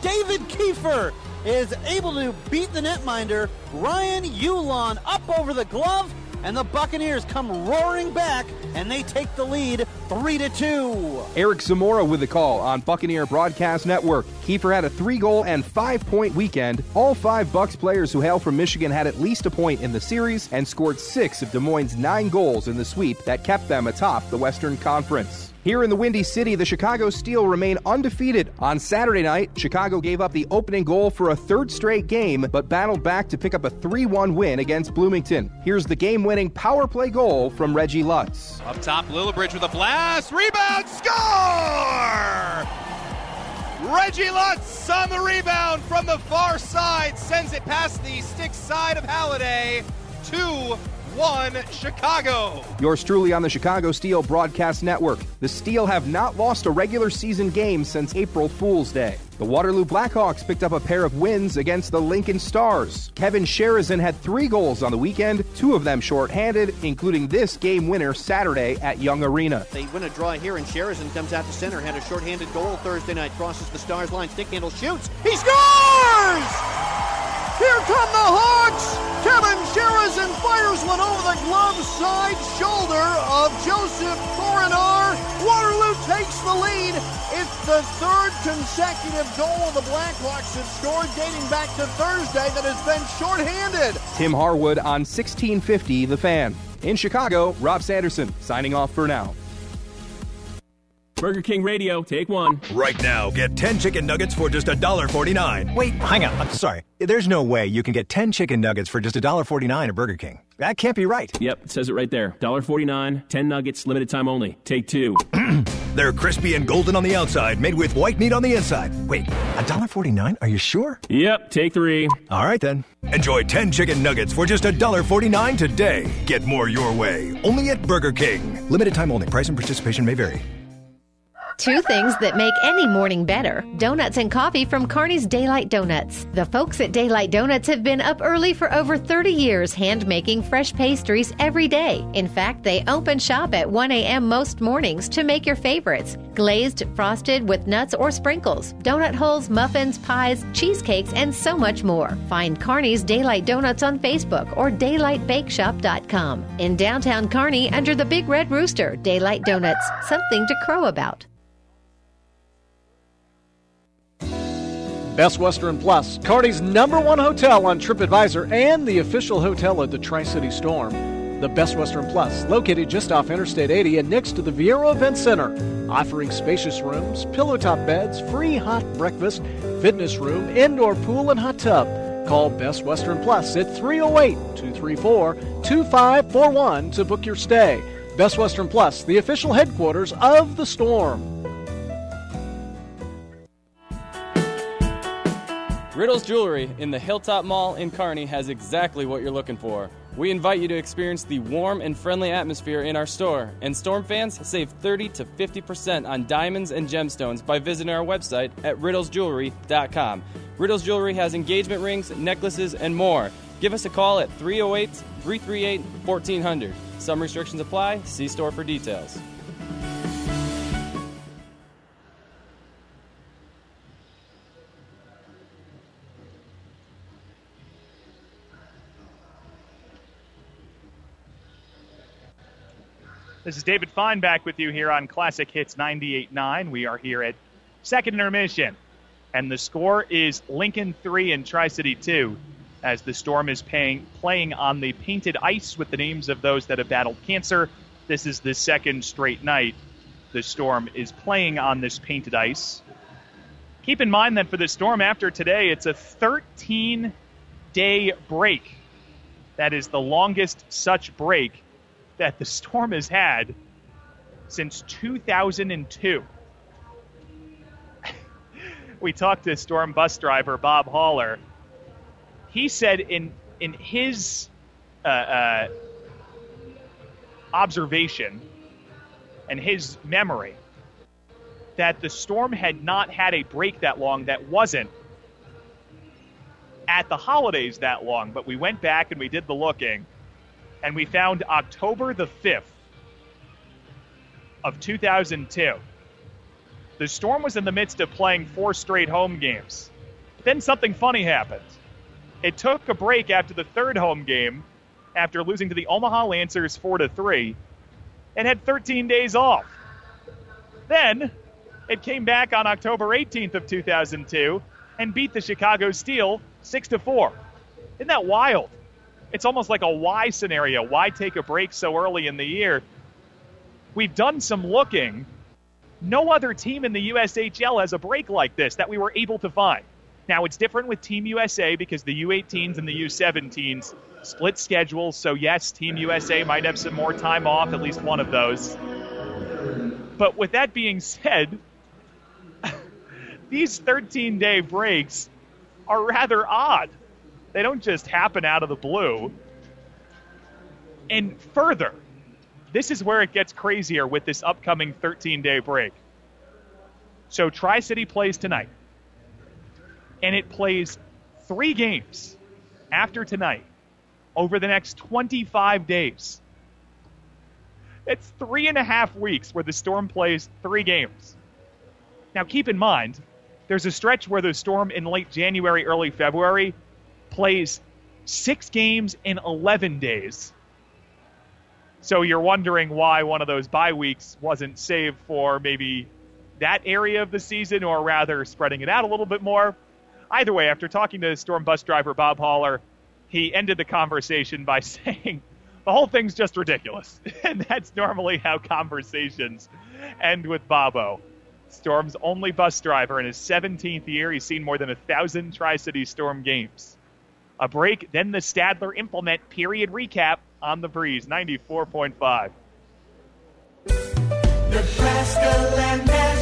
David Kiefer is able to beat the netminder, Ryan Ulon up over the glove, and the Buccaneers come roaring back and they take the lead 3 to 2. Eric Zamora with the call on Buccaneer Broadcast Network. Kiefer had a three goal and five point weekend. All five Bucks players who hail from Michigan had at least a point in the series and scored six of Des Moines' nine goals in the sweep that kept them atop the Western Conference. Here in the Windy City, the Chicago Steel remain undefeated. On Saturday night, Chicago gave up the opening goal for a third straight game, but battled back to pick up a 3 1 win against Bloomington. Here's the game winning power play goal from Reggie Lutz. Up top, Lillibridge with a blast. Rebound, score! Reggie Lutz on the rebound from the far side sends it past the stick side of Halliday. 2 1 Chicago. Yours truly on the Chicago Steel Broadcast Network. The Steel have not lost a regular season game since April Fool's Day. The Waterloo Blackhawks picked up a pair of wins against the Lincoln Stars. Kevin Sherizin had three goals on the weekend, two of them shorthanded, including this game winner Saturday at Young Arena. They win a draw here, and Sherizin comes out to center, had a shorthanded goal Thursday night, crosses the Stars line, stick handle, shoots. He scores! Here come the Hawks! Kevin Sherizin fires one over the glove side shoulder of Joseph Coronar. Waterloo takes the lead. It's the third consecutive goal the Blackhawks have scored dating back to Thursday that has been shorthanded. Tim Harwood on 1650 The Fan. In Chicago, Rob Sanderson signing off for now. Burger King Radio, take one. Right now, get 10 chicken nuggets for just $1.49. Wait, hang on. I'm sorry. There's no way you can get 10 chicken nuggets for just $1.49 at Burger King. That can't be right. Yep, it says it right there. $1.49, 10 nuggets, limited time only. Take two. They're crispy and golden on the outside, made with white meat on the inside. Wait, $1.49? Are you sure? Yep, take three. All right then. Enjoy 10 chicken nuggets for just $1.49 today. Get more your way. Only at Burger King. Limited time only. Price and participation may vary. Two things that make any morning better donuts and coffee from Kearney's Daylight Donuts. The folks at Daylight Donuts have been up early for over 30 years hand making fresh pastries every day. In fact, they open shop at 1 a.m. most mornings to make your favorites glazed, frosted with nuts or sprinkles, donut holes, muffins, pies, cheesecakes, and so much more. Find Kearney's Daylight Donuts on Facebook or daylightbakeshop.com. In downtown Kearney, under the Big Red Rooster, Daylight Donuts, something to crow about. Best Western Plus, Kearney's number one hotel on TripAdvisor and the official hotel of the Tri City Storm. The Best Western Plus, located just off Interstate 80 and next to the Viaero Event Center, offering spacious rooms, pillow top beds, free hot breakfast, fitness room, indoor pool, and hot tub. Call Best Western Plus at 308 234 2541 to book your stay. Best Western Plus, the official headquarters of the Storm. Riddles Jewelry in the Hilltop Mall in Kearney has exactly what you're looking for. We invite you to experience the warm and friendly atmosphere in our store, and Storm fans save 30 to 50% on diamonds and gemstones by visiting our website at riddlesjewelry.com. Riddles Jewelry has engagement rings, necklaces, and more. Give us a call at 308 338 1400. Some restrictions apply. See store for details. This is David Fine back with you here on Classic Hits 98.9. We are here at second intermission, and the score is Lincoln 3 and Tri City 2 as the Storm is paying, playing on the painted ice with the names of those that have battled cancer. This is the second straight night the Storm is playing on this painted ice. Keep in mind that for the Storm after today, it's a 13 day break. That is the longest such break that the Storm has had since 2002. we talked to Storm bus driver Bob Haller. He said in in his uh, uh, observation and his memory that the storm had not had a break that long that wasn't at the holidays that long. But we went back and we did the looking, and we found October the 5th of 2002. The Storm was in the midst of playing four straight home games. Then something funny happened. It took a break after the third home game, after losing to the Omaha Lancers 4 to 3, and had 13 days off. Then it came back on October 18th of 2002 and beat the Chicago Steel 6 to 4. Isn't that wild? It's almost like a why scenario. Why take a break so early in the year? We've done some looking. No other team in the USHL has a break like this that we were able to find. Now, it's different with Team USA because the U18s and the U17s split schedules. So, yes, Team USA might have some more time off, at least one of those. But with that being said, these 13 day breaks are rather odd. They don't just happen out of the blue. And further, this is where it gets crazier with this upcoming 13 day break. So, Tri City plays tonight, and it plays three games after tonight over the next 25 days. It's three and a half weeks where the Storm plays three games. Now, keep in mind, there's a stretch where the Storm in late January, early February plays six games in 11 days. So you're wondering why one of those bye weeks wasn't saved for maybe that area of the season, or rather spreading it out a little bit more. Either way, after talking to Storm bus driver Bob Haller, he ended the conversation by saying the whole thing's just ridiculous. and that's normally how conversations end with Bobo. Storm's only bus driver in his 17th year. He's seen more than a thousand Tri City Storm games. A break, then the Stadler implement period recap on the breeze 94.5. Nebraska Land.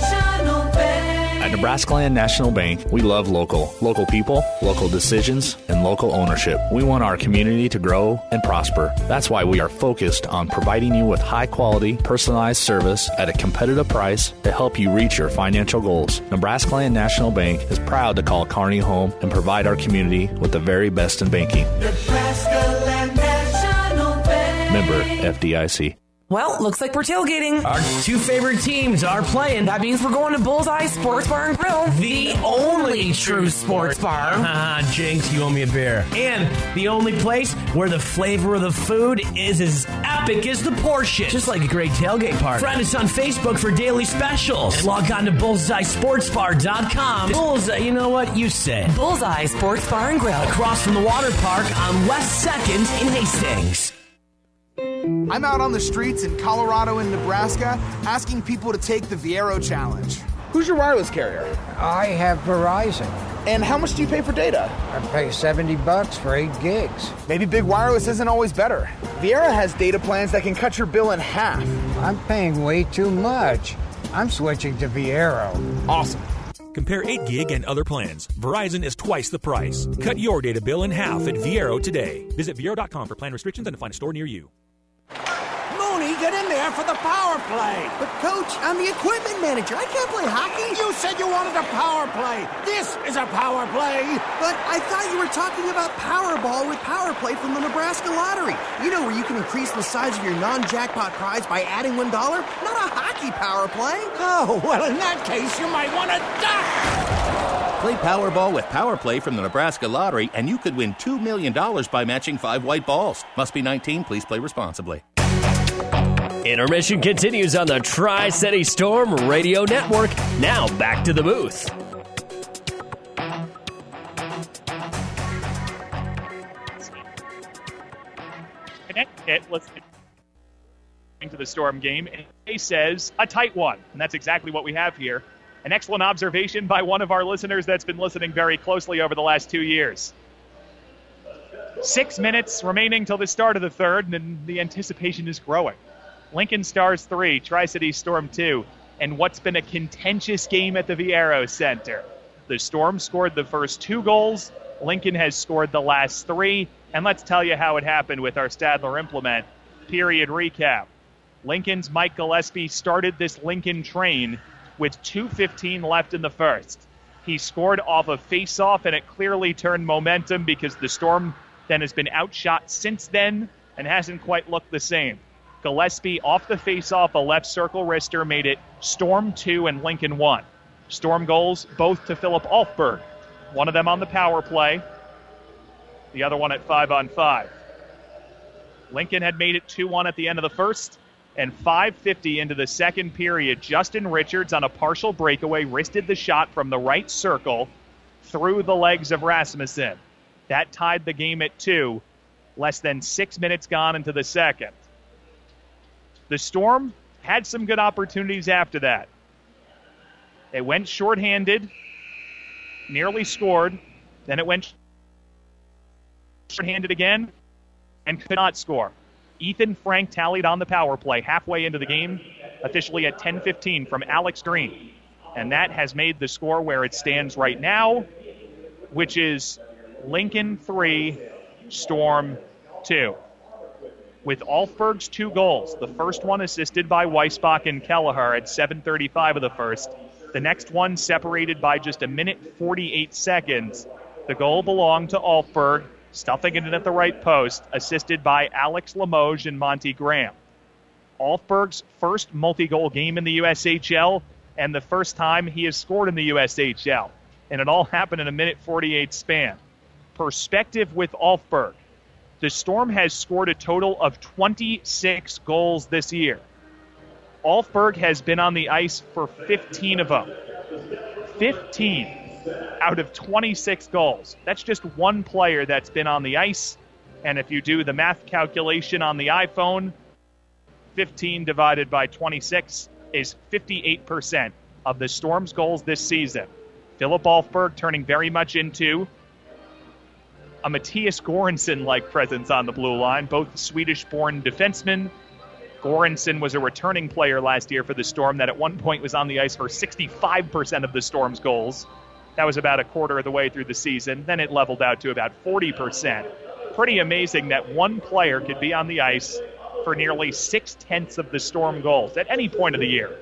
At Nebraska Land National Bank, we love local. Local people, local decisions, and local ownership. We want our community to grow and prosper. That's why we are focused on providing you with high quality, personalized service at a competitive price to help you reach your financial goals. Nebraska Land National Bank is proud to call Kearney home and provide our community with the very best in banking. Nebraska Land National Bank. Member FDIC. Well, looks like we're tailgating. Our two favorite teams are playing. That means we're going to Bullseye Sports Bar and Grill, the only true sports bar. Ah, Jinx, you owe me a beer. And the only place where the flavor of the food is as epic as the portion. Just like a great tailgate party. Friend us on Facebook for daily specials. And log on to bullseyesportsbar.com. Bullseye, you know what? You say. Bullseye Sports Bar and Grill. Across from the water park on West 2nd in Hastings. I'm out on the streets in Colorado and Nebraska asking people to take the Viaero challenge. Who's your wireless carrier? I have Verizon. And how much do you pay for data? I pay 70 bucks for 8 gigs. Maybe big wireless isn't always better. Viaero has data plans that can cut your bill in half. I'm paying way too much. I'm switching to Viaero. Awesome. Compare 8 gig and other plans. Verizon is twice the price. Cut your data bill in half at Viaero today. Visit Viaero.com for plan restrictions and to find a store near you. Mooney, get in there for the power play. But, Coach, I'm the equipment manager. I can't play hockey. You said you wanted a power play. This is a power play. But I thought you were talking about Powerball with Power Play from the Nebraska Lottery. You know where you can increase the size of your non-jackpot prize by adding $1? Not a hockey power play. Oh, well, in that case, you might want to duck. Play Powerball with Power Play from the Nebraska Lottery, and you could win $2 million by matching five white balls. Must be 19. Please play responsibly. Intermission continues on the Tri City Storm Radio Network. Now back to the booth. Connecticut, let's to the Storm game, and he says a tight one, and that's exactly what we have here. An excellent observation by one of our listeners that's been listening very closely over the last two years. Six minutes remaining till the start of the third, and the anticipation is growing. Lincoln Stars 3, Tri City Storm 2, and what's been a contentious game at the Viaero Center. The Storm scored the first two goals, Lincoln has scored the last three, and let's tell you how it happened with our Stadler implement. Period recap. Lincoln's Mike Gillespie started this Lincoln train with 2.15 left in the first. He scored off a face-off, and it clearly turned momentum because the Storm then has been outshot since then and hasn't quite looked the same. Gillespie off the face-off, a left circle wrister made it Storm 2 and Lincoln 1. Storm goals both to Philip Alfberg. One of them on the power play, the other one at 5 on 5. Lincoln had made it 2 1 at the end of the first, and 5.50 into the second period, Justin Richards on a partial breakaway wristed the shot from the right circle through the legs of Rasmussen. That tied the game at 2, less than six minutes gone into the second. The Storm had some good opportunities after that. They went shorthanded, nearly scored, then it went shorthanded again, and could not score. Ethan Frank tallied on the power play halfway into the game, officially at 10:15 from Alex Green, and that has made the score where it stands right now, which is Lincoln three, Storm two. With Alfberg's two goals, the first one assisted by Weisbach and Kelleher at 7:35 of the first, the next one separated by just a minute 48 seconds. The goal belonged to Alfberg stuffing it in at the right post, assisted by Alex Limoges and Monty Graham. Alfberg's first multi goal game in the USHL and the first time he has scored in the USHL. And it all happened in a minute 48 span. Perspective with Alfberg. The Storm has scored a total of 26 goals this year. Alfberg has been on the ice for 15 of them. 15 out of 26 goals. That's just one player that's been on the ice. And if you do the math calculation on the iPhone, 15 divided by 26 is 58% of the Storm's goals this season. Philip Alfberg turning very much into a Matthias Goransson like presence on the blue line, both Swedish born defensemen. Goransson was a returning player last year for the Storm that at one point was on the ice for 65% of the Storm's goals. That was about a quarter of the way through the season. Then it leveled out to about 40%. Pretty amazing that one player could be on the ice for nearly six tenths of the Storm goals at any point of the year.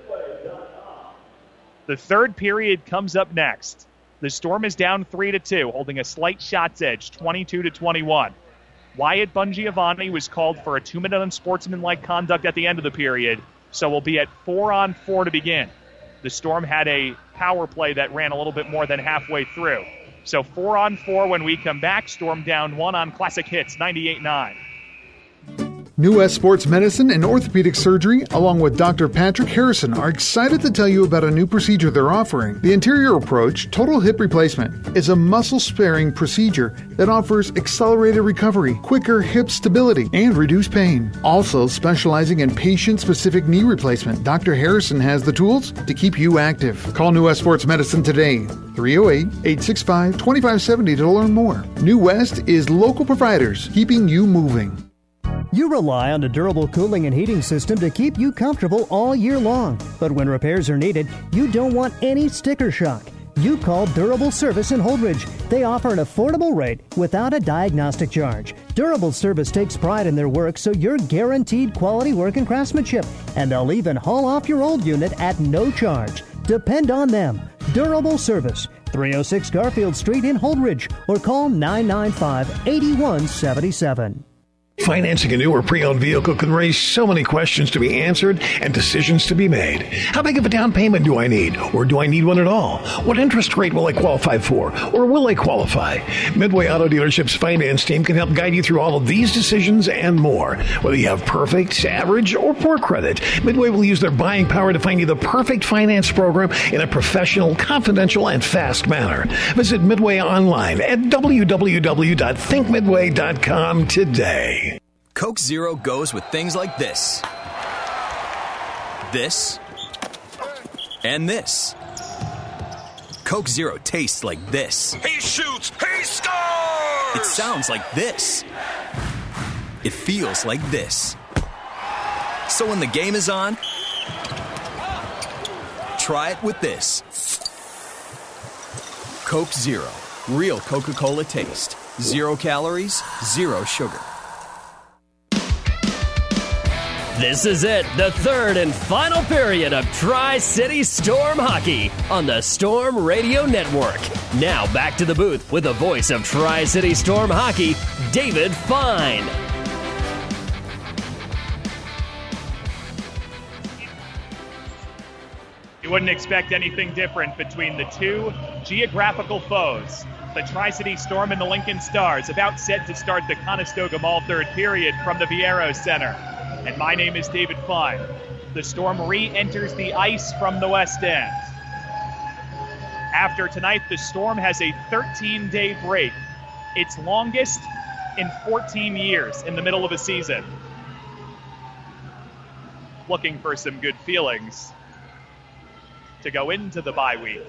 The third period comes up next. The Storm is down three to two, holding a slight shots edge, 22 to 21. Wyatt Bongiovanni was called for a two-minute unsportsmanlike conduct at the end of the period, so we'll be at four on four to begin. The Storm had a power play that ran a little bit more than halfway through. So four on four when we come back. Storm down one on Classic Hits 98 9. New West Sports Medicine and Orthopedic Surgery, along with Dr. Patrick Harrison, are excited to tell you about a new procedure they're offering. The Anterior Approach Total Hip Replacement is a muscle sparing procedure that offers accelerated recovery, quicker hip stability, and reduced pain. Also specializing in patient specific knee replacement, Dr. Harrison has the tools to keep you active. Call New West Sports Medicine today, 308 865 2570 to learn more. New West is local providers keeping you moving. You rely on a durable cooling and heating system to keep you comfortable all year long. But when repairs are needed, you don't want any sticker shock. You call Durable Service in Holdrege. They offer an affordable rate without a diagnostic charge. Durable Service takes pride in their work, so you're guaranteed quality work and craftsmanship. And they'll even haul off your old unit at no charge. Depend on them. Durable Service, 306 Garfield Street in Holdrege, or call 995 8177. Financing a new or pre-owned vehicle can raise so many questions to be answered and decisions to be made. How big of a down payment do I need? Or do I need one at all? What interest rate will I qualify for? Or will I qualify? Midway Auto Dealership's finance team can help guide you through all of these decisions and more. Whether you have perfect, average, or poor credit, Midway will use their buying power to find you the perfect finance program in a professional, confidential, and fast manner. Visit Midway online at www.thinkmidway.com today. Coke Zero goes with things like this. This. And this. Coke Zero tastes like this. He shoots! He scores! It sounds like this. It feels like this. So when the game is on, try it with this Coke Zero. Real Coca Cola taste. Zero calories, zero sugar. This is it, the third and final period of Tri City Storm Hockey on the Storm Radio Network. Now back to the booth with the voice of Tri City Storm Hockey, David Fine. You wouldn't expect anything different between the two geographical foes. The Tri City Storm and the Lincoln Stars, about set to start the Conestoga Mall third period from the Viaero Center. And my name is David Fine. The Storm re enters the ice from the West End. After tonight, the Storm has a 13 day break, its longest in 14 years in the middle of a season. Looking for some good feelings to go into the bye week.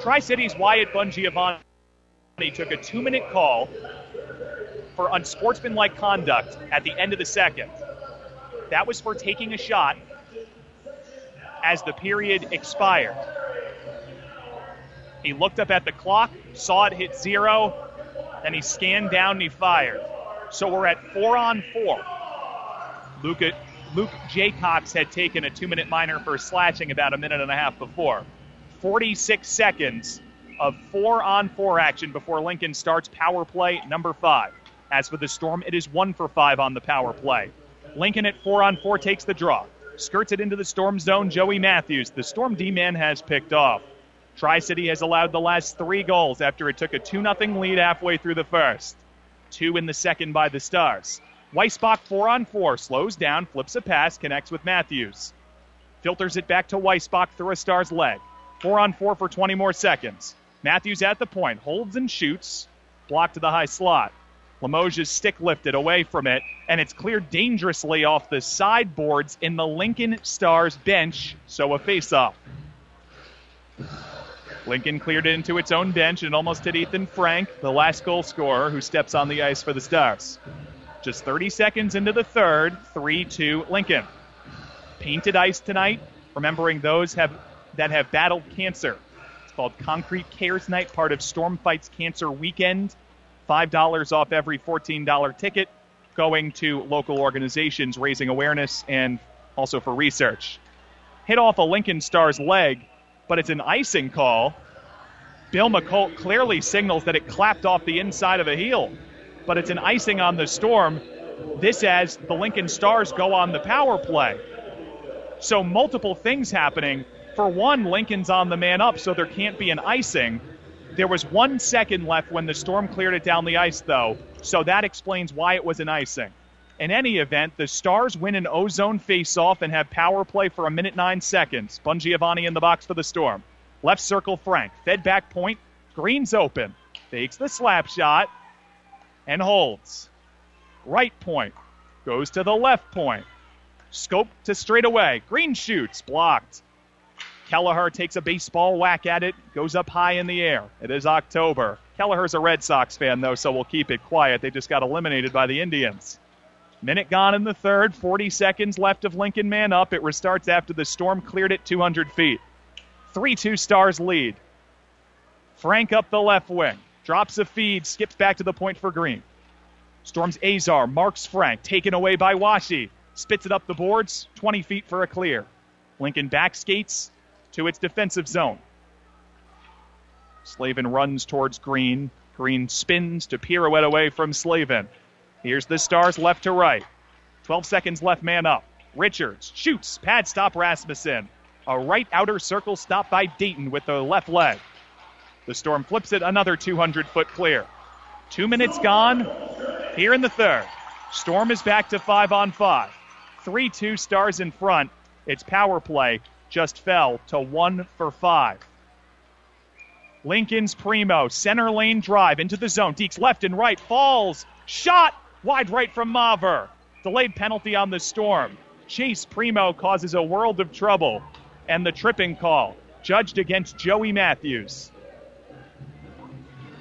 Tri City's Wyatt Bongiovanni took a two minute call for unsportsmanlike conduct at the end of the second. That was for taking a shot as the period expired. He looked up at the clock, saw it hit zero, then he scanned down and he fired. So we're at four on four. Luke Jaycox had taken a two minute minor for slashing about a minute and a half before. 46 seconds of four on four action before Lincoln starts power play number five. As for the Storm, it is one for five on the power play. Lincoln at four on four takes the draw. Skirts it into the Storm zone. Joey Matthews, the Storm D man, has picked off. Tri City has allowed the last three goals after it took a 2 0 lead halfway through the first. Two in the second by the Stars. Weisbach four on four, slows down, flips a pass, connects with Matthews. Filters it back to Weisbach through a star's leg. Four on four for 20 more seconds. Matthews at the point, holds and shoots, blocked to the high slot. Limoges' stick lifted away from it, and it's cleared dangerously off the sideboards in the Lincoln Stars bench, so a face-off. Lincoln cleared it into its own bench and almost hit Ethan Frank, the last goal scorer, who steps on the ice for the Stars. Just 30 seconds into the third, 3 2 Lincoln. Painted ice tonight, remembering those have, that have battled cancer. It's called Concrete Cares Night, part of Storm Fights Cancer Weekend. $5 off every $14 ticket going to local organizations raising awareness and also for research. Hit off a Lincoln Star's leg, but it's an icing call. Bill Muckalt clearly signals that it clapped off the inside of a heel but it's an icing on the storm. This as the Lincoln Stars go on the power play. So multiple things happening. For one, Lincoln's on the man up, so there can't be an icing. There was one second left when the storm cleared it down the ice, though, so that explains why it was an icing. In any event, the Stars win an ozone face-off and have power play for a minute nine seconds. Bongiovanni in the box for the Storm. Left circle, Frank. Fed back point. Green's open. Takes the slap shot and holds. Right point goes to the left point. Scope to straight away. Green shoots, blocked. Kelleher takes a baseball whack at it, goes up high in the air. It is October. Kelleher's a Red Sox fan, though, so we'll keep it quiet. They just got eliminated by the Indians. Minute gone in the third, 40 seconds left of Lincoln man up. It restarts after the storm cleared it 200 feet. 3 2 stars lead. Frank up the left wing. Drops a feed, skips back to the point for Green. Storms Azar, marks Frank, taken away by Washe. Spits it up the boards, 20 feet for a clear. Lincoln back skates to its defensive zone. Slavin runs towards Green. Green spins to pirouette away from Slavin. Here's the Stars left to right. 12 seconds left, man up. Richards shoots, pad stop Rasmussen. A right outer circle stop by Dayton with the left leg. The Storm flips it another 200 foot clear. Two minutes gone here in the third. Storm is back to five on five. 3 2 stars in front. Its power play just fell to one for five. Lincoln's Primo, center lane drive into the zone. Deeks left and right, falls, shot wide right from Maver. Delayed penalty on the Storm. Chase Primo causes a world of trouble. And the tripping call, judged against Joey Matthews.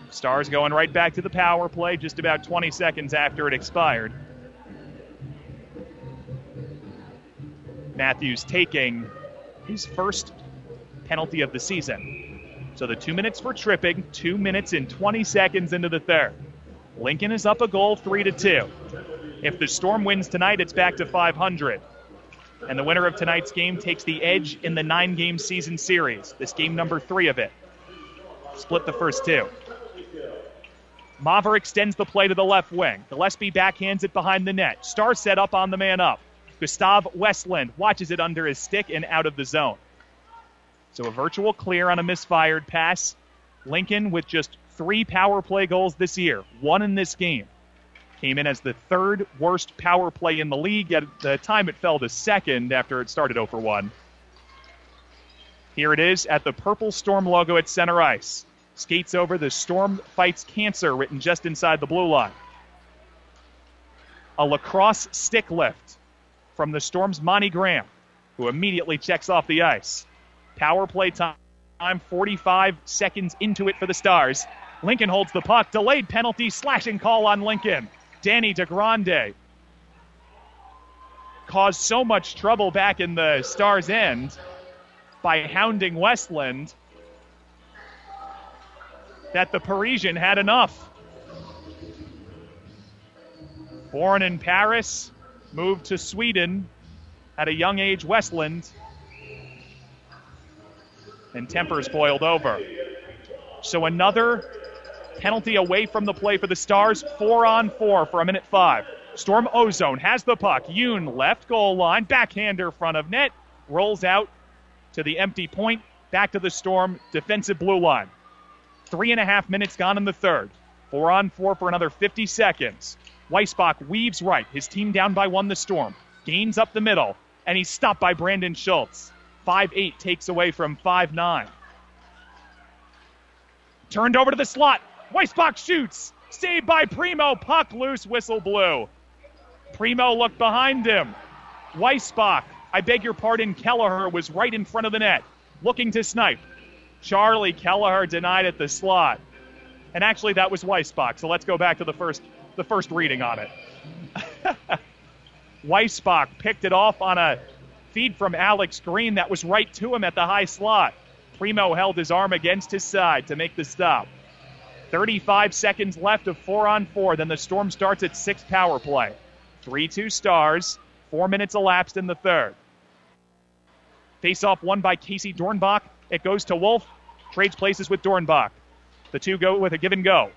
Stars going right back to the power play just about 20 seconds after it expired. Matthews taking his first penalty of the season. So the two minutes for tripping, two minutes and 20 seconds into the third. Lincoln is up a goal, three to two. If the Storm wins tonight, it's back to 500. And the winner of tonight's game takes the edge in the nine game season series. This game number three of it. Split the first two. Maver extends the play to the left wing. Gillespie backhands it behind the net. Star set up on the man up. Gustav Westland watches it under his stick and out of the zone. So a virtual clear on a misfired pass. Lincoln with just three power play goals this year, one in this game. Came in as the third worst power play in the league. At the time, it fell to second after it started 0 for 1. Here it is at the Purple Storm logo at center ice. Skates over the Storm Fights Cancer written just inside the blue line. A lacrosse stick lift from the Storm's Monty Graham, who immediately checks off the ice. Power play time, I'm 45 seconds into it for the Stars. Lincoln holds the puck. Delayed penalty, slashing call on Lincoln. Danny DeGrande caused so much trouble back in the Stars' end by hounding Westland that the Parisian had enough. Born in Paris, moved to Sweden at a young age, Westland, and tempers boiled over. So another penalty away from the play for the Stars, four on four for a minute five. Storm Ozone has the puck. Yoon left goal line, backhander front of net, rolls out to the empty point, back to the Storm defensive blue line. Three and a half minutes gone in the third. Four on four for another 50 seconds. Weisbach weaves right. His team down by one, the Storm. Gains up the middle, and he's stopped by Brandon Schultz. 5 8 takes away from 5 9. Turned over to the slot. Weisbach shoots. Saved by Primo. Puck loose. Whistle blew. Primo looked behind him. Weisbach, I beg your pardon, Kelleher was right in front of the net, looking to snipe. Charlie Kelleher denied at the slot. And actually, that was Weisbach. So let's go back to the first, the first reading on it. Weisbach picked it off on a feed from Alex Green that was right to him at the high slot. Primo held his arm against his side to make the stop. 35 seconds left of four on four. Then the Storm starts at six power play. 3 2 stars. Four minutes elapsed in the third. Face off won by Casey Dornbach. It goes to Wolf. Trades places with Dornbach. The two go with a give and go.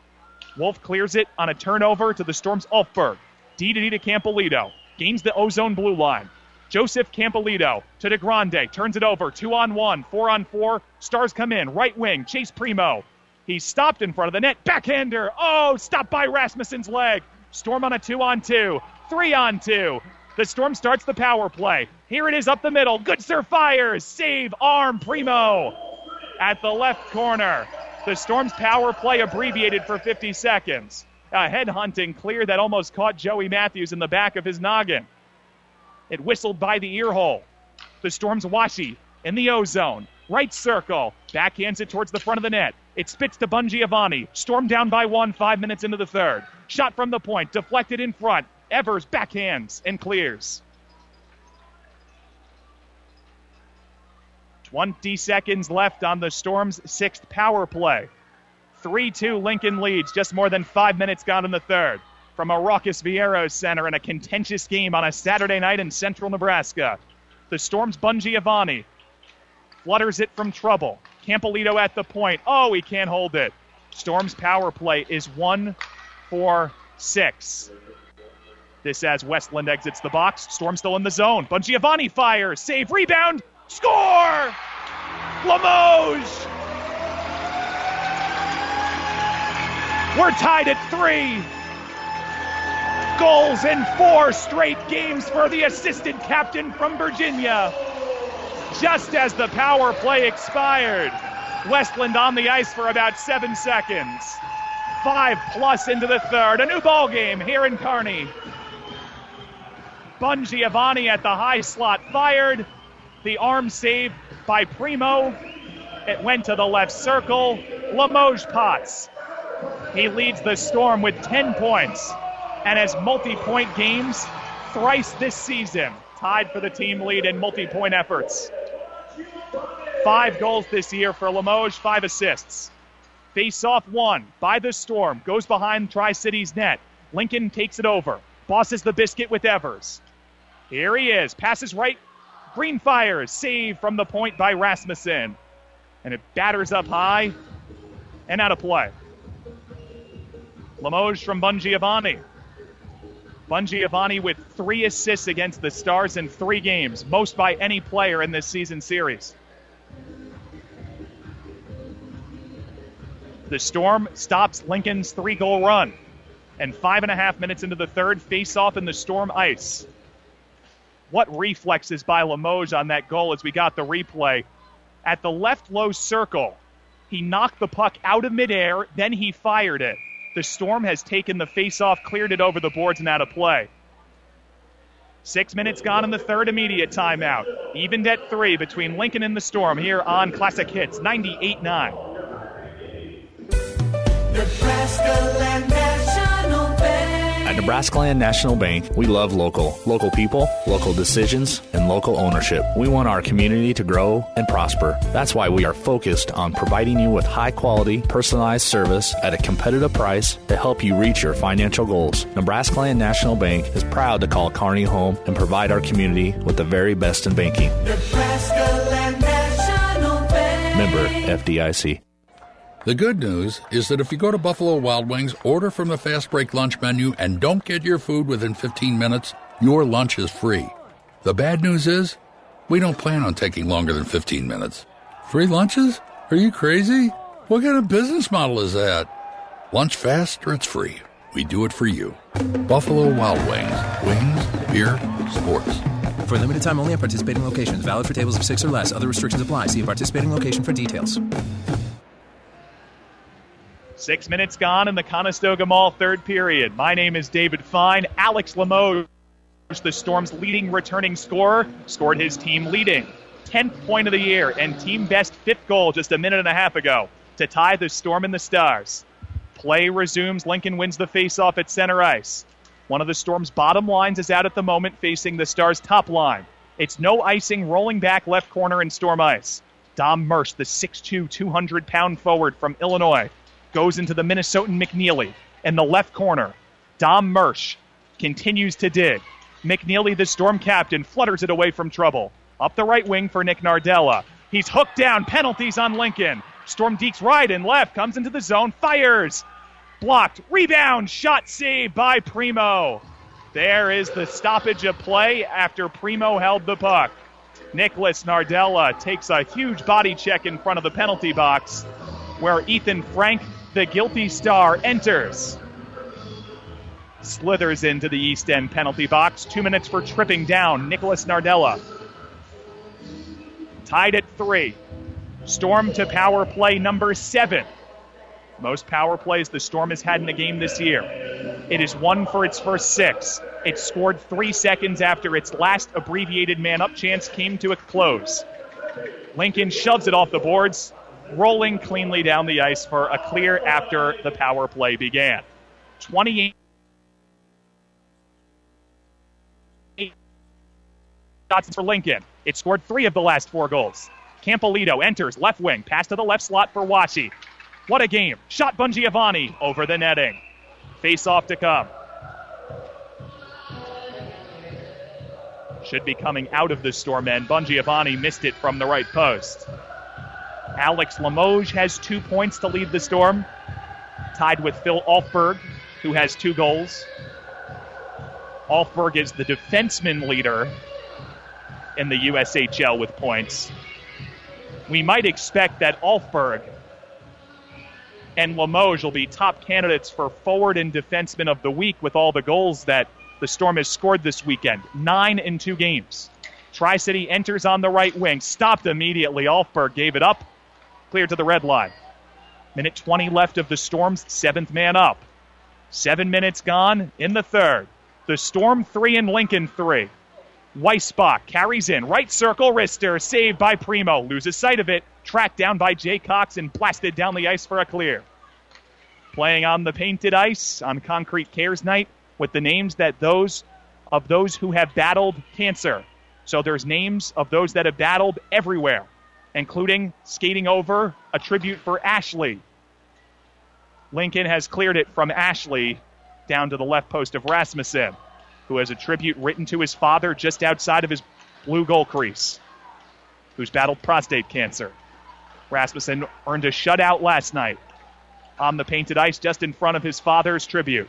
Wolf clears it on a turnover to the Storm's Ulfberg. D to D to Campolito. Gains the ozone blue line. Joseph Campolito to DeGrande. Turns it over. Two on one. Four on four. Stars come in. Right wing. Chase Primo. He's stopped in front of the net. Backhander. Oh, stopped by Rasmussen's leg. Storm on a two on two. Three on two. The Storm starts the power play. Here it is up the middle. Goodsir fires. Save arm Primo at the left corner. The Storm's power play abbreviated for 50 seconds. A head hunting clear that almost caught Joey Matthews in the back of his noggin. It whistled by the ear hole. The Storm's Washe in the ozone. Right circle. Backhands it towards the front of the net. It spits to Bongiovanni. Storm down by one, five minutes into the third. Shot from the point. Deflected in front. Evers backhands and clears. 20 seconds left on the Storm's sixth power play. 3 2 Lincoln leads, just more than five minutes gone in the third. From a raucous Vieros Center in a contentious game on a Saturday night in central Nebraska. The Storm's Bongiovanni flutters it from trouble. Campolito at the point. Oh, he can't hold it. Storm's power play is 1 4 6. This as Westland exits the box. Storm still in the zone. Bongiovanni fires. Save. Rebound. Score! Limoges! We're tied at three. Goals in four straight games for the assistant captain from Virginia. Just as the power play expired, Westland on the ice for about seven seconds. Five plus into the third. A new ball game here in Kearney. Bongiovanni at the high slot fired. The arm saved by Primo. It went to the left circle. Limoges Potts. He leads the Storm with 10 points and has multi point games thrice this season. tied for the team lead in multi point efforts. Five goals this year for Limoges, five assists. Face off one by the Storm, goes behind Tri City's net. Lincoln takes it over, bosses the biscuit with Evers. Here he is, passes right. Green fires, save from the point by Rasmussen. And it batters up high and out of play. Limoges from Bongiovanni. Bongiovanni with three assists against the Stars in three games, most by any player in this season series. The Storm stops Lincoln's three goal run. And five and a half minutes into the third, face off in the Storm ice. What reflexes by Limoges on that goal as we got the replay. At the left low circle, he knocked the puck out of midair, then he fired it. The Storm has taken the face-off, cleared it over the boards, and out of play. Six minutes gone in the third immediate timeout. Evened at three between Lincoln and the Storm here on Classic Hits 98 9. Nebraska Land. At Nebraska Land National Bank, we love local. Local people, local decisions, and local ownership. We want our community to grow and prosper. That's why we are focused on providing you with high quality, personalized service at a competitive price to help you reach your financial goals. Nebraska Land National Bank is proud to call Kearney home and provide our community with the very best in banking. Nebraska Land National Bank. Member FDIC. The good news is that if you go to Buffalo Wild Wings, order from the fast break lunch menu, and don't get your food within 15 minutes, your lunch is free. The bad news is, we don't plan on taking longer than 15 minutes. Free lunches? Are you crazy? What kind of business model is that? Lunch fast or it's free. We do it for you. Buffalo Wild Wings. Wings, beer, sports. For a limited time only at participating locations. Valid for tables of six or less. Other restrictions apply. See participating location for details. Six minutes gone in the Conestoga Mall third period. My name is David Fine. Alex Limoges, the Storm's leading returning scorer, scored his team leading 10th point of the year and team best fifth goal just a minute and a half ago to tie the Storm and the Stars. Play resumes. Lincoln wins the faceoff at center ice. One of the Storm's bottom lines is out at the moment, facing the Stars' top line. It's no icing, rolling back left corner in Storm ice. Dom Mersch, the 6'2", 200 pound forward from Illinois, goes into the Minnesotan McNeely in the left corner. Dom Mersch continues to dig. McNeely, the Storm captain, flutters it away from trouble. Up the right wing for Nick Nardella. He's hooked down. Penalties on Lincoln. Storm Deeks right and left, comes into the zone, fires. Blocked. Rebound. Shot saved by Primo. There is the stoppage of play after Primo held the puck. Nicholas Nardella takes a huge body check in front of the penalty box where Ethan Frank, the guilty star, enters. Slithers into the East End penalty box. Two minutes for tripping down Nicholas Nardella. Tied at three. Storm to power play number seven. Most power plays the Storm has had in a game this year. It is one for its first six. It scored three seconds after its last abbreviated man up chance came to a close. Lincoln shoves it off the boards, rolling cleanly down the ice for a clear after the power play began. 28 shots for Lincoln. It scored three of the last four goals. Campolito enters left wing, pass to the left slot for Washe. What a game. Shot Bongiovanni over the netting. Face off to come. Should be coming out of the storm end. Bongiovanni missed it from the right post. Alex Limoges has two points to lead the storm, tied with Phil Alfberg, who has two goals. Alfberg is the defenseman leader in the USHL with points. We might expect that Alfberg and Limoges will be top candidates for forward and defenseman of the week with all the goals that the Storm has scored this weekend. Nine in two games. Tri City enters on the right wing, stopped immediately. Alfberg gave it up, cleared to the red line. Minute 20 left of the Storm's seventh man up. Seven minutes gone in the third. The Storm three and Lincoln three. Weisbach carries in, right circle, wrister, saved by Primo, loses sight of it, tracked down by Jaycox and blasted down the ice for a clear. Playing on the painted ice on Concrete Cares Night with the names that those of those who have battled cancer So there's names of those that have battled everywhere, including skating over a tribute for Ashley. Lincoln has cleared it from Ashley down to the left post of Rasmussen, who has a tribute written to his father just outside of his blue goal crease, who's battled prostate cancer. Rasmussen earned a shutout last night on the painted ice just in front of his father's tribute.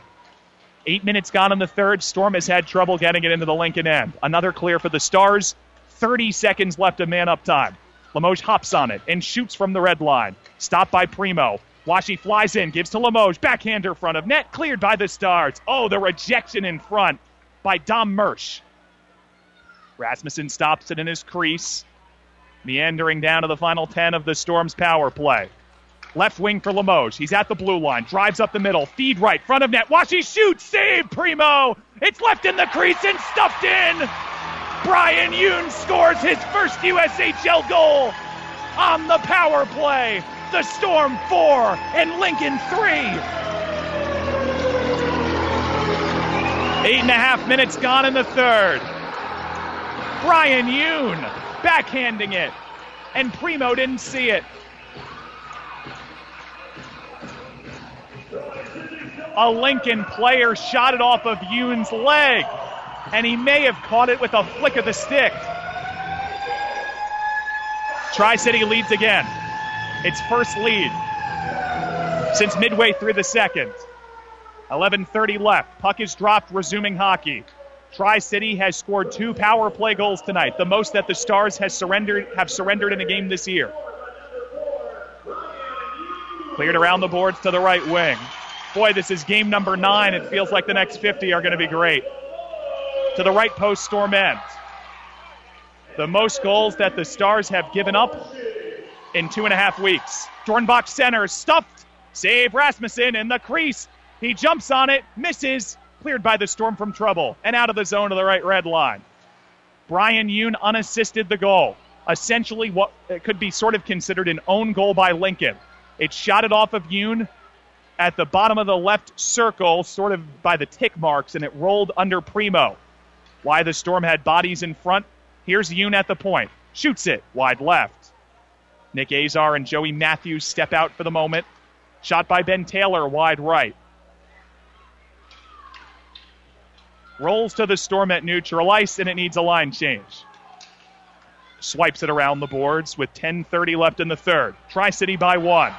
Eight minutes gone in the third. Storm has had trouble getting it into the Lincoln end. Another clear for the Stars. 30 seconds left of man up time. Limoges hops on it and shoots from the red line. Stopped by Primo. Washe flies in, gives to Limoges. Backhander front of net, cleared by the Stars. Oh, the rejection in front by Dom Mersch. Rasmussen stops it in his crease, meandering down to the final 10 of the Storm's power play. Left wing for Limoges. He's at the blue line. Drives up the middle. Feed right. Front of net. Washe shoots. Save. Primo. It's left in the crease and stuffed in. Brian Yoon scores his first USHL goal on the power play. The Storm 4 and Lincoln 3. Eight and a half minutes gone in the third. Brian Yoon backhanding it. And Primo didn't see it. a Lincoln player shot it off of Yoon's leg, and he may have caught it with a flick of the stick. Tri City leads again. Its first lead since midway through the second. 11:30 left. Puck is dropped, resuming hockey. Tri City has scored two power play goals tonight, the most that the Stars has surrendered have surrendered in a game this year. Cleared around the boards to the right wing. Boy, this is game number nine. It feels like the next 50 are going to be great. To the right post, Storm end. The most goals that the Stars have given up in two and a half weeks. Dornbach center, stuffed. Save Rasmussen in the crease. He jumps on it, misses, cleared by the Storm from trouble, and out of the zone to the right red line. Brian Yoon unassisted the goal. Essentially, what it could be sort of considered an own goal by Lincoln. It shot it off of Yoon, at the bottom of the left circle, sort of by the tick marks, and it rolled under Primo. Why the Storm had bodies in front. Here's Yoon at the point. Shoots it wide left. Nick Azar and Joey Matthews step out for the moment. Shot by Ben Taylor wide right. Rolls to the Storm at neutral ice, and it needs a line change. Swipes it around the boards with 10.30 left in the third. Tri City by one.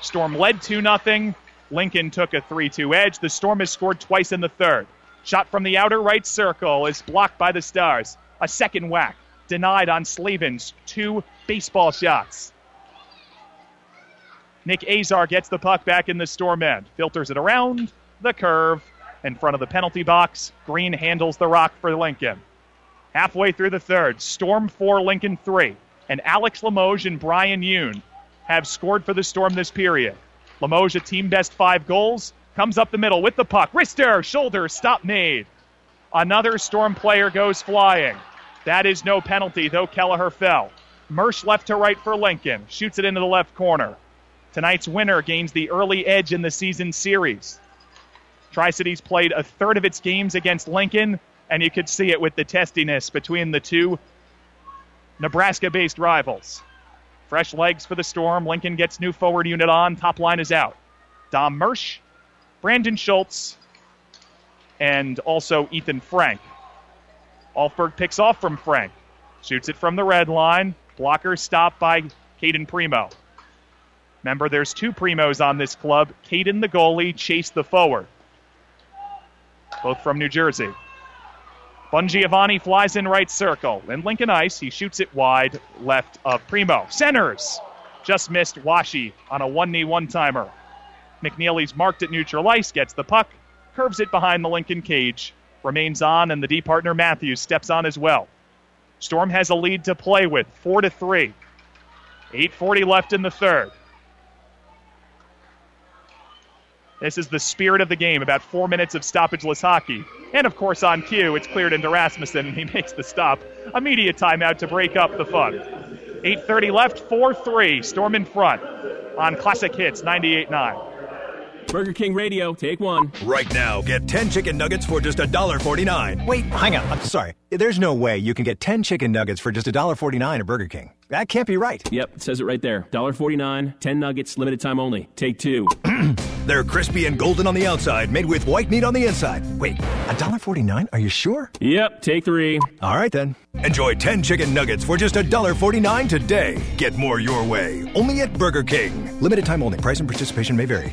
Storm led 2 0. Lincoln took a 3 2 edge. The Storm has scored twice in the third. Shot from the outer right circle is blocked by the Stars. A second whack denied on Slavens. Two baseball shots. Nick Azar gets the puck back in the Storm end. Filters it around the curve in front of the penalty box. Green handles the rock for Lincoln. Halfway through the third, Storm 4, Lincoln 3. And Alex Limoges and Brian Yoon have scored for the Storm this period. Limoges, a team best five goals, comes up the middle with the puck. Wrister, shoulder, stop made. Another Storm player goes flying. That is no penalty, though Kelleher fell. Mersch left to right for Lincoln, shoots it into the left corner. Tonight's winner gains the early edge in the season series. Tri Cities played a third of its games against Lincoln, and you could see it with the testiness between the two Nebraska based rivals. Fresh legs for the Storm. Lincoln gets new forward unit on. Top line is out. Dom Mersch, Brandon Schultz, and also Ethan Frank. Alfberg picks off from Frank. Shoots it from the red line. Blocker stopped by Caden Primo. Remember, there's two Primos on this club. Caden, the goalie, Chase, the forward. Both from New Jersey. Bongiovanni flies in right circle. In Lincoln Ice, he shoots it wide left of Primo. Centers. Just missed Washe on a one knee one timer. McNeely's marked at neutral ice, gets the puck, curves it behind the Lincoln cage, remains on, and the D partner Matthews steps on as well. Storm has a lead to play with, four to three. 8:40 left in the third. This is the spirit of the game, about four minutes of stoppageless hockey. And of course, on cue, it's cleared into Rasmussen, and he makes the stop. Immediate timeout to break up the fun. 8.30 left, 4 3. Storm in front on Classic Hits 98.9. Burger King Radio, take one. Right now, get 10 chicken nuggets for just $1.49. Wait, hang on. I'm sorry. There's no way you can get 10 chicken nuggets for just $1.49 at Burger King. That can't be right. Yep, it says it right there. $1.49, 10 nuggets, limited time only. Take two. They're crispy and golden on the outside, made with white meat on the inside. Wait, $1.49? Are you sure? Yep, take three. All right then. Enjoy 10 chicken nuggets for just $1.49 today. Get more your way. Only at Burger King. Limited time only. Price and participation may vary.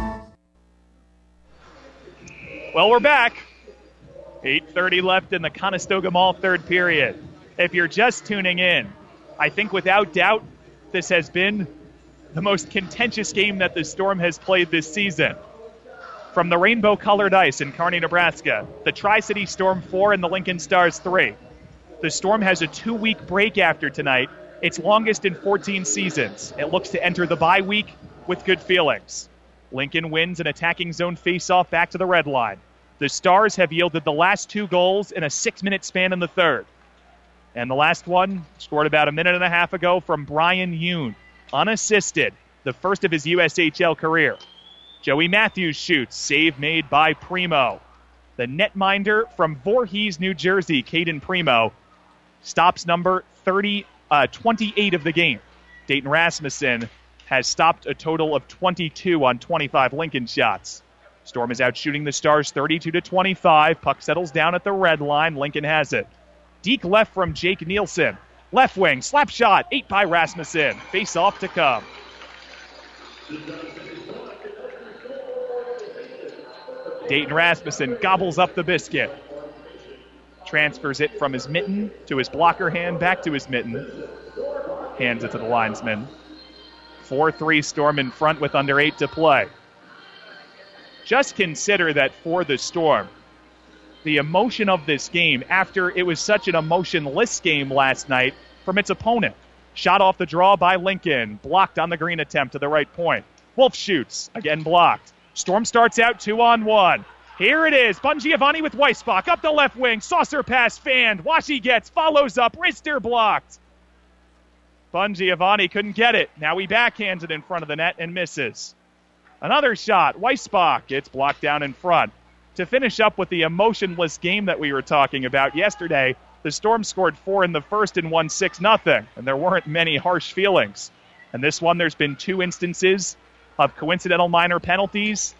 Well, we're back. 8:30 left in the Conestoga Mall third period. If you're just tuning in, I think without doubt this has been the most contentious game that the Storm has played this season. From the rainbow colored ice in Kearney, Nebraska, the Tri City Storm 4 and the Lincoln Stars 3. The Storm has a two week break after tonight, its longest in 14 seasons. It looks to enter the bye week with good feelings. Lincoln wins an attacking zone faceoff back to the red line. The Stars have yielded the last two goals in a six minute span in the third. And the last one scored about a minute and a half ago from Brian Yoon, unassisted, the first of his USHL career. Joey Matthews shoots, save made by Primo. The netminder from Voorhees, New Jersey, Caden Primo, stops number 30, uh, 28 of the game. Dayton Rasmussen has stopped a total of 22 on 25 Lincoln shots. Storm is out shooting the Stars 32 to 25. Puck settles down at the red line. Lincoln has it. Deke left from Jake Nielsen. Left wing, slap shot, eight by Rasmussen. Face off to come. Dayton Rasmussen gobbles up the biscuit. Transfers it from his mitten to his blocker hand, back to his mitten. Hands it to the linesman. 4 3 Storm in front with under eight to play. Just consider that for the Storm, the emotion of this game after it was such an emotionless game last night from its opponent. Shot off the draw by Lincoln, blocked on the green attempt to the right point. Wolf shoots, again blocked. Storm starts out two on one. Here it is. Bongiovanni with Weisbach up the left wing. Saucer pass fanned. Washe gets, follows up. Wrister blocked. Bongiovanni couldn't get it. Now he backhands it in front of the net and misses. Another shot. Weisbach gets blocked down in front. To finish up with the emotionless game that we were talking about yesterday, the Storm scored four in the first and won 6 nothing, and there weren't many harsh feelings. And this one, there's been two instances of coincidental minor penalties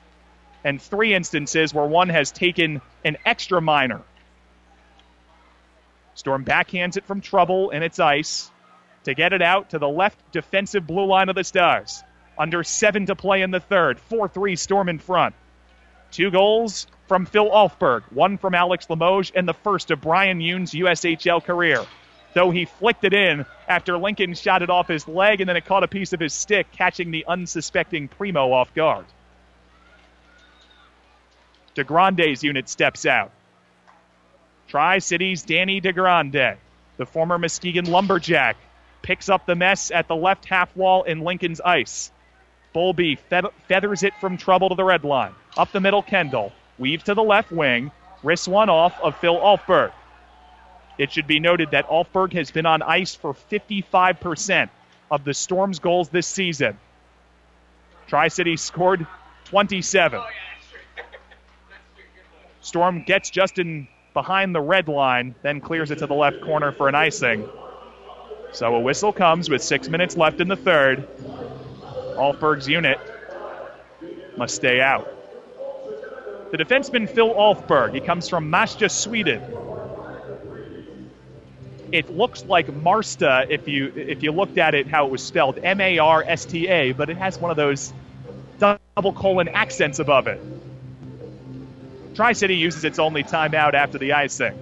and three instances where one has taken an extra minor. Storm backhands it from trouble and it's ice to get it out to the left defensive blue line of the Stars. Under seven to play in the third. 4 3 Storm in front. Two goals from Phil Alfberg, one from Alex Limoges, and the first of Brian Yoon's USHL career. Though he flicked it in after Lincoln shot it off his leg and then it caught a piece of his stick, catching the unsuspecting Primo off guard. DeGrande's unit steps out. Tri City's Danny DeGrande, the former Muskegon Lumberjack, picks up the mess at the left half wall in Lincoln's ice. Bolby fe- feathers it from trouble to the red line. Up the middle, Kendall. Weave to the left wing. Wrists one off of Phil Alfberg. It should be noted that Alfberg has been on ice for 55% of the Storm's goals this season. Tri City scored 27. Storm gets Justin behind the red line, then clears it to the left corner for an icing. So a whistle comes with six minutes left in the third. Alfberg's unit must stay out. The defenseman Phil Alfberg, he comes from Masta, Sweden. It looks like Marsta if you if you looked at it how it was spelled M A R S T A, but it has one of those double colon accents above it. Tri City uses its only timeout after the icing.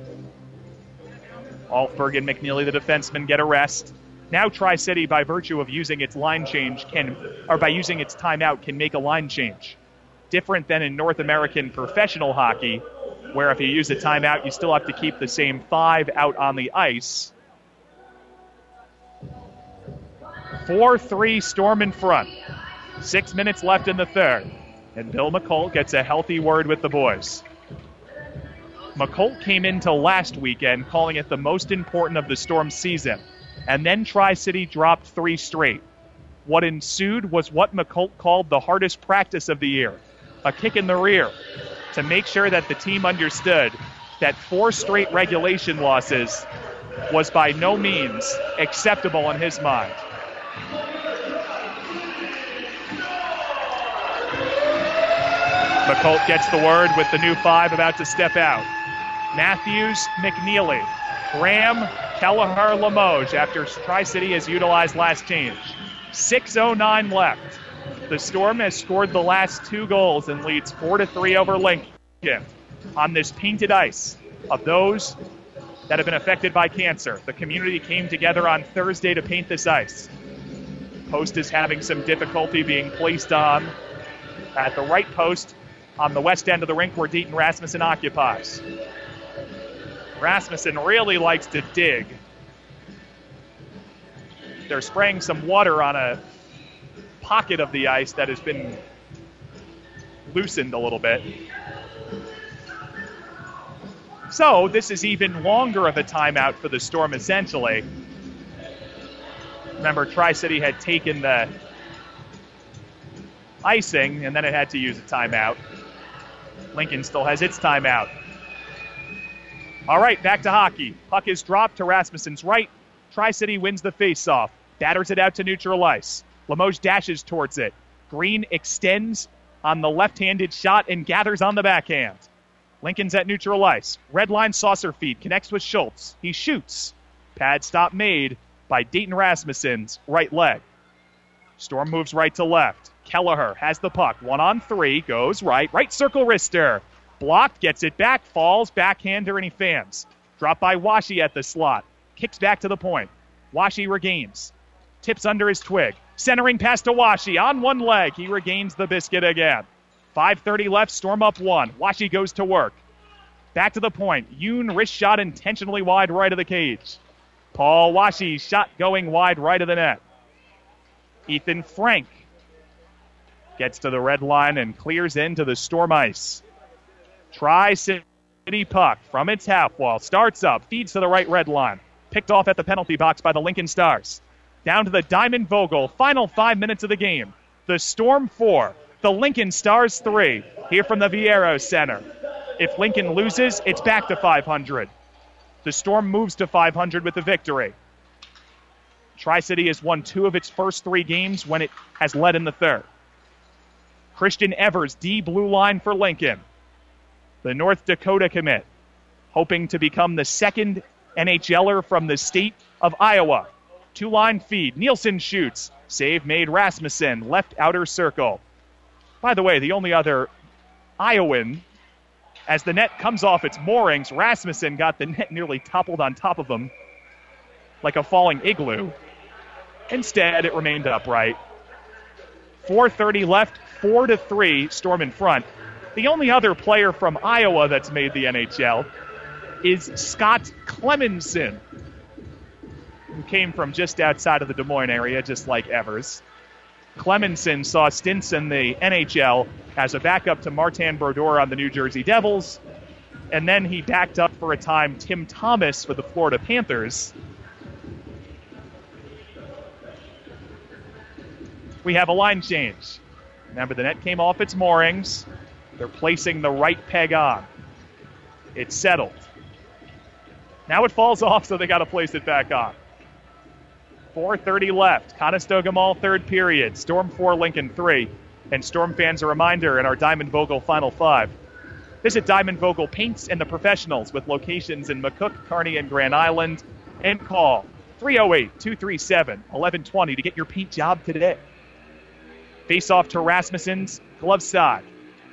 Alfberg and McNeely, the defenseman, get a rest. Now Tri City, by virtue of using its line change, can or by using its timeout, can make a line change. different than in North American professional hockey, where if you use a timeout, you still have to keep the same five out on the ice. 4 3 Storm in front. Six minutes left in the third. And Bill Muckalt gets a healthy word with the boys. Muckalt came into last weekend calling it the most important of the Storm season. And then Tri City dropped three straight. What ensued was what Muckalt called the hardest practice of the year a kick in the rear to make sure that the team understood that four straight regulation losses was by no means acceptable in his mind. Muckalt gets the word with the new five about to step out. Matthews, McNeely, Graham, Kelleher, Limoges after Tri City has utilized last change. 6.09 left. The Storm has scored the last two goals and leads 4 to 3 over Lincoln on this painted ice of those that have been affected by cancer. The community came together on Thursday to paint this ice. Post is having some difficulty being placed on at the right post on the west end of the rink where Deaton Rasmussen occupies. Rasmussen really likes to dig. They're spraying some water on a pocket of the ice that has been loosened a little bit. So, this is even longer of a timeout for the Storm, essentially. Remember, Tri City had taken the icing, and then it had to use a timeout. Lincoln still has its timeout. All right, back to hockey. Puck is dropped to Rasmussen's right. Tri City wins the faceoff. Batters it out to neutral ice. Limoges dashes towards it. Green extends on the left handed shot and gathers on the backhand. Lincoln's at neutral ice. Red line saucer feed connects with Schultz. He shoots. Pad stop made by Dayton Rasmussen's right leg. Storm moves right to left. Kelleher has the puck. One on three. Goes right. Right circle wrister. Blocked. Gets it back. Falls. Backhander and he fans. Drop by Washe at the slot. Kicks back to the point. Washe regains. Tips under his twig. Centering pass to Washe. On one leg. He regains the biscuit again. 5.30 left. Storm up one. Washe goes to work. Back to the point. Yoon wrist shot intentionally wide right of the cage. Paul Washe shot going wide right of the net. Ethan Frank gets to the red line and clears into the storm ice. Tri City puck from its half wall starts up, feeds to the right red line. Picked off at the penalty box by the Lincoln Stars. Down to the Diamond Vogel. Final five minutes of the game. The Storm four, the Lincoln Stars three. Here from the Viaero Center. If Lincoln loses, it's back to 500. The Storm moves to 500 with the victory. Tri City has won two of its first three games when it has led in the third. Christian Evers, D blue line for Lincoln. The North Dakota commit, hoping to become the second NHLer from the state of Iowa. Two line feed. Nielsen shoots. Save made Rasmussen, left outer circle. By the way, the only other Iowan, as the net comes off its moorings, Rasmussen got the net nearly toppled on top of him like a falling igloo. Instead, it remained upright. 4:30 left, 4 to 3, Storm in front. The only other player from Iowa that's made the NHL is Scott Clemmensen, who came from just outside of the Des Moines area, just like Evers. Clemmensen saw stints in the NHL as a backup to Martin Brodeur on the New Jersey Devils, and then he backed up for a time Tim Thomas with the Florida Panthers. We have a line change. Remember, the net came off its moorings. They're placing the right peg on. It's settled. Now it falls off, so they got to place it back on. 4.30 left. Conestoga Mall, third period. Storm 4, Lincoln 3. And Storm fans, a reminder in our Diamond Vogel Final Five. Visit Diamond Vogel Paints and the Professionals with locations in McCook, Kearney, and Grand Island. And call 308 237 1120 to get your paint job today. Face off to Rasmussen's glove side.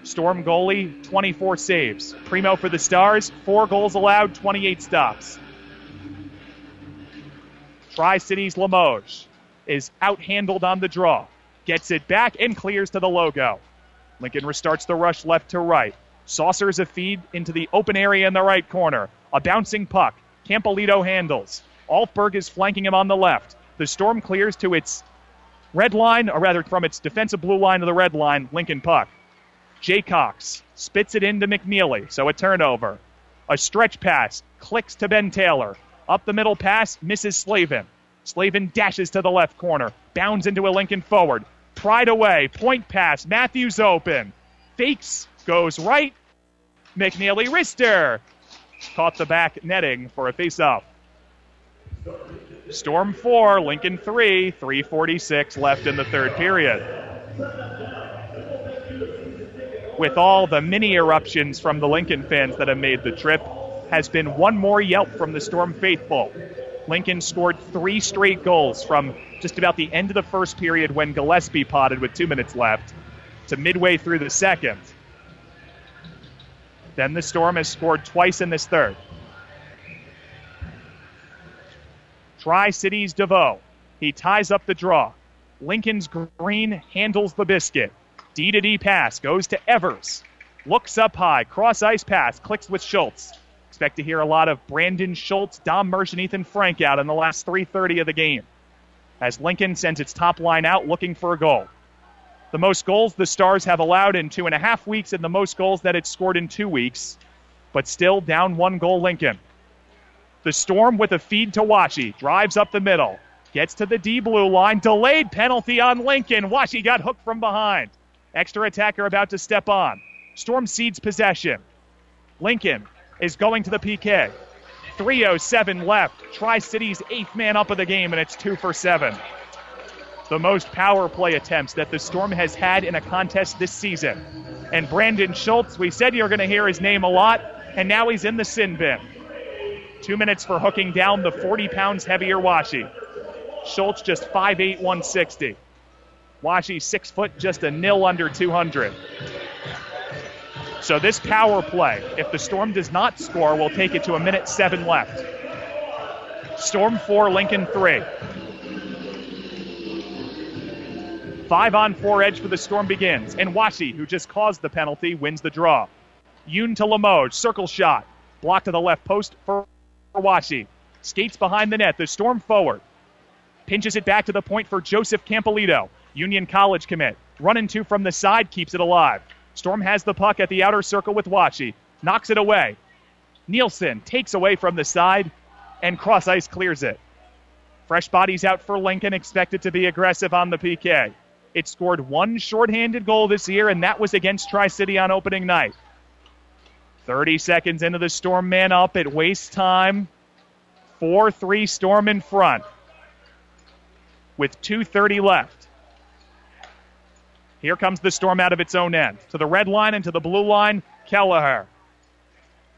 Storm goalie, 24 saves. Primo for the Stars, 4 goals allowed, 28 stops. Tri Cities Limoges is outhandled on the draw. Gets it back and clears to the logo. Lincoln restarts the rush left to right. Saucers a feed into the open area in the right corner. A bouncing puck. Campolito handles. Alfberg is flanking him on the left. The Storm clears to its red line, or rather from its defensive blue line to the red line. Lincoln puck. Jaycox spits it into McNeely, so a turnover. A stretch pass clicks to Ben Taylor. Up the middle pass misses Slavin. Slavin dashes to the left corner, bounds into a Lincoln forward. Pried away, point pass. Matthews open. Fakes, goes right. McNeely wrister. Caught the back netting for a face-off. Storm 4, Lincoln 3, 346 left in the third period. With all the mini eruptions from the Lincoln fans that have made the trip, has been one more yelp from the Storm faithful. Lincoln scored three straight goals from just about the end of the first period when Gillespie potted with two minutes left to midway through the second. Then the Storm has scored twice in this third. Tri Cities DeVoe. He ties up the draw. Lincoln's Green handles the biscuit. D to D pass goes to Evers. Looks up high. Cross ice pass. Clicks with Schultz. Expect to hear a lot of Brandon Schultz, Dom Mersch, and Ethan Frank out in the last 330 of the game. As Lincoln sends its top line out looking for a goal. The most goals the Stars have allowed in two and a half weeks, and the most goals that it's scored in two weeks. But still down one goal, Lincoln. The Storm with a feed to Washe. Drives up the middle. Gets to the D blue line. Delayed penalty on Lincoln. Washe got hooked from behind. Extra attacker about to step on. Storm seeds possession. Lincoln is going to the PK. 307 left. Tri City's eighth man up of the game, and it's two for seven. The most power play attempts that the Storm has had in a contest this season. And Brandon Schultz, we said you're going to hear his name a lot, and now he's in the sin bin. Two minutes for hooking down the 40 pounds heavier Washe. Schultz just 5'8, 160. Washe, six foot, just a nil under 200. So this power play, if the Storm does not score, will take it to a minute seven left. Storm four, Lincoln three. Five on four edge for the Storm begins, and Washe, who just caused the penalty, wins the draw. Yoon to Limoges, circle shot, blocked to the left post for Washe. Skates behind the net, the Storm forward. Pinches it back to the point for Joseph Campolito, Union College commit. Running two from the side, keeps it alive. Storm has the puck at the outer circle with Washe. Knocks it away. Nielsen takes away from the side, and cross ice clears it. Fresh bodies out for Lincoln, expected to be aggressive on the PK. It scored one shorthanded goal this year, and that was against Tri City on opening night. 30 seconds into the Storm man up. It wastes time. 4 3 Storm in front with 2.30 left. Here comes the Storm out of its own end. To the red line and to the blue line, Kelleher.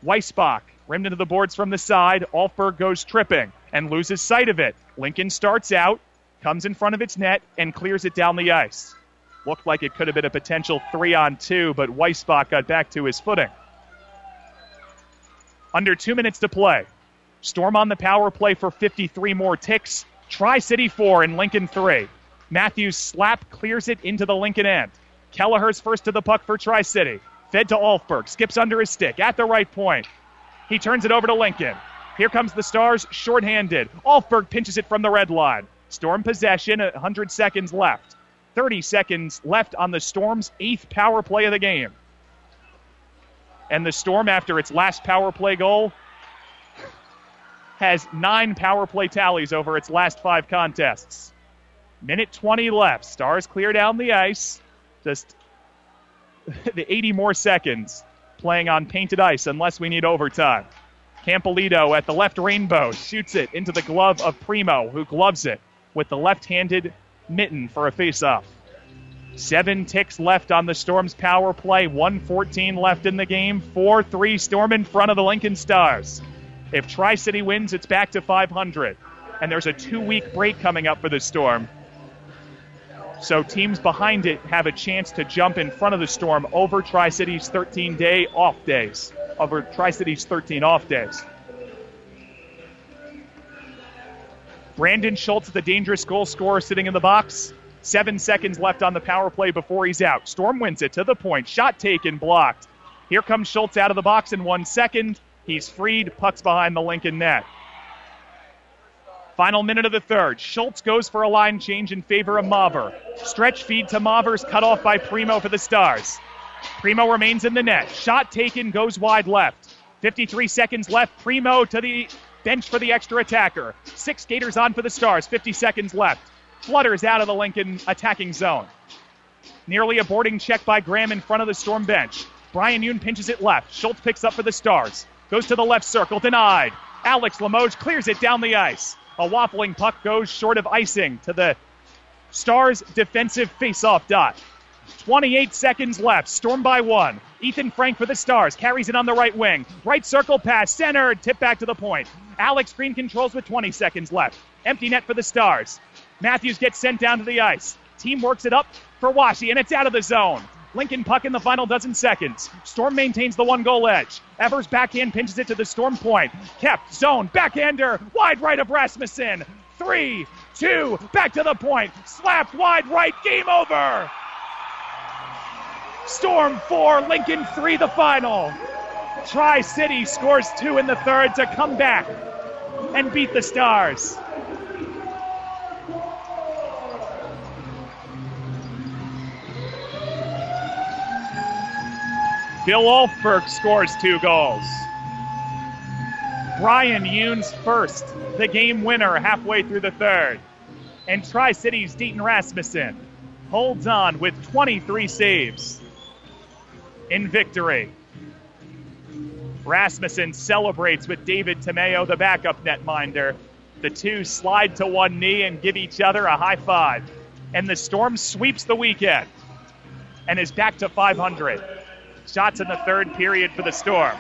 Weisbach rimmed into the boards from the side. Alfberg goes tripping and loses sight of it. Lincoln starts out, comes in front of its net, and clears it down the ice. Looked like it could have been a potential three on two, but Weisbach got back to his footing. Under two minutes to play. Storm on the power play for 53 more ticks. Tri City 4 and Lincoln 3. Matthews slap clears it into the Lincoln end. Kelleher's first to the puck for Tri City. Fed to Alfberg. Skips under his stick at the right point. He turns it over to Lincoln. Here comes the Stars, shorthanded. Alfberg pinches it from the red line. Storm possession, 100 seconds left. 30 seconds left on the Storm's eighth power play of the game. And the Storm, after its last power play goal, has nine power play tallies over its last five contests. Minute 20 left. Stars clear down the ice. Just the 80 more seconds playing on painted ice unless we need overtime. Campolito at the left rainbow shoots it into the glove of Primo, who gloves it with the left handed mitten for a face-off. Seven ticks left on the Storm's power play. 114 left in the game. 4 3 Storm in front of the Lincoln Stars. If Tri City wins, it's back to 500. And there's a two week break coming up for the Storm. So teams behind it have a chance to jump in front of the Storm over Tri City's 13 day off days, over Tri City's 13 off days. Brandon Schultz, the dangerous goal scorer, sitting in the box. Seven seconds left on the power play before he's out. Storm wins it to the point. Shot taken, blocked. Here comes Schultz out of the box in one second. He's freed. Puck's behind the Lincoln net. Final minute of the third. Schultz goes for a line change in favor of Maver. Stretch feed to Maver's cut off by Primo for the Stars. Primo remains in the net. Shot taken, goes wide left. 53 seconds left. Primo to the bench for the extra attacker. Six skaters on for the Stars. 50 seconds left. Flutters out of the Lincoln attacking zone. Nearly a boarding check by Graham in front of the Storm bench. Brian Yoon pinches it left. Schultz picks up for the Stars. Goes to the left circle, denied. Alex Limoges clears it down the ice. A waffling puck goes short of icing to the Stars defensive faceoff dot. 28 seconds left. Storm by one. Ethan Frank for the Stars carries it on the right wing. Right circle pass, centered, tip back to the point. Alex Green controls with 20 seconds left. Empty net for the Stars. Matthews gets sent down to the ice. Team works it up for Washe, and it's out of the zone. Lincoln puck in the final dozen seconds. Storm maintains the one goal edge. Evers backhand pinches it to the Storm point. Kept, zone, backhander, wide right of Rasmussen. Three, two, back to the point. Slapped wide right, game over. Storm four, Lincoln three, the final. Tri City scores two in the third to come back and beat the Stars. Bill Alfberg scores two goals. Brian Yoon's first, the game winner halfway through the third. And Tri City's Deaton Rasmussen holds on with 23 saves in victory. Rasmussen celebrates with David Tomeo, the backup netminder. The two slide to one knee and give each other a high five. And the Storm sweeps the weekend and is back to 500. Shots in the third period for the Storm.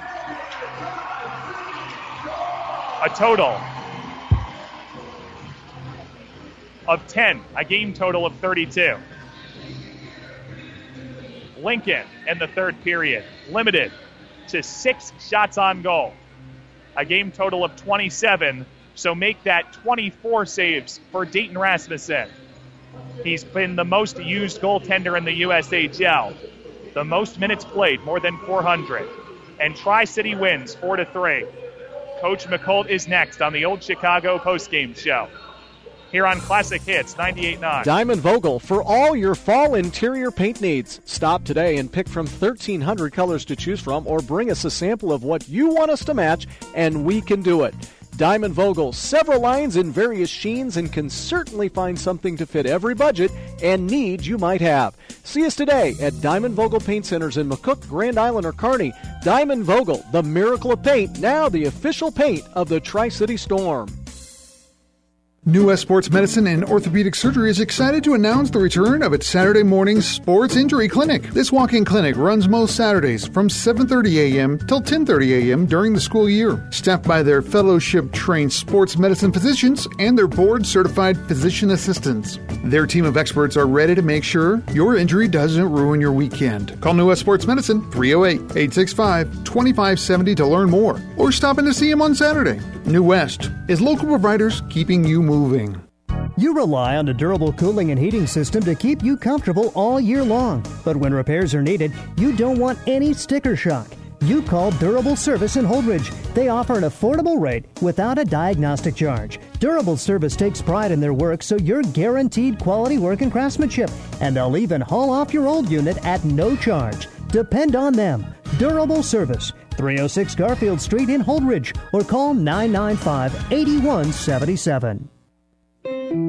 A total of 10, a game total of 32. Lincoln in the third period, limited to six shots on goal, a game total of 27. So make that 24 saves for Dayton Rasmussen. He's been the most used goaltender in the USHL the most minutes played, more than 400. And Tri City wins 4 to 3. Coach Muckalt is next on the Old Chicago postgame show. Here on Classic Hits 98.9. Diamond Vogel for all your fall interior paint needs. Stop today and pick from 1,300 colors to choose from, or bring us a sample of what you want us to match, and we can do it. Diamond Vogel, several lines in various sheens, and can certainly find something to fit every budget and need you might have. See us today at Diamond Vogel Paint Centers in McCook, Grand Island, or Kearney. Diamond Vogel, the miracle of paint, now the official paint of the Tri City Storm. New West Sports Medicine and Orthopedic Surgery is excited to announce the return of its Saturday morning sports injury clinic. This walk-in clinic runs most Saturdays from 7:30 a.m. till 10:30 a.m. during the school year. Staffed by their fellowship-trained sports medicine physicians and their board-certified physician assistants. Their team of experts are ready to make sure your injury doesn't ruin your weekend. Call New West Sports Medicine 308-865-2570 to learn more or stop in to see them on Saturday. New West is local providers keeping you moving. You rely on a durable cooling and heating system to keep you comfortable all year long. But when repairs are needed, you don't want any sticker shock. You call Durable Service in Holdrege. They offer an affordable rate without a diagnostic charge. Durable Service takes pride in their work, so you're guaranteed quality work and craftsmanship. And they'll even haul off your old unit at no charge. Depend on them. Durable Service, 306 Garfield Street in Holdrege, or call 995 8177.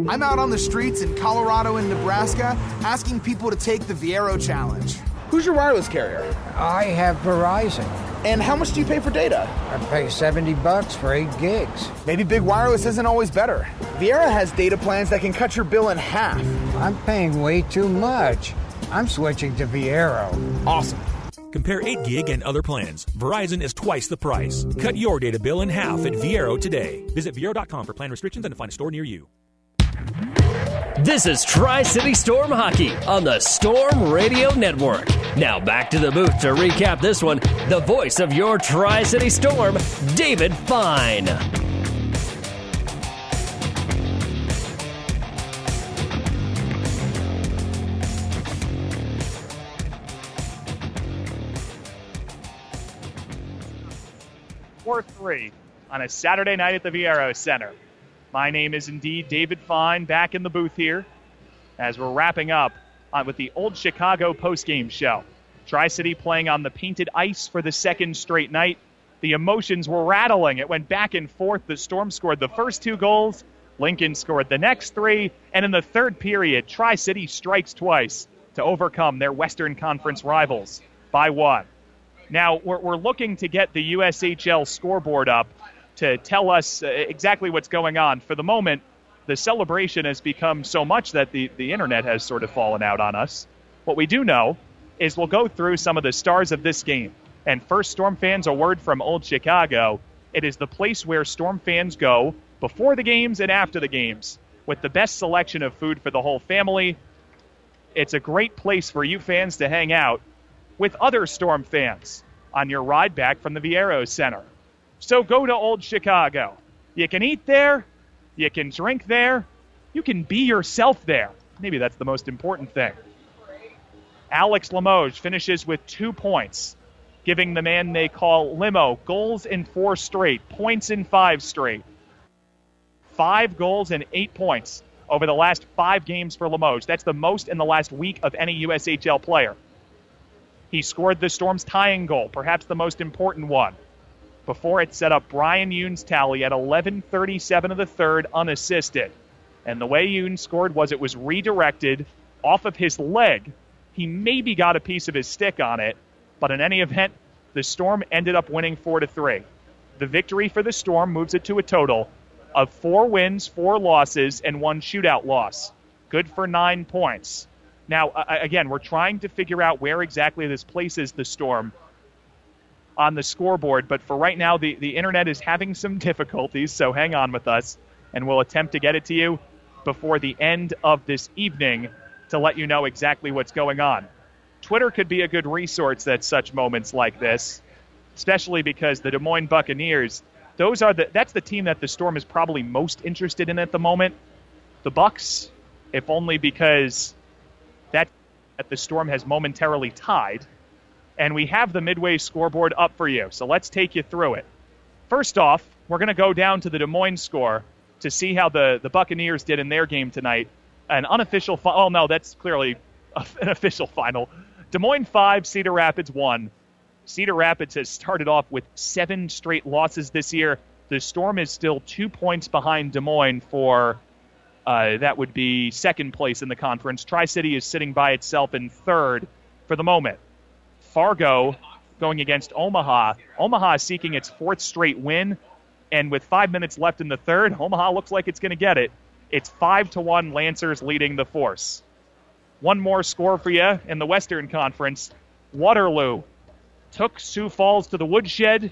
I'm out on the streets in Colorado and Nebraska asking people to take the Viaero challenge. Who's your wireless carrier? I have Verizon. And how much do you pay for data? I pay 70 bucks for 8 gigs. Maybe big wireless isn't always better. Viaero has data plans that can cut your bill in half. I'm paying way too much. I'm switching to Viaero. Awesome. Compare 8 gig and other plans. Verizon is twice the price. Cut your data bill in half at Viaero today. Visit Viaero.com for plan restrictions and to find a store near you. This is Tri City Storm Hockey on the Storm Radio Network. Now back to the booth to recap this one. The voice of your Tri City Storm, David Fine. Four three on a Saturday night at the Viaero Center. My name is indeed David Fine, back in the booth here as we're wrapping up with the Old Chicago postgame show. Tri City playing on the painted ice for the second straight night. The emotions were rattling. It went back and forth. The Storm scored the first two goals. Lincoln scored the next three. And in the third period, Tri City strikes twice to overcome their Western Conference rivals by one. Now, we're, we're looking to get the USHL scoreboard up to tell us uh, exactly what's going on. For the moment, the celebration has become so much that the, the internet has sort of fallen out on us. What we do know is we'll go through some of the stars of this game. And first, Storm fans, a word from Old Chicago. It is the place where Storm fans go before the games and after the games with the best selection of food for the whole family. It's a great place for you fans to hang out with other Storm fans on your ride back from the Viaero Center. So go to Old Chicago. You can eat there, you can drink there, you can be yourself there. Maybe that's the most important thing. Alex Limoges finishes with two points, giving the man they call Limo goals in four straight, points in five straight. Five goals and eight points over the last five games for Limoges. That's the most in the last week of any USHL player. He scored the Storm's tying goal, perhaps the most important one. Before it set up Brian Yoon's tally at 11:37 of the third, unassisted. And the way Yoon scored was it was redirected off of his leg. He maybe got a piece of his stick on it, but in any event, the Storm ended up winning four to three. The victory for the Storm moves it to a total of four wins, four losses, and one shootout loss. Good for nine points. Now, again, we're trying to figure out where exactly this places the Storm on the scoreboard, but for right now, the, the internet is having some difficulties, so hang on with us, and we'll attempt to get it to you before the end of this evening to let you know exactly what's going on. Twitter could be a good resource at such moments like this, especially because the Des Moines Buccaneers, those are the that's the team that the Storm is probably most interested in at the moment. The Bucks, if only because that that the Storm has momentarily tied. And we have the midway scoreboard up for you. So let's take you through it. First off, we're going to go down to the Des Moines score to see how the, the Buccaneers did in their game tonight. An unofficial, fi- oh no, that's clearly an official final. Des Moines 5, Cedar Rapids 1. Cedar Rapids has started off with seven straight losses this year. The Storm is still two points behind Des Moines for uh, that would be second place in the conference. Tri City is sitting by itself in third for the moment. Fargo going against Omaha. Omaha is seeking its fourth straight win, and with five minutes left in the third, Omaha looks like it's going to get it. It's five to one. Lancers leading the force. One more score for you in the Western Conference. Waterloo took Sioux Falls to the woodshed,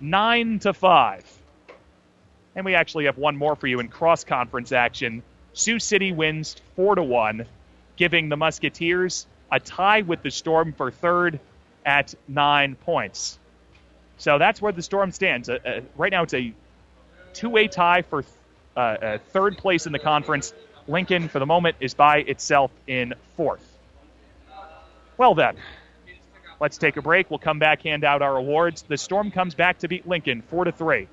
nine to five. And we actually have one more for you in cross conference action. Sioux City wins four to one, giving the Musketeers a tie with the Storm for third at nine points. So that's where the Storm stands. Uh, uh, right now, it's a two-way tie for uh, uh, third place in the conference. Lincoln, for the moment, is by itself in fourth. Well then, let's take a break. We'll come back, hand out our awards. The Storm comes back to beat Lincoln four to three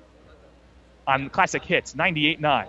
on Classic Hits 98.9.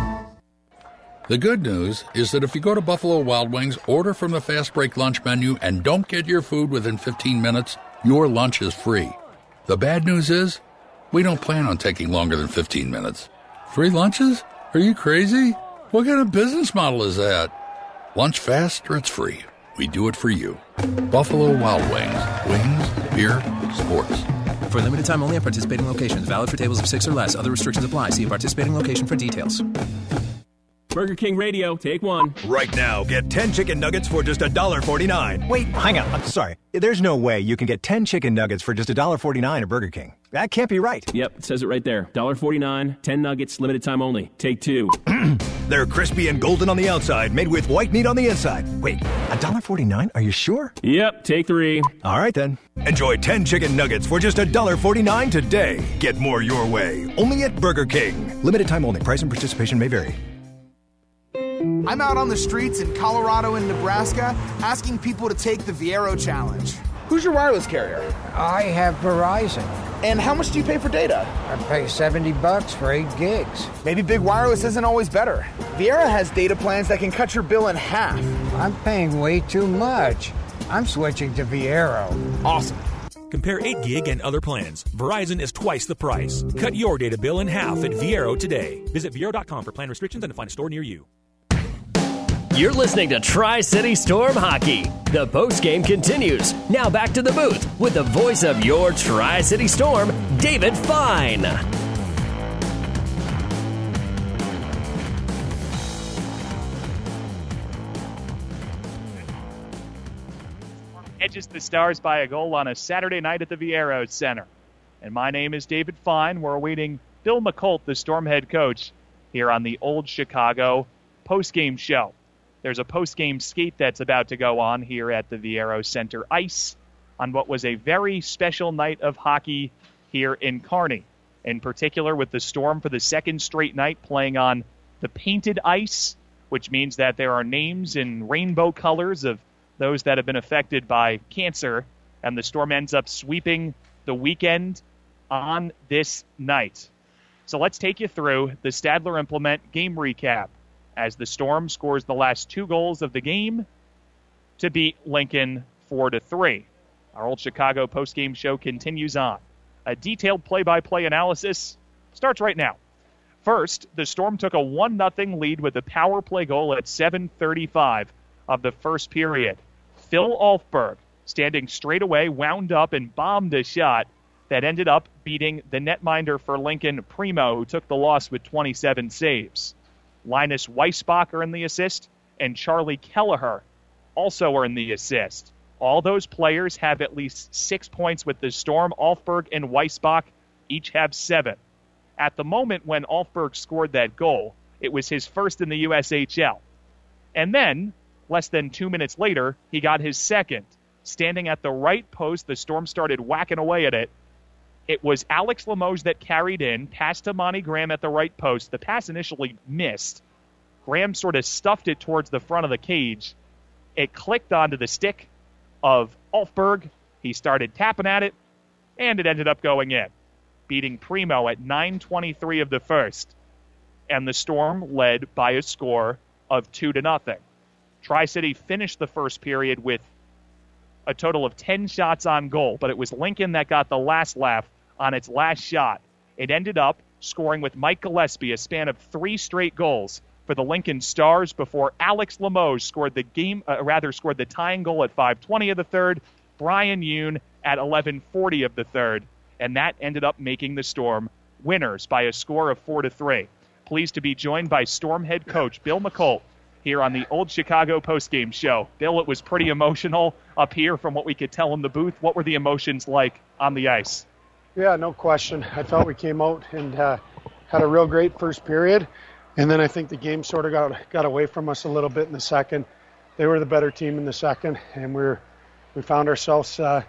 The good news is that if you go to Buffalo Wild Wings, order from the fast break lunch menu, and don't get your food within 15 minutes, your lunch is free. The bad news is, we don't plan on taking longer than 15 minutes. Free lunches? Are you crazy? What kind of business model is that? Lunch fast or it's free. We do it for you. Buffalo Wild Wings. Wings, beer, sports. For limited time only at participating locations. Valid for tables of six or less. Other restrictions apply. See participating location for details. Burger King Radio, take one. Right now, get 10 chicken nuggets for just $1.49. Wait, hang on. I'm sorry. There's no way you can get 10 chicken nuggets for just $1.49 at Burger King. That can't be right. Yep, it says it right there. $1.49, 10 nuggets, limited time only. Take two. They're crispy and golden on the outside, made with white meat on the inside. Wait, $1.49? Are you sure? Yep, take three. All right then. Enjoy 10 chicken nuggets for just $1.49 today. Get more your way. Only at Burger King. Limited time only. Price and participation may vary. I'm out on the streets in Colorado and Nebraska asking people to take the Viaero challenge. Who's your wireless carrier? I have Verizon. And how much do you pay for data? I pay 70 bucks for 8 gigs. Maybe big wireless isn't always better. Viaero has data plans that can cut your bill in half. I'm paying way too much. I'm switching to Viaero. Awesome. Compare 8 gig and other plans. Verizon is twice the price. Cut your data bill in half at Viaero today. Visit Viaero.com for plan restrictions and to find a store near you. You're listening to Tri City Storm Hockey. The post game continues. Now back to the booth with the voice of your Tri City Storm, David Fine. edges the Stars by a goal on a Saturday night at the Viaero Center. And my name is David Fine. We're awaiting Bill Muckalt, the Storm head coach, here on the Old Chicago postgame show. There's a post game skate that's about to go on here at the Viaero Center Ice on what was a very special night of hockey here in Kearney. In particular, with the Storm for the second straight night playing on the painted ice, which means that there are names in rainbow colors of those that have been affected by cancer, and the Storm ends up sweeping the weekend on this night. So let's take you through the Stadler Implement game recap as the Storm scores the last two goals of the game to beat Lincoln 4 to 3. Our old Chicago postgame show continues on. A detailed play-by-play analysis starts right now. First, the Storm took a 1 0 lead with a power play goal at 7:35 of the first period. Phil Alfberg, standing straight away, wound up and bombed a shot that ended up beating the netminder for Lincoln, Primo, who took the loss with 27 saves. Linus Weisbacher in the assist, and Charlie Kelleher also in the assist. All those players have at least six points with the Storm. Alfberg and Weisbach each have seven. At the moment when Alfberg scored that goal, it was his first in the USHL. And then, less than two minutes later, he got his second. Standing at the right post, the Storm started whacking away at it. It was Alex Limoges that carried in, passed to Monty Graham at the right post. The pass initially missed. Graham sort of stuffed it towards the front of the cage. It clicked onto the stick of Alfberg. He started tapping at it, and it ended up going in, beating Primo at 9:23 of the first. And the Storm led by a score of two to nothing. Tri City finished the first period with a total of 10 shots on goal, but it was Lincoln that got the last laugh on its last shot. It ended up scoring with Mike Gillespie a span of three straight goals for the Lincoln Stars before Alex Limoges scored the game, uh, rather scored the tying goal at 5:20 of the third. Brian Yoon at 11:40 of the third, and that ended up making the Storm winners by a score of four to three. Pleased to be joined by Storm head coach Bill Muckalt here on the Old Chicago postgame show. Bill, it was pretty emotional up here from what we could tell in the booth. What were the emotions like on the ice? Yeah, no question. I thought we came out and uh, had a real great first period, and then I think the game sort of got got away from us a little bit in the second. They were the better team in the second, and we are we found ourselves uh,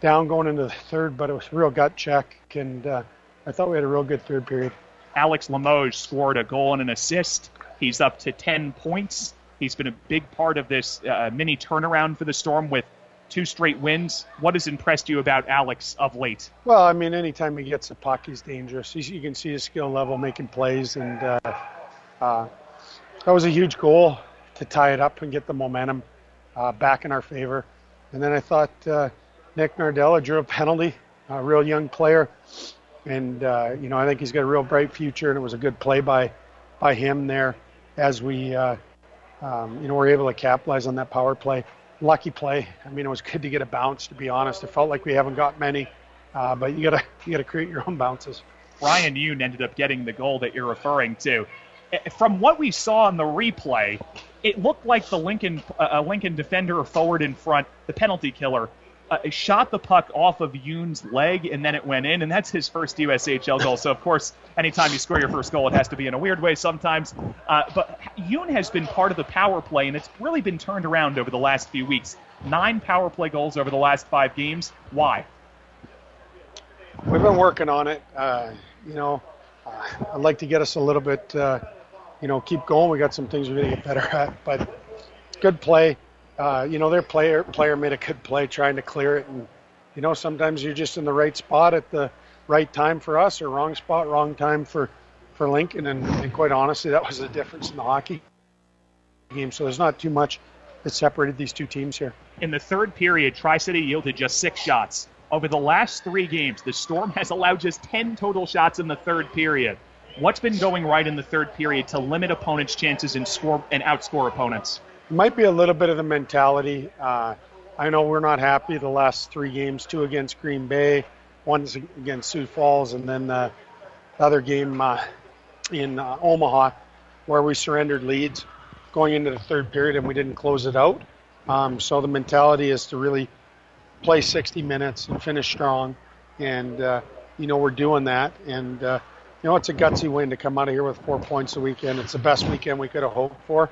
down going into the third, but it was a real gut check, and uh, I thought we had a real good third period. Alex Limoges scored a goal and an assist. He's up to 10 points. He's been a big part of this uh, mini turnaround for the Storm with two straight wins. What has impressed you about Alex of late? Well, I mean, anytime he gets a puck, he's dangerous. He's, you can see his skill level making plays, and uh, uh, that was a huge goal to tie it up and get the momentum uh, back in our favor. And then I thought uh, Nick Nardella drew a penalty, a real young player, and uh, you know I think he's got a real bright future, and it was a good play by by him there as we uh, um, you know were able to capitalize on that power play lucky play. I mean, it was good to get a bounce. To be honest, it felt like we haven't got many, uh, but you gotta you gotta create your own bounces. Ryan Yoon ended up getting the goal that you're referring to. eh, from what we saw in the replay, it looked like the Lincoln uh, Lincoln defender forward in front, the penalty killer, uh, shot the puck off of Yoon's leg and then it went in, and that's his first USHL goal. So of course, anytime you score your first goal, it has to be in a weird way sometimes. Uh, but Yoon has been part of the power play, and it's really been turned around over the last few weeks. Nine power play goals over the last five games. Why? We've been working on it. Uh, you know, uh, I'd like to get us a little bit, uh, you know, keep going. We got some things we're going to get better at, but good play. Uh, you know, their player player made a good play trying to clear it, and you know, sometimes you're just in the right spot at the right time for us, or wrong spot, wrong time for for Lincoln, and, and quite honestly, that was the difference in the hockey game. So there's not too much that separated these two teams here. In the third period, Tri City yielded just six shots. Over the last three games, the Storm has allowed just 10 total shots in the third period. What's been going right in the third period to limit opponents' chances and score and outscore opponents? Might be a little bit of the mentality. Uh, I know we're not happy the last three games, two against Green Bay, one against Sioux Falls, and then the other game uh, in uh, Omaha where we surrendered leads going into the third period and we didn't close it out. Um, so the mentality is to really play 60 minutes and finish strong. And, uh, you know, we're doing that. And, uh, you know, it's a gutsy win to come out of here with four points a weekend. It's the best weekend we could have hoped for.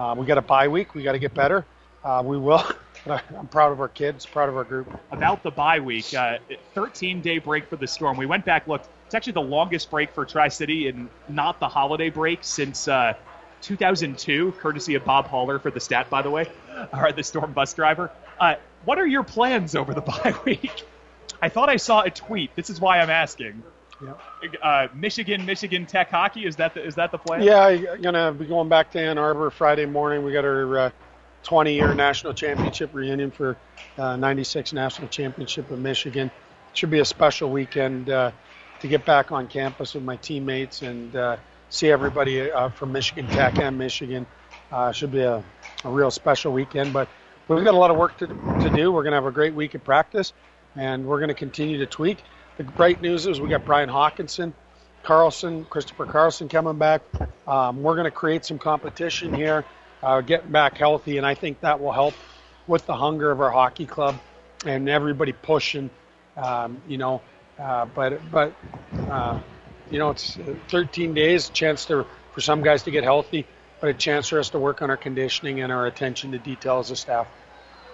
Uh, we got a bye week. We got to get better. Uh, we will. I'm proud of our kids, proud of our group. About the bye week, uh, 13 day break for the Storm. We went back, looked. It's actually the longest break for Tri City and not the holiday break since uh, 2002, courtesy of Bob Haller for the stat, by the way, or the Storm bus driver. Uh, what are your plans over the bye week? I thought I saw a tweet. This is why I'm asking. Uh, Michigan, Michigan Tech hockey is that the, is that the plan? Yeah, I'm gonna be going back to Ann Arbor Friday morning. We got our uh, 20 year national championship reunion for uh, 96 national championship of Michigan. Should be a special weekend uh, to get back on campus with my teammates and uh, see everybody uh, from Michigan Tech and Michigan. Uh, should be a, a real special weekend, but we've got a lot of work to, to do. We're going to have a great week of practice, and we're going to continue to tweak. The great news is we got Brian Hawkinson, Carlson, Christopher Carlson coming back. Um, we're going to create some competition here, uh, getting back healthy, and I think that will help with the hunger of our hockey club and everybody pushing. Um, you know, uh, but but uh, you know it's 13 days, chance to for some guys to get healthy, but a chance for us to work on our conditioning and our attention to detail as a staff.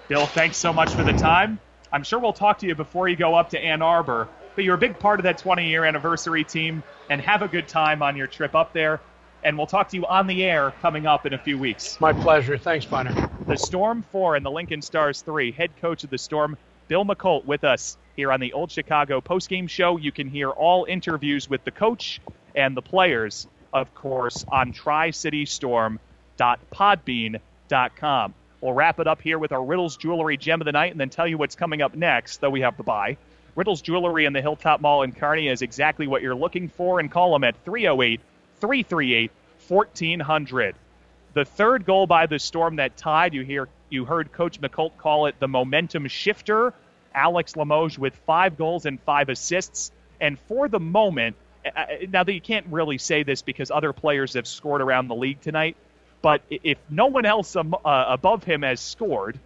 Bill, thanks so much for the time. I'm sure we'll talk to you before you go up to Ann Arbor. But you're a big part of that 20 year anniversary team, and have a good time on your trip up there. And we'll talk to you on the air coming up in a few weeks. My pleasure. Thanks, Bonner. The Storm 4 and the Lincoln Stars 3. Head coach of the Storm, Bill Muckalt, with us here on the Old Chicago postgame show. You can hear all interviews with the coach and the players, of course, on tricitystorm.podbean.com. We'll wrap it up here with our Riddles Jewelry Gem of the Night and then tell you what's coming up next, though we have the bye. Riddles Jewelry in the Hilltop Mall in Kearney is exactly what you're looking for and call them at 308 338 1400. The third goal by the Storm that tied, you hear you heard Coach Muckalt call it the momentum shifter. Alex Limoges with five goals and five assists. And for the moment, now that you can't really say this because other players have scored around the league tonight, but if no one else uh, above him has scored,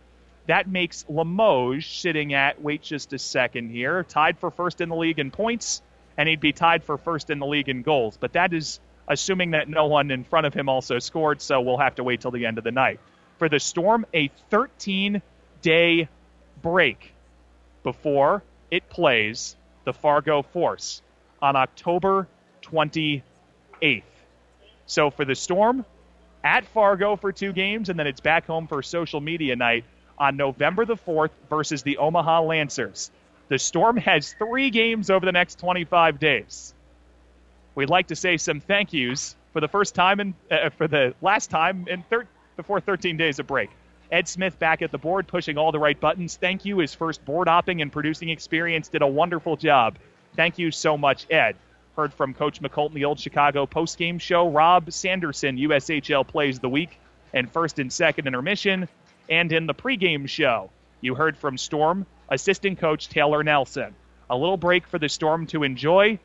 that makes Limoges sitting at, wait just a second here, tied for first in the league in points, and he'd be tied for first in the league in goals. But that is assuming that no one in front of him also scored, so we'll have to wait till the end of the night. For the Storm, a 13 day break before it plays the Fargo Force on October 28th. So for the Storm, at Fargo for two games, and then it's back home for social media night on November the 4th versus the Omaha Lancers. The Storm has three games over the next 25 days. We'd like to say some thank yous for the first time and uh, for the last time in thir- before 13 days of break. Ed Smith back at the board, pushing all the right buttons. Thank you. His first board hopping and producing experience did a wonderful job. Thank you so much, Ed. Heard from Coach Muckalt in the Old Chicago postgame show. Rob Sanderson, USHL plays the week and first and second intermission. And in the pregame show, you heard from Storm assistant coach Taylor Nelson. A little break for the Storm to enjoy.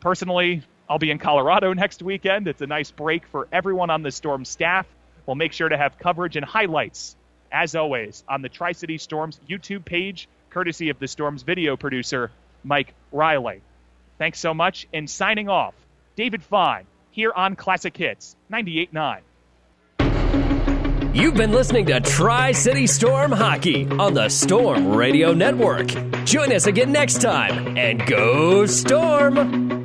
Personally, I'll be in Colorado next weekend. It's a nice break for everyone on the Storm staff. We'll make sure to have coverage and highlights, as always, on the Tri City Storms YouTube page, courtesy of the Storms video producer, Mike Riley. Thanks so much. And signing off, David Fine, here on Classic Hits 98.9. You've been listening to Tri City Storm Hockey on the Storm Radio Network. Join us again next time and go Storm!